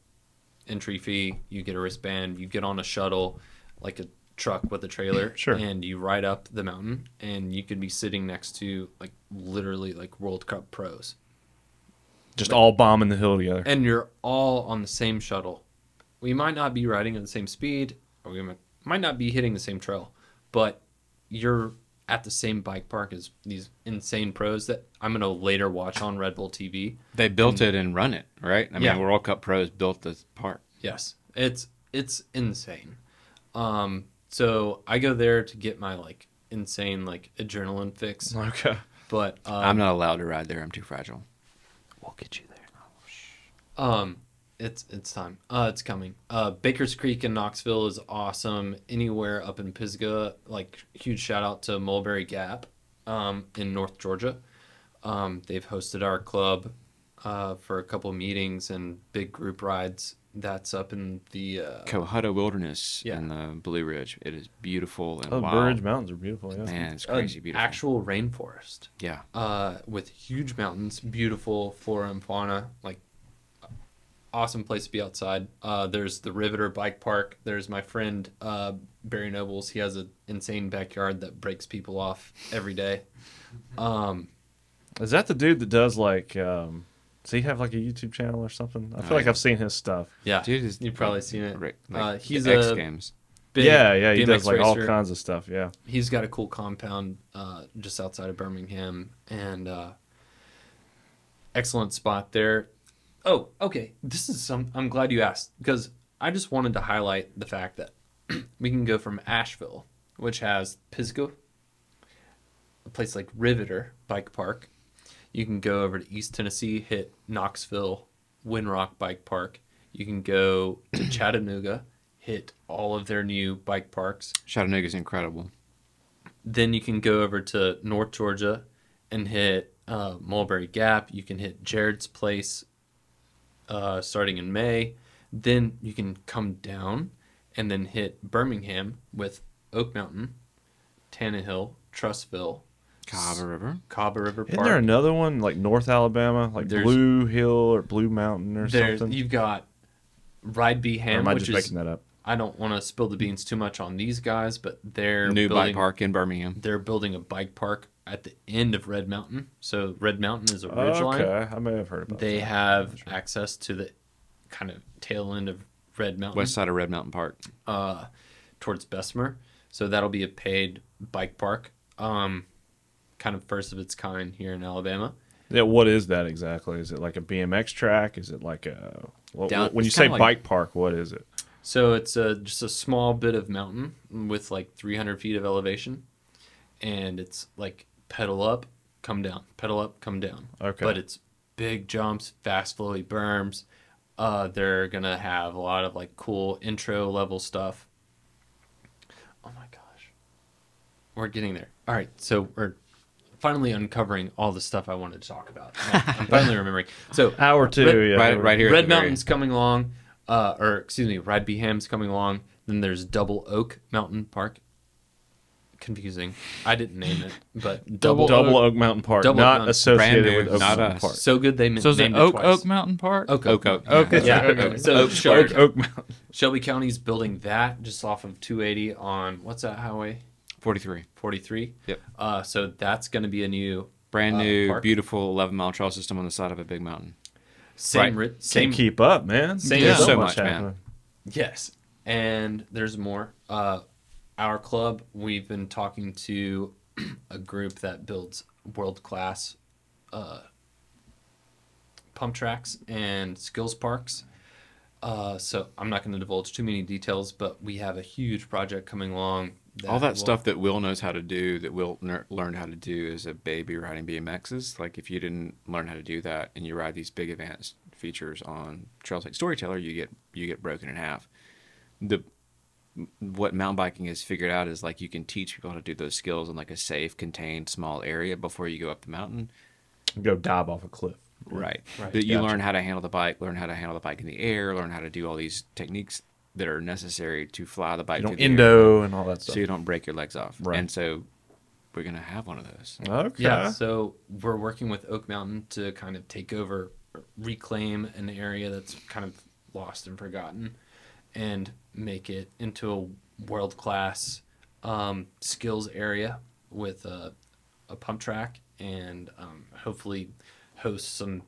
entry fee, you get a wristband, you get on a shuttle like a truck with a trailer Sure. and you ride up the mountain and you could be sitting next to like literally like World Cup pros. Just all bombing the hill together. And you're all on the same shuttle. We might not be riding at the same speed or we might, might not be hitting the same trail, but you're at the same bike park as these insane pros that I'm gonna later watch on Red Bull TV. They built it and run it, right? I mean, World Cup pros built this park. Yes, it's it's insane. Um, so I go there to get my like insane like adrenaline fix, Okay. but um, I'm not allowed to ride there. I'm too fragile. We'll get you there. Um, it's it's time. Uh, it's coming. Uh, Baker's Creek in Knoxville is awesome. Anywhere up in Pisgah, like huge shout out to Mulberry Gap, um, in North Georgia. Um, they've hosted our club, uh, for a couple meetings and big group rides. That's up in the uh, Cohutta Wilderness Yeah. in the Blue Ridge. It is beautiful and Oh, wild. Blue Ridge Mountains are beautiful. Yeah. Man, it's an crazy beautiful. actual rainforest. yeah. uh, with huge mountains, beautiful flora and fauna, like awesome place to be outside. Uh, there's the Riveter Bike Park. There's my friend uh, Barry Nobles. He has an insane backyard that breaks people off every day. Um, Is that the dude that does like? Um, does he have like a YouTube channel or something? I feel like. I've seen his stuff. yeah, Dude is you've probably seen it. Right, uh, like he's the X a Games. big yeah, yeah, he BMX does like all kinds of stuff. Yeah. he's got a cool compound uh, just outside of Birmingham and uh, excellent spot there. Oh, okay. This is some. I'm glad you asked because I just wanted to highlight the fact that we can go from Asheville which has Pisgah, a place like Riveter Bike Park. You can go over to East Tennessee, hit Knoxville, Windrock Bike Park. You can go to Chattanooga, hit all of their new bike parks. Chattanooga's incredible. Then you can go over to North Georgia and hit uh, Mulberry Gap. You can hit Jared's Place uh, starting in May. Then you can come down and then hit Birmingham with Oak Mountain, Tannehill, Trussville, Cahaba River. Cahaba River Isn't there another one like North Alabama, like There's- Blue Hill or Blue Mountain or There's something? you've got Ride or Beeham, am I just is making that up? I don't want to spill the beans too much on these guys, but they're New building, bike park in Birmingham. They're building a bike park at the end of Red Mountain. So Red Mountain is a ridge line. Okay, I may have heard about They that. have access to the kind of tail end of Red Mountain, West side of Red Mountain Park. uh, towards Bessemer. So that'll be a paid bike park, um, kind of first of its kind here in Alabama. Yeah, what is that exactly? Is it like a BMX track? Is it like a what, Down- when you say like- bike park? What is it? So it's a, just a small bit of mountain with like 300 feet of elevation, and it's like pedal up, come down, pedal up, come down. Okay. But it's big jumps, fast flowy berms. Uh, they're gonna have a lot of like cool intro level stuff. Oh my gosh, we're getting there. All right, so we're finally uncovering all the stuff I wanted to talk about. I'm finally remembering. So Hour two, Red- yeah, right- right here. Red the very- Mountain's coming along, uh, or excuse me, Ride Beham's coming along. Then there's Double Oak Mountain Park. Confusing. I didn't name it, but Double Double, Double Oak. Oak Mountain Park, Double not Mountain. associated Brand new, with Oak not Mountain us. Park. So good they So is it named Oak twice. Oak Mountain Park? Oak Oak Oak. Oak. Okay, Yeah. okay. So Oak, Shelby, Oak, Oak Mountain. Shelby County's building that just off of 280 on what's that highway? 43. 43. Yep. Uh, so that's going to be a new Brand Uh, new, park? beautiful 11 mile trail system on the side of a big mountain. same Right. ri- Can't same keep up, man. Same- There's Yeah. So much, man. Yes, and there's more. Uh, our club, we've been talking to a group that builds world class uh, pump tracks and skills parks. Uh, so I'm not going to divulge too many details, but we have a huge project coming along. All that will- stuff that Will knows how to do, that Will ner- learned how to do as a baby riding BMXs. Like if you didn't learn how to do that and you ride these big advanced features on trails like Storyteller, you get you get broken in half. The what mountain biking has figured out is like you can teach people how to do those skills in like a safe, contained, small area before you go up the mountain. Go dive off a cliff. Right. Right, That you gotcha. learn how to handle the bike, learn how to handle the bike in the air, learn how to do all these techniques that are necessary to fly the bike. You don't the air endo and all that stuff. so you don't break your legs off. Right. And so we're gonna have one of those. okay. Yeah, so we're working with Oak Mountain to kind of take over, reclaim an area that's kind of lost and forgotten, and make it into a world class um, skills area with a, a pump track and um, hopefully host some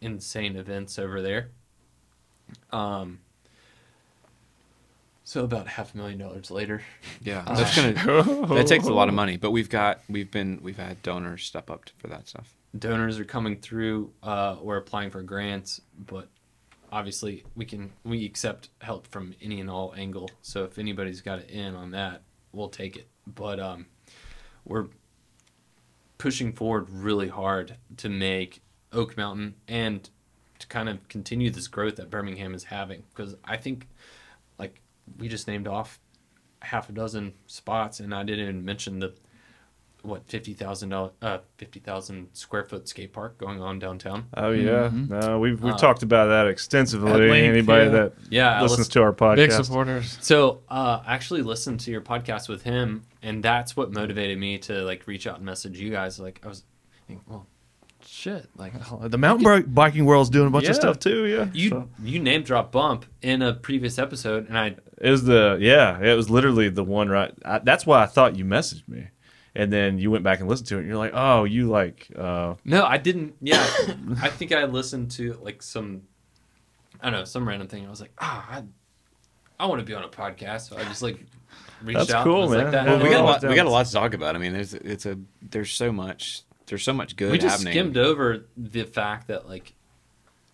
insane events over there. Um, so about half a million dollars later, Yeah, Uh, that's gonna that takes a lot of money. But we've got we've been we've had donors step up for that stuff. donors are coming through. Uh, we're applying for grants, but obviously we can we accept help from any and all angle. So if anybody's got it in on that, we'll take it. But um, we're pushing forward really hard to make Oak Mountain and to kind of continue this growth that Birmingham is having. Because I think, like, we just named off half a dozen spots, and I didn't even mention the what fifty thousand dollar uh fifty thousand square foot skate park going on downtown. Oh yeah. No, we've we've Uh, talked about that extensively. Length, Anybody yeah. that Yeah, listens listen- to our podcast. Big supporters. So uh, I actually listened to your podcast with him, and that's what motivated me to like reach out and message you guys. Like I was, thinking, well, shit, like the mountain bike biking world's doing a bunch Yeah. of stuff too. Yeah. you So- you name drop bump in a previous episode, and I It was the yeah. It was literally the one right. I, that's why I thought you messaged me, and then you went back and listened to it. and You're like, oh, you like. uh no, I didn't. Yeah, I think I listened to like some, I don't know, some random thing. I was like, ah, I, I want to be on a podcast, so I just like reached That's out. cool, man. Like that. Well, Well, we got a Oh, lot. We got a lot to talk about. I mean, there's it's a there's so much there's so much good we just happening. skimmed over the fact that like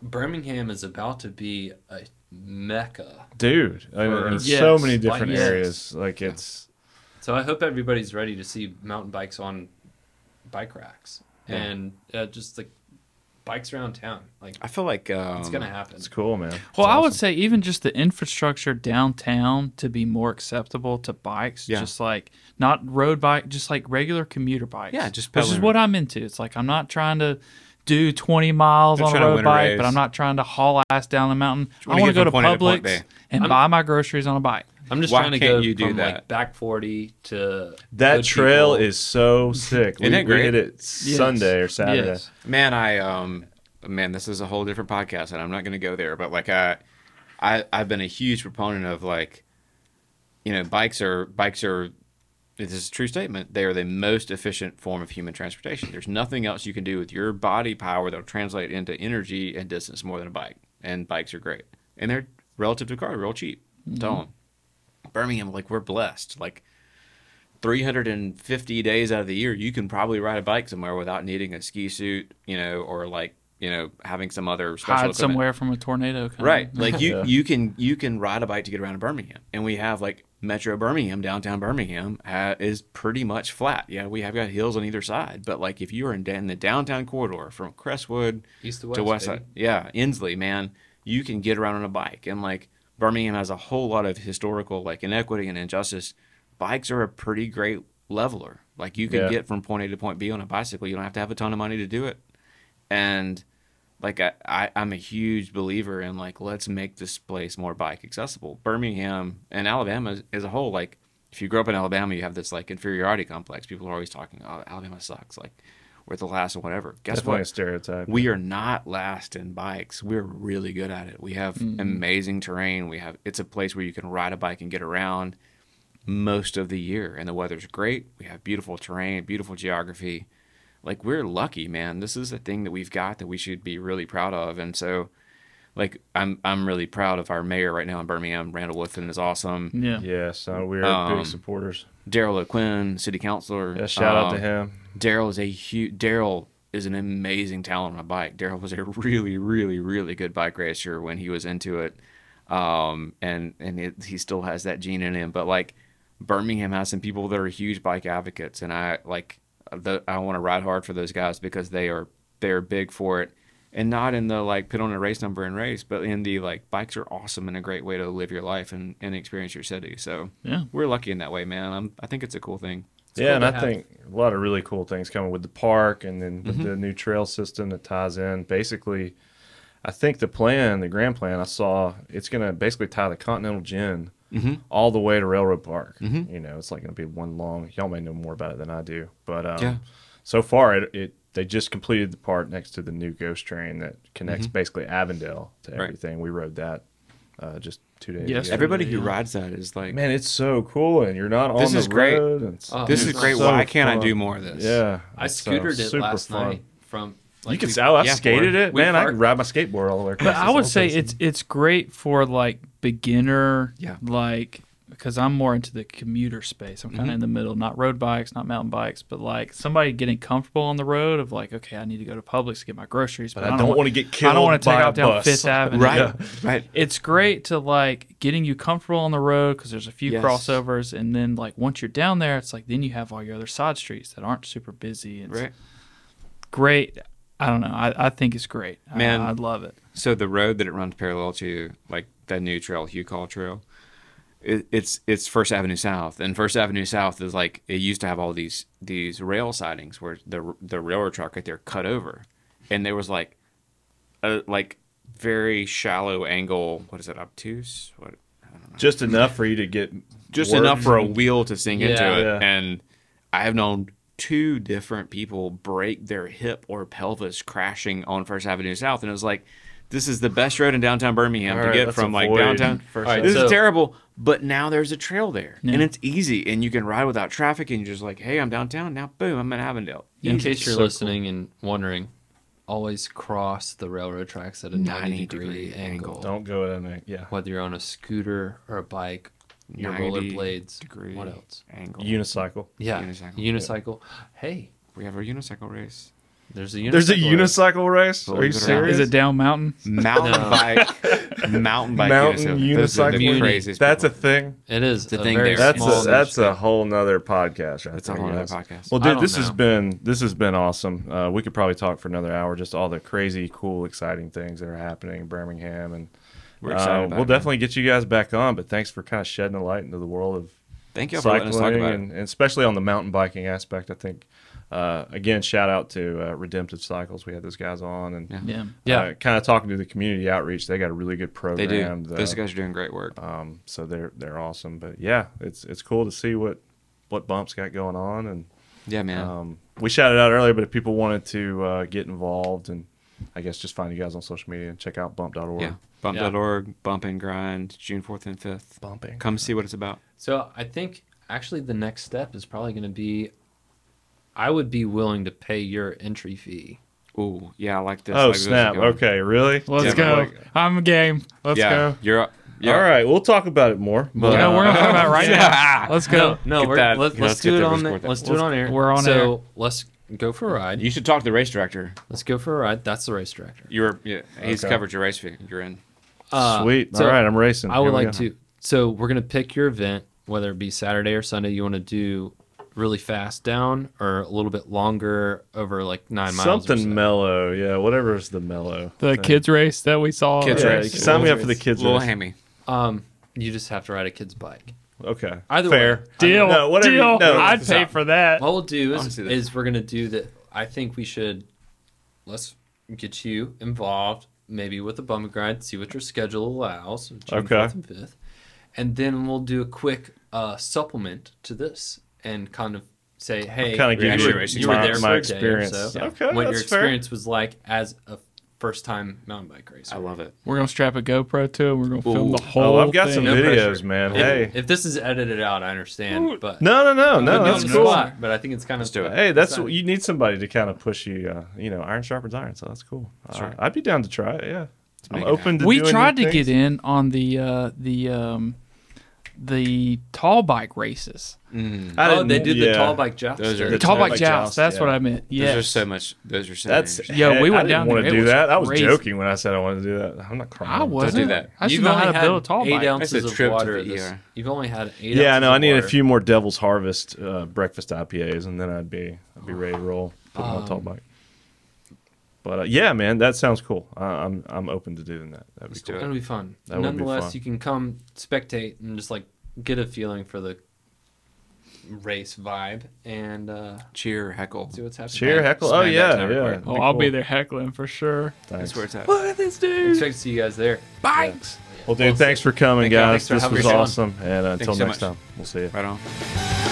Birmingham is about to be a mecca. dude. I mean, in Yes, so many different bikes. areas. Like it's So I hope everybody's ready to see mountain bikes on bike racks Yeah. and uh, just like bikes around town. Like I feel like um, it's gonna happen. It's cool, man. Well, It's I would say even just the infrastructure downtown to be more acceptable to bikes, Yeah. just like not road bike, just like regular commuter bikes. Yeah, just which is pedaling. what I'm into. It's like I'm not trying to do 20 miles Not on a trying to road win a bike, but race. I'm not trying to haul ass down the mountain. I wanna want to get go to from point A to point Publix and I'm- buy my groceries on a bike. I'm just Why trying to can't go you do from that? like back 40 to that good trail people. is so sick. Isn't we, it great? we hit it Sunday or Saturday. Yes. Man, I um man, this is a whole different podcast and I'm not gonna go there, but like I I I've been a huge proponent of like you know, bikes are bikes are this is a true statement. They are the most efficient form of human transportation. There's nothing else you can do with your body power that'll translate into energy and distance more than a bike. And bikes are great. And they're relative to car, real cheap. Tell 'em. Birmingham, like we're blessed. Like 350 days out of the year, you can probably ride a bike somewhere without needing a ski suit, you know, or like, you know, having some other special Hide equipment. somewhere from a tornado. Coming. Right. Like you, Yeah. you can you can ride a bike to get around to Birmingham, and we have like Metro Birmingham, downtown Birmingham uh, is pretty much flat. Yeah, we have got hills on either side, but like if you are in, da- in the downtown corridor from Crestwood east to west. to West. Side, yeah, Ensley, man, you can get around on a bike, and like Birmingham has a whole lot of historical like inequity and injustice. Bikes are a pretty great leveler. Like you can Yeah. get from point A to point B on a bicycle. You don't have to have a ton of money to do it, and like I, I I'm a huge believer in like let's make this place more bike accessible. Birmingham and Alabama as, as a whole, like if you grow up in Alabama, you have this like inferiority complex. People are always talking, oh, Alabama sucks, like we're the last or whatever. Guess Definitely a what? stereotype. We are not last in bikes. We're really good at it. We have mm-hmm. amazing terrain. We have it's a place where you can ride a bike and get around most of the year and the weather's great. We have beautiful terrain, beautiful geography. Like we're lucky, man. This is a thing that we've got that we should be really proud of. And so like I'm I'm really proud of our mayor right now in Birmingham. Randall Woodfin is awesome. Yeah. yeah, so we're Um, big supporters. Darrell O'Quinn, city councilor. Yeah, shout out to um, him. Darrell is a huge. Darrell is an amazing talent on a bike. Darrell was a really, really, really good bike racer when he was into it, um, and and it, he still has that gene in him. But like Birmingham has some people that are huge bike advocates, and I like the I want to ride hard for those guys because they are they're big for it, and not in the like put on a race number and race, but in the like bikes are awesome and a great way to live your life and, and experience your city. So Yeah. we're lucky in that way, man. I'm, I think it's a cool thing. yeah, cool and I have. think a lot of really cool things coming with the park, and then with Mm-hmm. the new trail system that ties in. Basically, I think the plan, the grand plan, I saw it's going to basically tie the Continental Gin Mm-hmm. all the way to Railroad Park. You know, it's like going to be one long. Y'all may know more about it than I do, but um, Yeah. so far it, it they just completed the part next to the new ghost train that connects Mm-hmm. basically Avondale to Right. everything. We rode that uh, just two days Yes, ago. Everybody who rides that is like, Man, it's so cool, and you're not on This the is great. road. and it's- Oh, this is great. so Why can't I do more of this? Yeah, I it's, scootered it last fun. night from. you can we- say, oh, I yeah, skated it, We man. I parked- can ride my skateboard all the way across. But I would say place. it's it's great for like beginner, Yeah. like because I'm more into the commuter space. I'm kind of Mhm. in the middle, not road bikes, not mountain bikes, but like somebody getting comfortable on the road of like, okay, I need to go to Publix to get my groceries, But I don't want to get killed. I don't want to take by a off down. Fifth Avenue. Right, Yeah. right. It's great to like getting you comfortable on the road because there's a few Yes. crossovers, and then like once you're down there, it's like then you have all your other side streets that aren't super busy. It's Right. great. I don't know. I, I think it's great. I- Man. I, love it. So the road that it runs parallel to, like that new trail, Hugh Kaul Trail, it, it's it's First Avenue South, and First Avenue South is like it used to have all these these rail sidings where the the railroad track right there cut over, and there was like a like very shallow angle. What is it? Obtuse? What? just enough for you to get just work. enough for a wheel to sink into it. Yeah. And I have known two different people break their hip or pelvis crashing on First Avenue South, and it was like, this is the best road in downtown Birmingham All to right, get from like avoid downtown. First All right, This so- is terrible, but now there's a trail there, Yeah. and it's easy, and you can ride without traffic, and you're just like, hey, I'm downtown now. Boom, I'm in Avondale. In case you're So listening and wondering, always cross the railroad tracks at a 90, 90 degree, degree angle. angle. Don't go in a yeah Whether you're on a scooter or a bike, your 90 rollerblades. degree What else? Angle. unicycle. Yeah, Unicycle. unicycle. Hey, we have our unicycle race. There's a unicycle. There's a race. unicycle race. Are you Believe it or not. serious? Is it down mountain? Mountain No. bike, mountain bike, Mountain unicycle. Those are the unicycle. craziest That's a people. thing. It is It's a a thing very there. That's small a that's a whole nother podcast. Right That's a there, whole other guys. podcast. Well, I dude, don't this has know. been this has been awesome. Uh, we could probably talk for another hour, just all the crazy, cool, exciting things that are happening in Birmingham, and We're excited uh, about we'll it, man. definitely get you guys back on. But thanks for kind of shedding a light into the world of Thank you for letting us talk cycling, about and, it. and especially on the mountain biking aspect. I think uh, again, shout out to uh, Redemptive Cycles. We had those guys on, and Yeah. Yeah. Yeah. uh, kind of talking to the community outreach. They got a really good program. They do. program. Those guys are doing great work. Um, so they're they're awesome. But yeah, it's it's cool to see what what bumps got going on, and Yeah, man. um, we shouted out earlier. But if people wanted to uh, get involved, and I guess just find you guys on social media and check out bump.org. yeah. Bump.org, bump and grind, June 4th and 5th. bumping. Come see what it's about. So I think actually the next step is probably going to be, I would be willing to pay your entry fee. Ooh, yeah, I like this. Oh like snap! going. Okay, really? Let's Yeah, go. Like- I'm game. Let's yeah, go. You're up. Yeah. All right, we'll talk about it more. But no, we're gonna talk about it right Yeah. now. Let's go. No, Get we're, that- let, let's, let's do it on let's the, let's do it on air. We're on so air. So let's go for a ride. You should talk to the race director. Let's go for a ride. That's the race director. You're yeah, he's Okay. covered your race fee. You're in. Uh, Sweet. so All right, I'm racing. I would like go. to. So we're gonna pick your event, whether it be Saturday or Sunday. You want to do really fast down or a little bit longer over like nine miles. something so. mellow. Yeah, whatever's the mellow. The thing. kids race that we saw. Kids Yeah, race. sign me up for the kids' race. kids Little race. hammy. Um, you just have to ride a kid's bike. Okay. Either Fair. way. Deal. No, whatever you- Deal. no, I'd pay for that. What we'll do is, Honestly, that- is we're gonna do that. I think we should let's get you involved, maybe with a bum grind, see what your schedule allows. June Okay. 4th and fifth, and then we'll do a quick uh, supplement to this and kind of say, hey, Kinda give you, you were, racing you were my- there my for a experience. day or so. Yeah. Okay, what your that's fair. experience was like as a first-time mountain bike racer. I love it. We're gonna strap a GoPro to it. We're gonna film the whole. Oh, I've got some thing. No videos, pressure. man. If, Hey. if this is edited out, I understand, but No, no, no, no. Put That's cool. spot, but I think it's kind of Let's do it. Hey, that's Exciting. you need somebody to kind of push you. Uh, you know, iron sharpens iron, so that's cool. Uh, right. I'd be down to try it. Yeah, I'm make it open to. We doing tried new to get in on the uh, the um, the tall bike races. Mm. I oh, didn't- they did the tall bike joust. Those are The The tall tall bike bike joust. joust, That's what. I meant. Yeah, those are so much. Those are so. That's many. Yo, we I went didn't down want to do was that. I was crazy. joking when I said I wanted to do that. I'm not crying. I wasn't. Do that. I You've only how to had build a tall eight bike. ounces That's a of trip to water. the this-. You've only had eight. Yeah, ounces no, I need a few more Devil's Harvest uh, breakfast IPAs, and then I'd be I'd be ready to roll. Put them on tall Um, bike. But uh, yeah, man, that sounds cool. I, I'm I'm open to doing that. That'd Let's be do cool. it. That'll be fun. That would be Nonetheless, fun. you can come spectate and just like get a feeling for the race vibe and uh, Cheer, heckle. see what's happening. Cheer, heckle. Oh Smack that yeah, yeah. Oh, Be I'll cool. be there heckling for sure. Thanks. That's where it's at. Look at this dude. Expect to see you guys there. Bikes. Well, dude, thanks for coming, Thank guys. For This was us on. awesome. And uh, until you so next much. time, we'll see you. Right on.